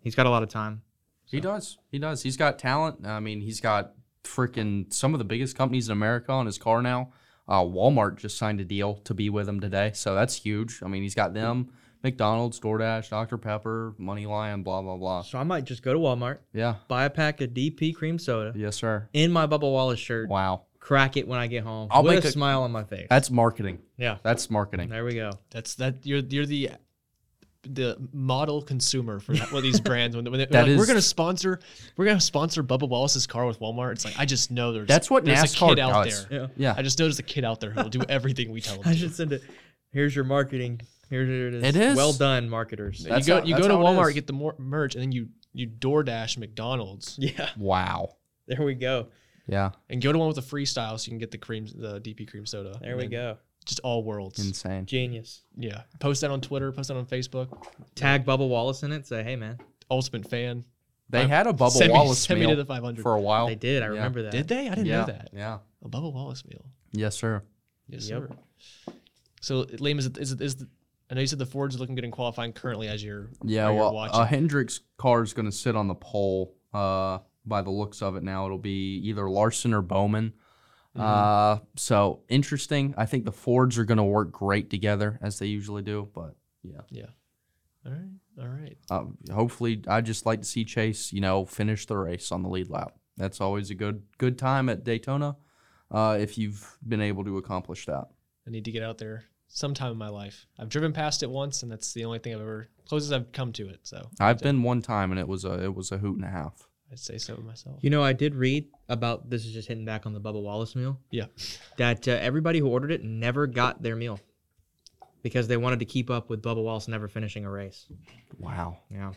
He's got a lot of time. he does. He does. He's got talent. I mean, he's got freaking some of the biggest companies in America on his car now. Uh, Walmart just signed a deal to be with him today, so that's huge. I mean, he's got them, McDonald's, DoorDash, Dr Pepper, MoneyLion, blah blah blah. So I might just go to Walmart, Yeah. buy a pack of DP cream soda Yes, sir. in my Bubba Wallace shirt, Wow. Crack it when I get home I'll with make a a- smile on my face. That's marketing. yeah, That's marketing. there we go. that's that. You're you're the the model consumer for that, what these brands when, when [LAUGHS] they're That like, we're gonna sponsor we're gonna sponsor Bubba Wallace's car with Walmart. It's like I just know there's That's what there's a NASCAR kid out does. there. Yeah. Yeah. I just know there's a kid out there who will do everything we tell him. [LAUGHS] I to. should send it. Here's your marketing. Here, here it is. It is. well done, marketers. That's you go how- you go to Walmart, get the more merch, and then you you DoorDash McDonald's Yeah, Wow. there we go. Yeah. and go to one with a freestyle so you can get the cream the DP cream soda. There we then go. Just all worlds. Insane. Genius. yeah. Post that on Twitter. Post that on Facebook. Tag Bubba Wallace in it. Say, hey man, Ultimate fan. They Five- had a Bubba send me- Wallace send me to meal the 500. for a while. they did. I Yeah. remember that. Did they? I didn't yeah. know that. Yeah. A Bubba Wallace meal. Yes, sir. Yes, Yep. sir. So, Liam, is it, is it, is the, I know you said the Ford's are looking good in qualifying currently as you're Yeah, while you're well, watching. uh, Hendrick's car is going to sit on the pole. Uh, by the looks of it now, it'll be either Larson or Bowman. Mm-hmm. Uh, so interesting. I think the Fords are going to work great together as they usually do. But yeah, yeah. All right. All right. um, hopefully, I just like to see Chase, you know, finish the race on the lead lap. That's always a good good time at Daytona. Uh, if you've been able to accomplish that. I need to get out there sometime in my life. I've driven past it once, and that's the only thing I've ever closest I've come to it. So I've been one time and it was a it was a hoot and a half. I'd say so myself. You know, I did read about this. Is just hitting back on the Bubba Wallace meal. Yeah. That uh, everybody who ordered it never got their meal because they wanted to keep up with Bubba Wallace never finishing a race. Wow, Yeah.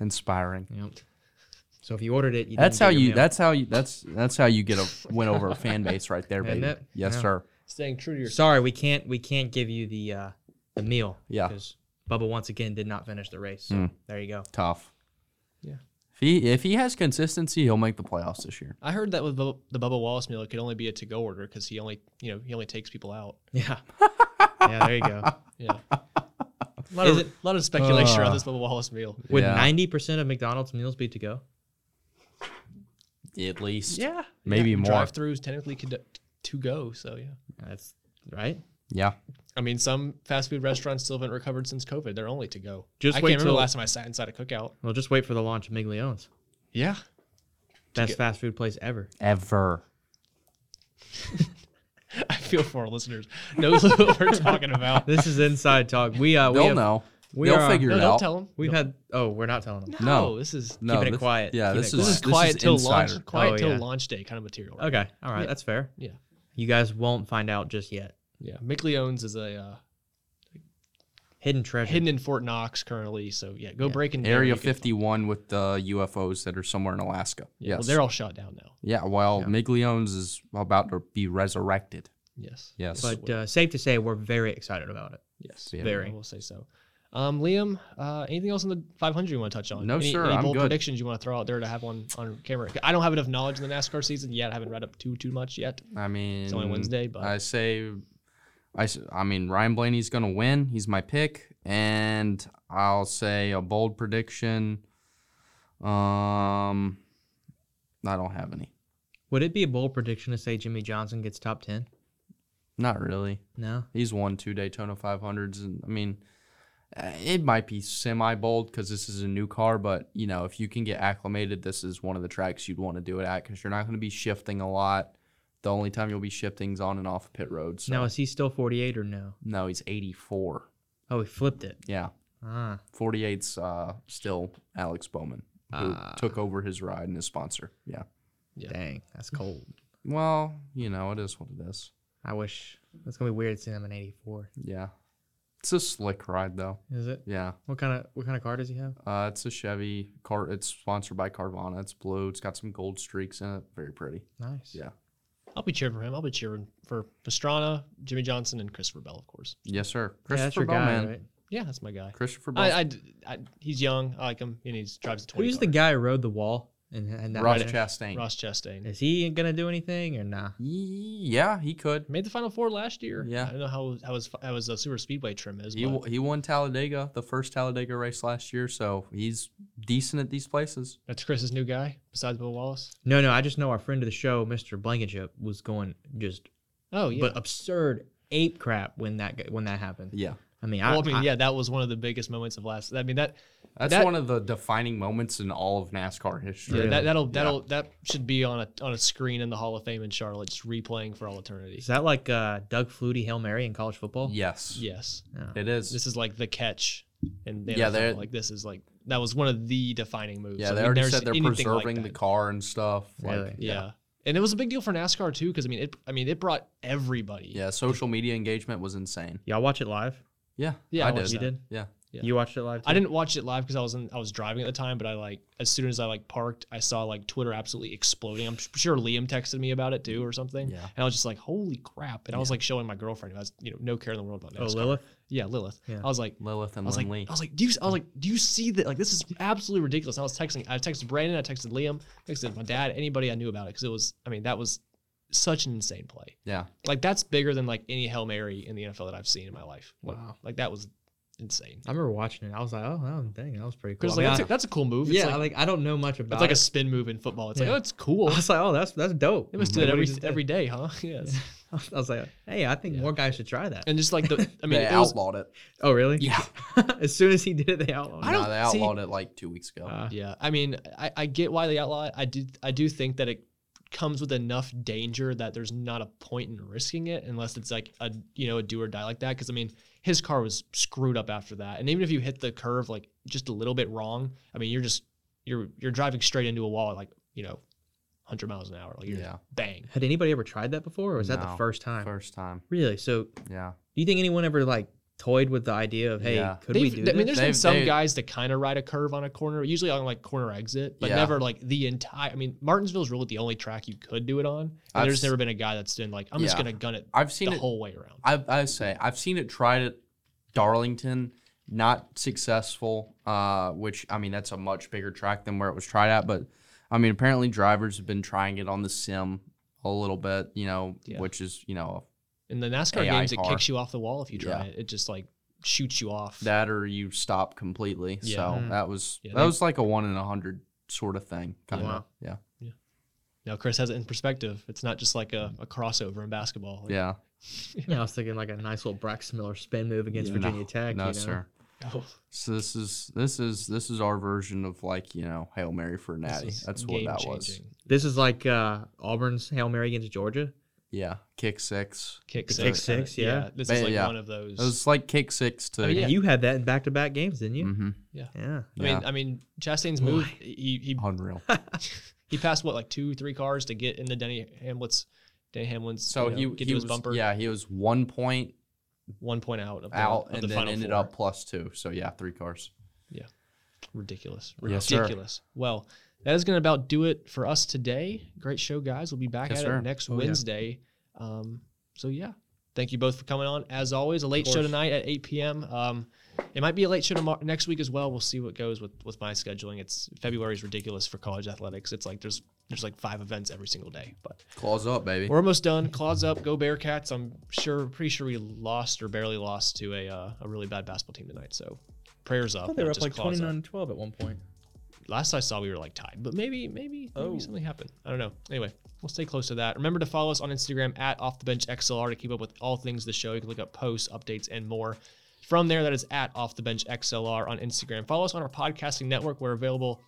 inspiring. Yep. So if you ordered it, you That's didn't how get your you. meal. That's how you. That's that's how you get a win over a fan base right there, Isn't baby. it? Yes, Yeah. sir. Staying true to your Sorry, we can't. We can't give you the uh, the meal. Yeah. Because Bubba once again did not finish the race. So Mm. there you go. Tough. Yeah. If he if he has consistency, he'll make the playoffs this year. I heard that with Bubba, the Bubba Wallace meal, it could only be a to-go order because he only, you know, he only takes people out. [LAUGHS] Yeah. yeah. There you go. Yeah. A [LAUGHS] lot, Is of, it- lot of speculation Uh, around this Bubba Wallace meal. Would Yeah. ninety percent of McDonald's meals be to go? At least. Yeah. Maybe yeah. more. Drive-throughs technically could to go. So yeah. That's right. Yeah. I mean, some fast food restaurants still haven't recovered since COVID. They're only to go. Just I wait can't remember till- the last time I sat inside a cookout. Well, just wait for the launch of Miglione's. Yeah. Best get- fast food place ever. Ever. [LAUGHS] I feel for our listeners. Know what we're talking about. [LAUGHS] This is inside talk. We uh we They'll have, know. we They'll are, figure No, it don't out. tell them. We've had oh we're not telling them. No. this is no, keeping it this- quiet, Yeah, keeping this it is this is quiet. quiet till insider. launch. Quiet Oh, till yeah. launch day kind of material. Okay, all right, Yeah. that's fair. Yeah. You guys won't find out just yet. Yeah. Miglione's is a uh, Hidden treasure. hidden in Fort Knox currently. So yeah, go Yeah. break in. Area 51 with the UFOs that are somewhere in Alaska. Yeah, yes. well, they're all shut down now. yeah, well, Yeah. Miglione's is about to be resurrected. Yes. Yes. but uh, safe to say we're very excited about it. Yes. Yeah. Very. I will say so. Um, Liam, uh, anything else in the 500 you want to touch on? No, any, sir, Any I'm bold good. predictions you want to throw out there to have on on camera? I don't have enough knowledge in the NASCAR season yet. I haven't read up too too much yet. I mean, It's only Wednesday, but I say, I, I mean, Ryan Blaney's going to win. He's my pick. And I'll say a bold prediction. Um, I don't have any. Would it be a bold prediction to say Jimmie Johnson gets top ten? Not really. No. He's won two Daytona 500s, and I mean, it might be semi bold because this is a new car, but you know, if you can get acclimated, this is one of the tracks you'd want to do it at because you're not going to be shifting a lot. The only time you'll be shifting is on and off pit roads. So. Now is he still 48 or no? no, he's 84. Oh, he flipped it. Yeah, Ah. 48's uh, still Alex Bowman, who Ah. took over his ride and his sponsor. Yeah. Yeah. Dang, that's [LAUGHS] cold. Well, you know, it is what it is. I wish it's gonna be weird seeing him in '84. Yeah. It's a slick ride though. Is it? Yeah. What kind of what kind of car does he have? Uh, it's a Chevy car. It's sponsored by Carvana. It's blue. It's got some gold streaks in it. Very pretty. Nice. Yeah. I'll be cheering for him. I'll be cheering for Pastrana, Jimmie Johnson, and Christopher Bell, of course. Yes, sir. Yeah, that's Christopher your guy, Bowman. right? Yeah, that's my guy. Christopher Bell. I, I, I- he's young. I like him, and he drives a 20 Who's the guy who rode the wall and, and that Ross finish? Chastain. Ross Chastain. Is he gonna do anything or nah? Yeah, he could. Made the final four last year. Yeah. I don't know how how his how his uh, super speedway trim is. He, but he won Talladega, the first Talladega race last year, so he's decent at these places. that's Chris's new guy besides Bill Wallace. No, no. I just know our friend of the show, Mr. Blankenship, was going just Oh yeah. but absurd ape crap when that when that happened. Yeah. I mean, well, I, I, mean, I- yeah, that was one of the biggest moments of last. I mean that That's That- one of the defining moments in all of NASCAR history. yeah, that that'll that'll that should be on a on a screen in the Hall of Fame in Charlotte, just replaying for all eternity. is that like uh, Doug Flutie hail mary in college football? Yes. Yes, No. It is. this is like the catch, and Yeah, they're- like this is like that was one of the defining moves. yeah, I they mean, already said they're anything like preserving the car and stuff. Really? Like, Yeah. and it was a big deal for NASCAR too, because I mean, it I mean, it brought everybody. Yeah, social media engagement was insane. Y'all watch it live? Yeah. Yeah, I, I did. watched You did? Yeah. Yeah. You watched it live? Too? I didn't watch it live because I was in, I was driving at the time, but I like as soon as I like parked, I saw like Twitter absolutely exploding. I'm sure Liam texted me about it too or something. Yeah. And I was just like, holy crap! And I was like showing my girlfriend who has you know no care in the world about it. Oh, Lilith. Yeah, Lilith. Yeah. I was like, Lilith and I was like, Lee. I was like, do you? I was like, do you see that? Like, this is absolutely ridiculous. I was texting. I texted Brandon. I texted Liam. I texted my dad. Anybody I knew about it because it was. I mean, that was such an insane play. yeah. Like that's bigger than like any hail mary in the NFL that I've seen in my life. Like, Wow. Like that was insane. I remember watching it. I was like, oh, oh dang, that was pretty cool. Because I mean, that's, I- a, that's a cool move. It's yeah, like, like, I don't know much about. it's like a spin move in football. It's Yeah. like oh, it's cool. I was like, oh, that's that's dope. They must do Like, that every he just did. every day, huh? [LAUGHS] Yes. [LAUGHS] I was like, hey, I think Yeah. more guys should try that. And just like the, I [LAUGHS] mean, they it was, outlawed it. Oh, really? Yeah. as soon as he did it, they outlawed. I it. no, don't- they see- outlawed it like two weeks ago. Uh, yeah. I mean, I, I get why they outlawed it. I do I do think that it comes with enough danger that there's not a point in risking it unless it's like a you know a do or die like that. Because I mean, his car was screwed up after that, and even if you hit the curve like just a little bit wrong, I mean, you're just you're you're driving straight into a wall at like you know, hundred miles an hour. Like you're Yeah. bang. Had anybody ever tried that before, or was that the first time? First time. Really? So, Yeah. do you think anyone ever like toyed with the idea of, hey, Yeah. could we They've- do I mean, this? there's been They've- some they- guys that kind of ride a curve on a corner, usually on like corner exit, but Yeah. never like the entire. I mean, Martinsville's really the only track you could do it on. And I've there's s- never been a guy that's been like, I'm just Yeah. gonna gun it I've seen the it. whole way around. I I say I've seen it tried at Darlington, not successful. Uh, which I mean that's a much bigger track than where it was tried at. But I mean apparently drivers have been trying it on the sim a little bit. You know, Yeah. which is you know In the NASCAR AI games, it car. kicks you off the wall if you try Yeah. it. It just like shoots you off. that or you stop completely. Yeah. So Mhm. that was Yeah, that they- was like a one in a hundred sort of thing. Kind Wow. of. Yeah. now Chris has it in perspective. It's not just like a, a crossover in basketball. Like, Yeah. [LAUGHS] yeah, I was thinking like a nice little Brax Miller spin move against Yeah. Virginia No, Tech. No, you know? sir. oh, So this is this is this is our version of like you know hail mary for this natty. is That's what that was. game-changing. This is like uh, Auburn's Hail Mary against Georgia. Yeah, kick six. Kick six. kick six, yeah. This Ba- is like yeah. one of those. It was like kick six to. I mean, Yeah. Yeah. You had that in back to back games, didn't you? hmm Yeah. I yeah. mean, I mean, Chastain's move. He he Unreal. [LAUGHS] he passed what like two, three cars to get into Denny Hamlet's Denny Hamlin's. So you know, he get he was his bumper. yeah he was one point One point one point out of the, out of and the then final ended four. up plus two. So yeah, three cars. Yeah. Ridiculous, Yes, sir. ridiculous. well, that is going to about do it for us today. Great show, guys. We'll be back Yes, at sir. it next Oh, yeah. Wednesday. Um, so yeah, thank you both for coming on. As always, a late show tonight at 8 p.m. Um, it might be a late show tomorrow, next week as well. We'll see what goes with with my scheduling. It's February is ridiculous for college athletics. It's like there's there's like five events every single day, but. Claws up, baby. We're almost done. Claws up, go Bearcats. I'm sure, pretty sure we lost or barely lost to a uh, a really bad basketball team tonight. So prayers up. they were up like just 29 12 at one point. Last I saw, we were like tied, but maybe, maybe, maybe Oh. something happened. I don't know. Anyway, we'll stay close to that. Remember to follow us on Instagram at Off the Bench XLR to keep up with all things the show. You can look up posts, updates, and more. From there, that is at Off the Bench XLR on Instagram. Follow us on our podcasting network. We're available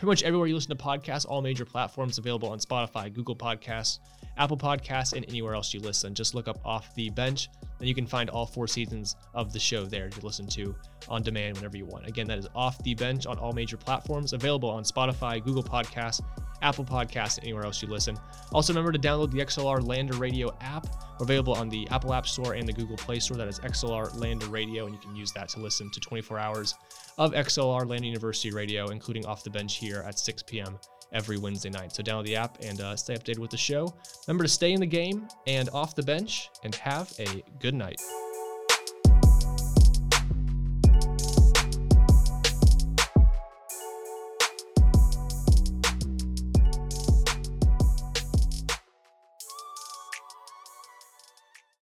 pretty much everywhere you listen to podcasts, all major platforms available on Spotify, Google Podcasts, Apple Podcasts, and anywhere else you listen. Just look up Off the Bench, and you can find all four seasons of the show there to listen to on demand whenever you want. Again, that is Off the Bench on all major platforms, available on Spotify, Google Podcasts, Apple Podcasts, and anywhere else you listen. Also, remember to download the XLR Lander Radio app. Available on the Apple App Store and the Google Play Store. That is XLR Lander Radio, and you can use that to listen to 24 hours of XLR Lander University Radio, including Off the Bench here at 6 p.m. every Wednesday night. So download the app and uh, stay updated with the show. Remember to stay in the game and off the bench, and have a good night.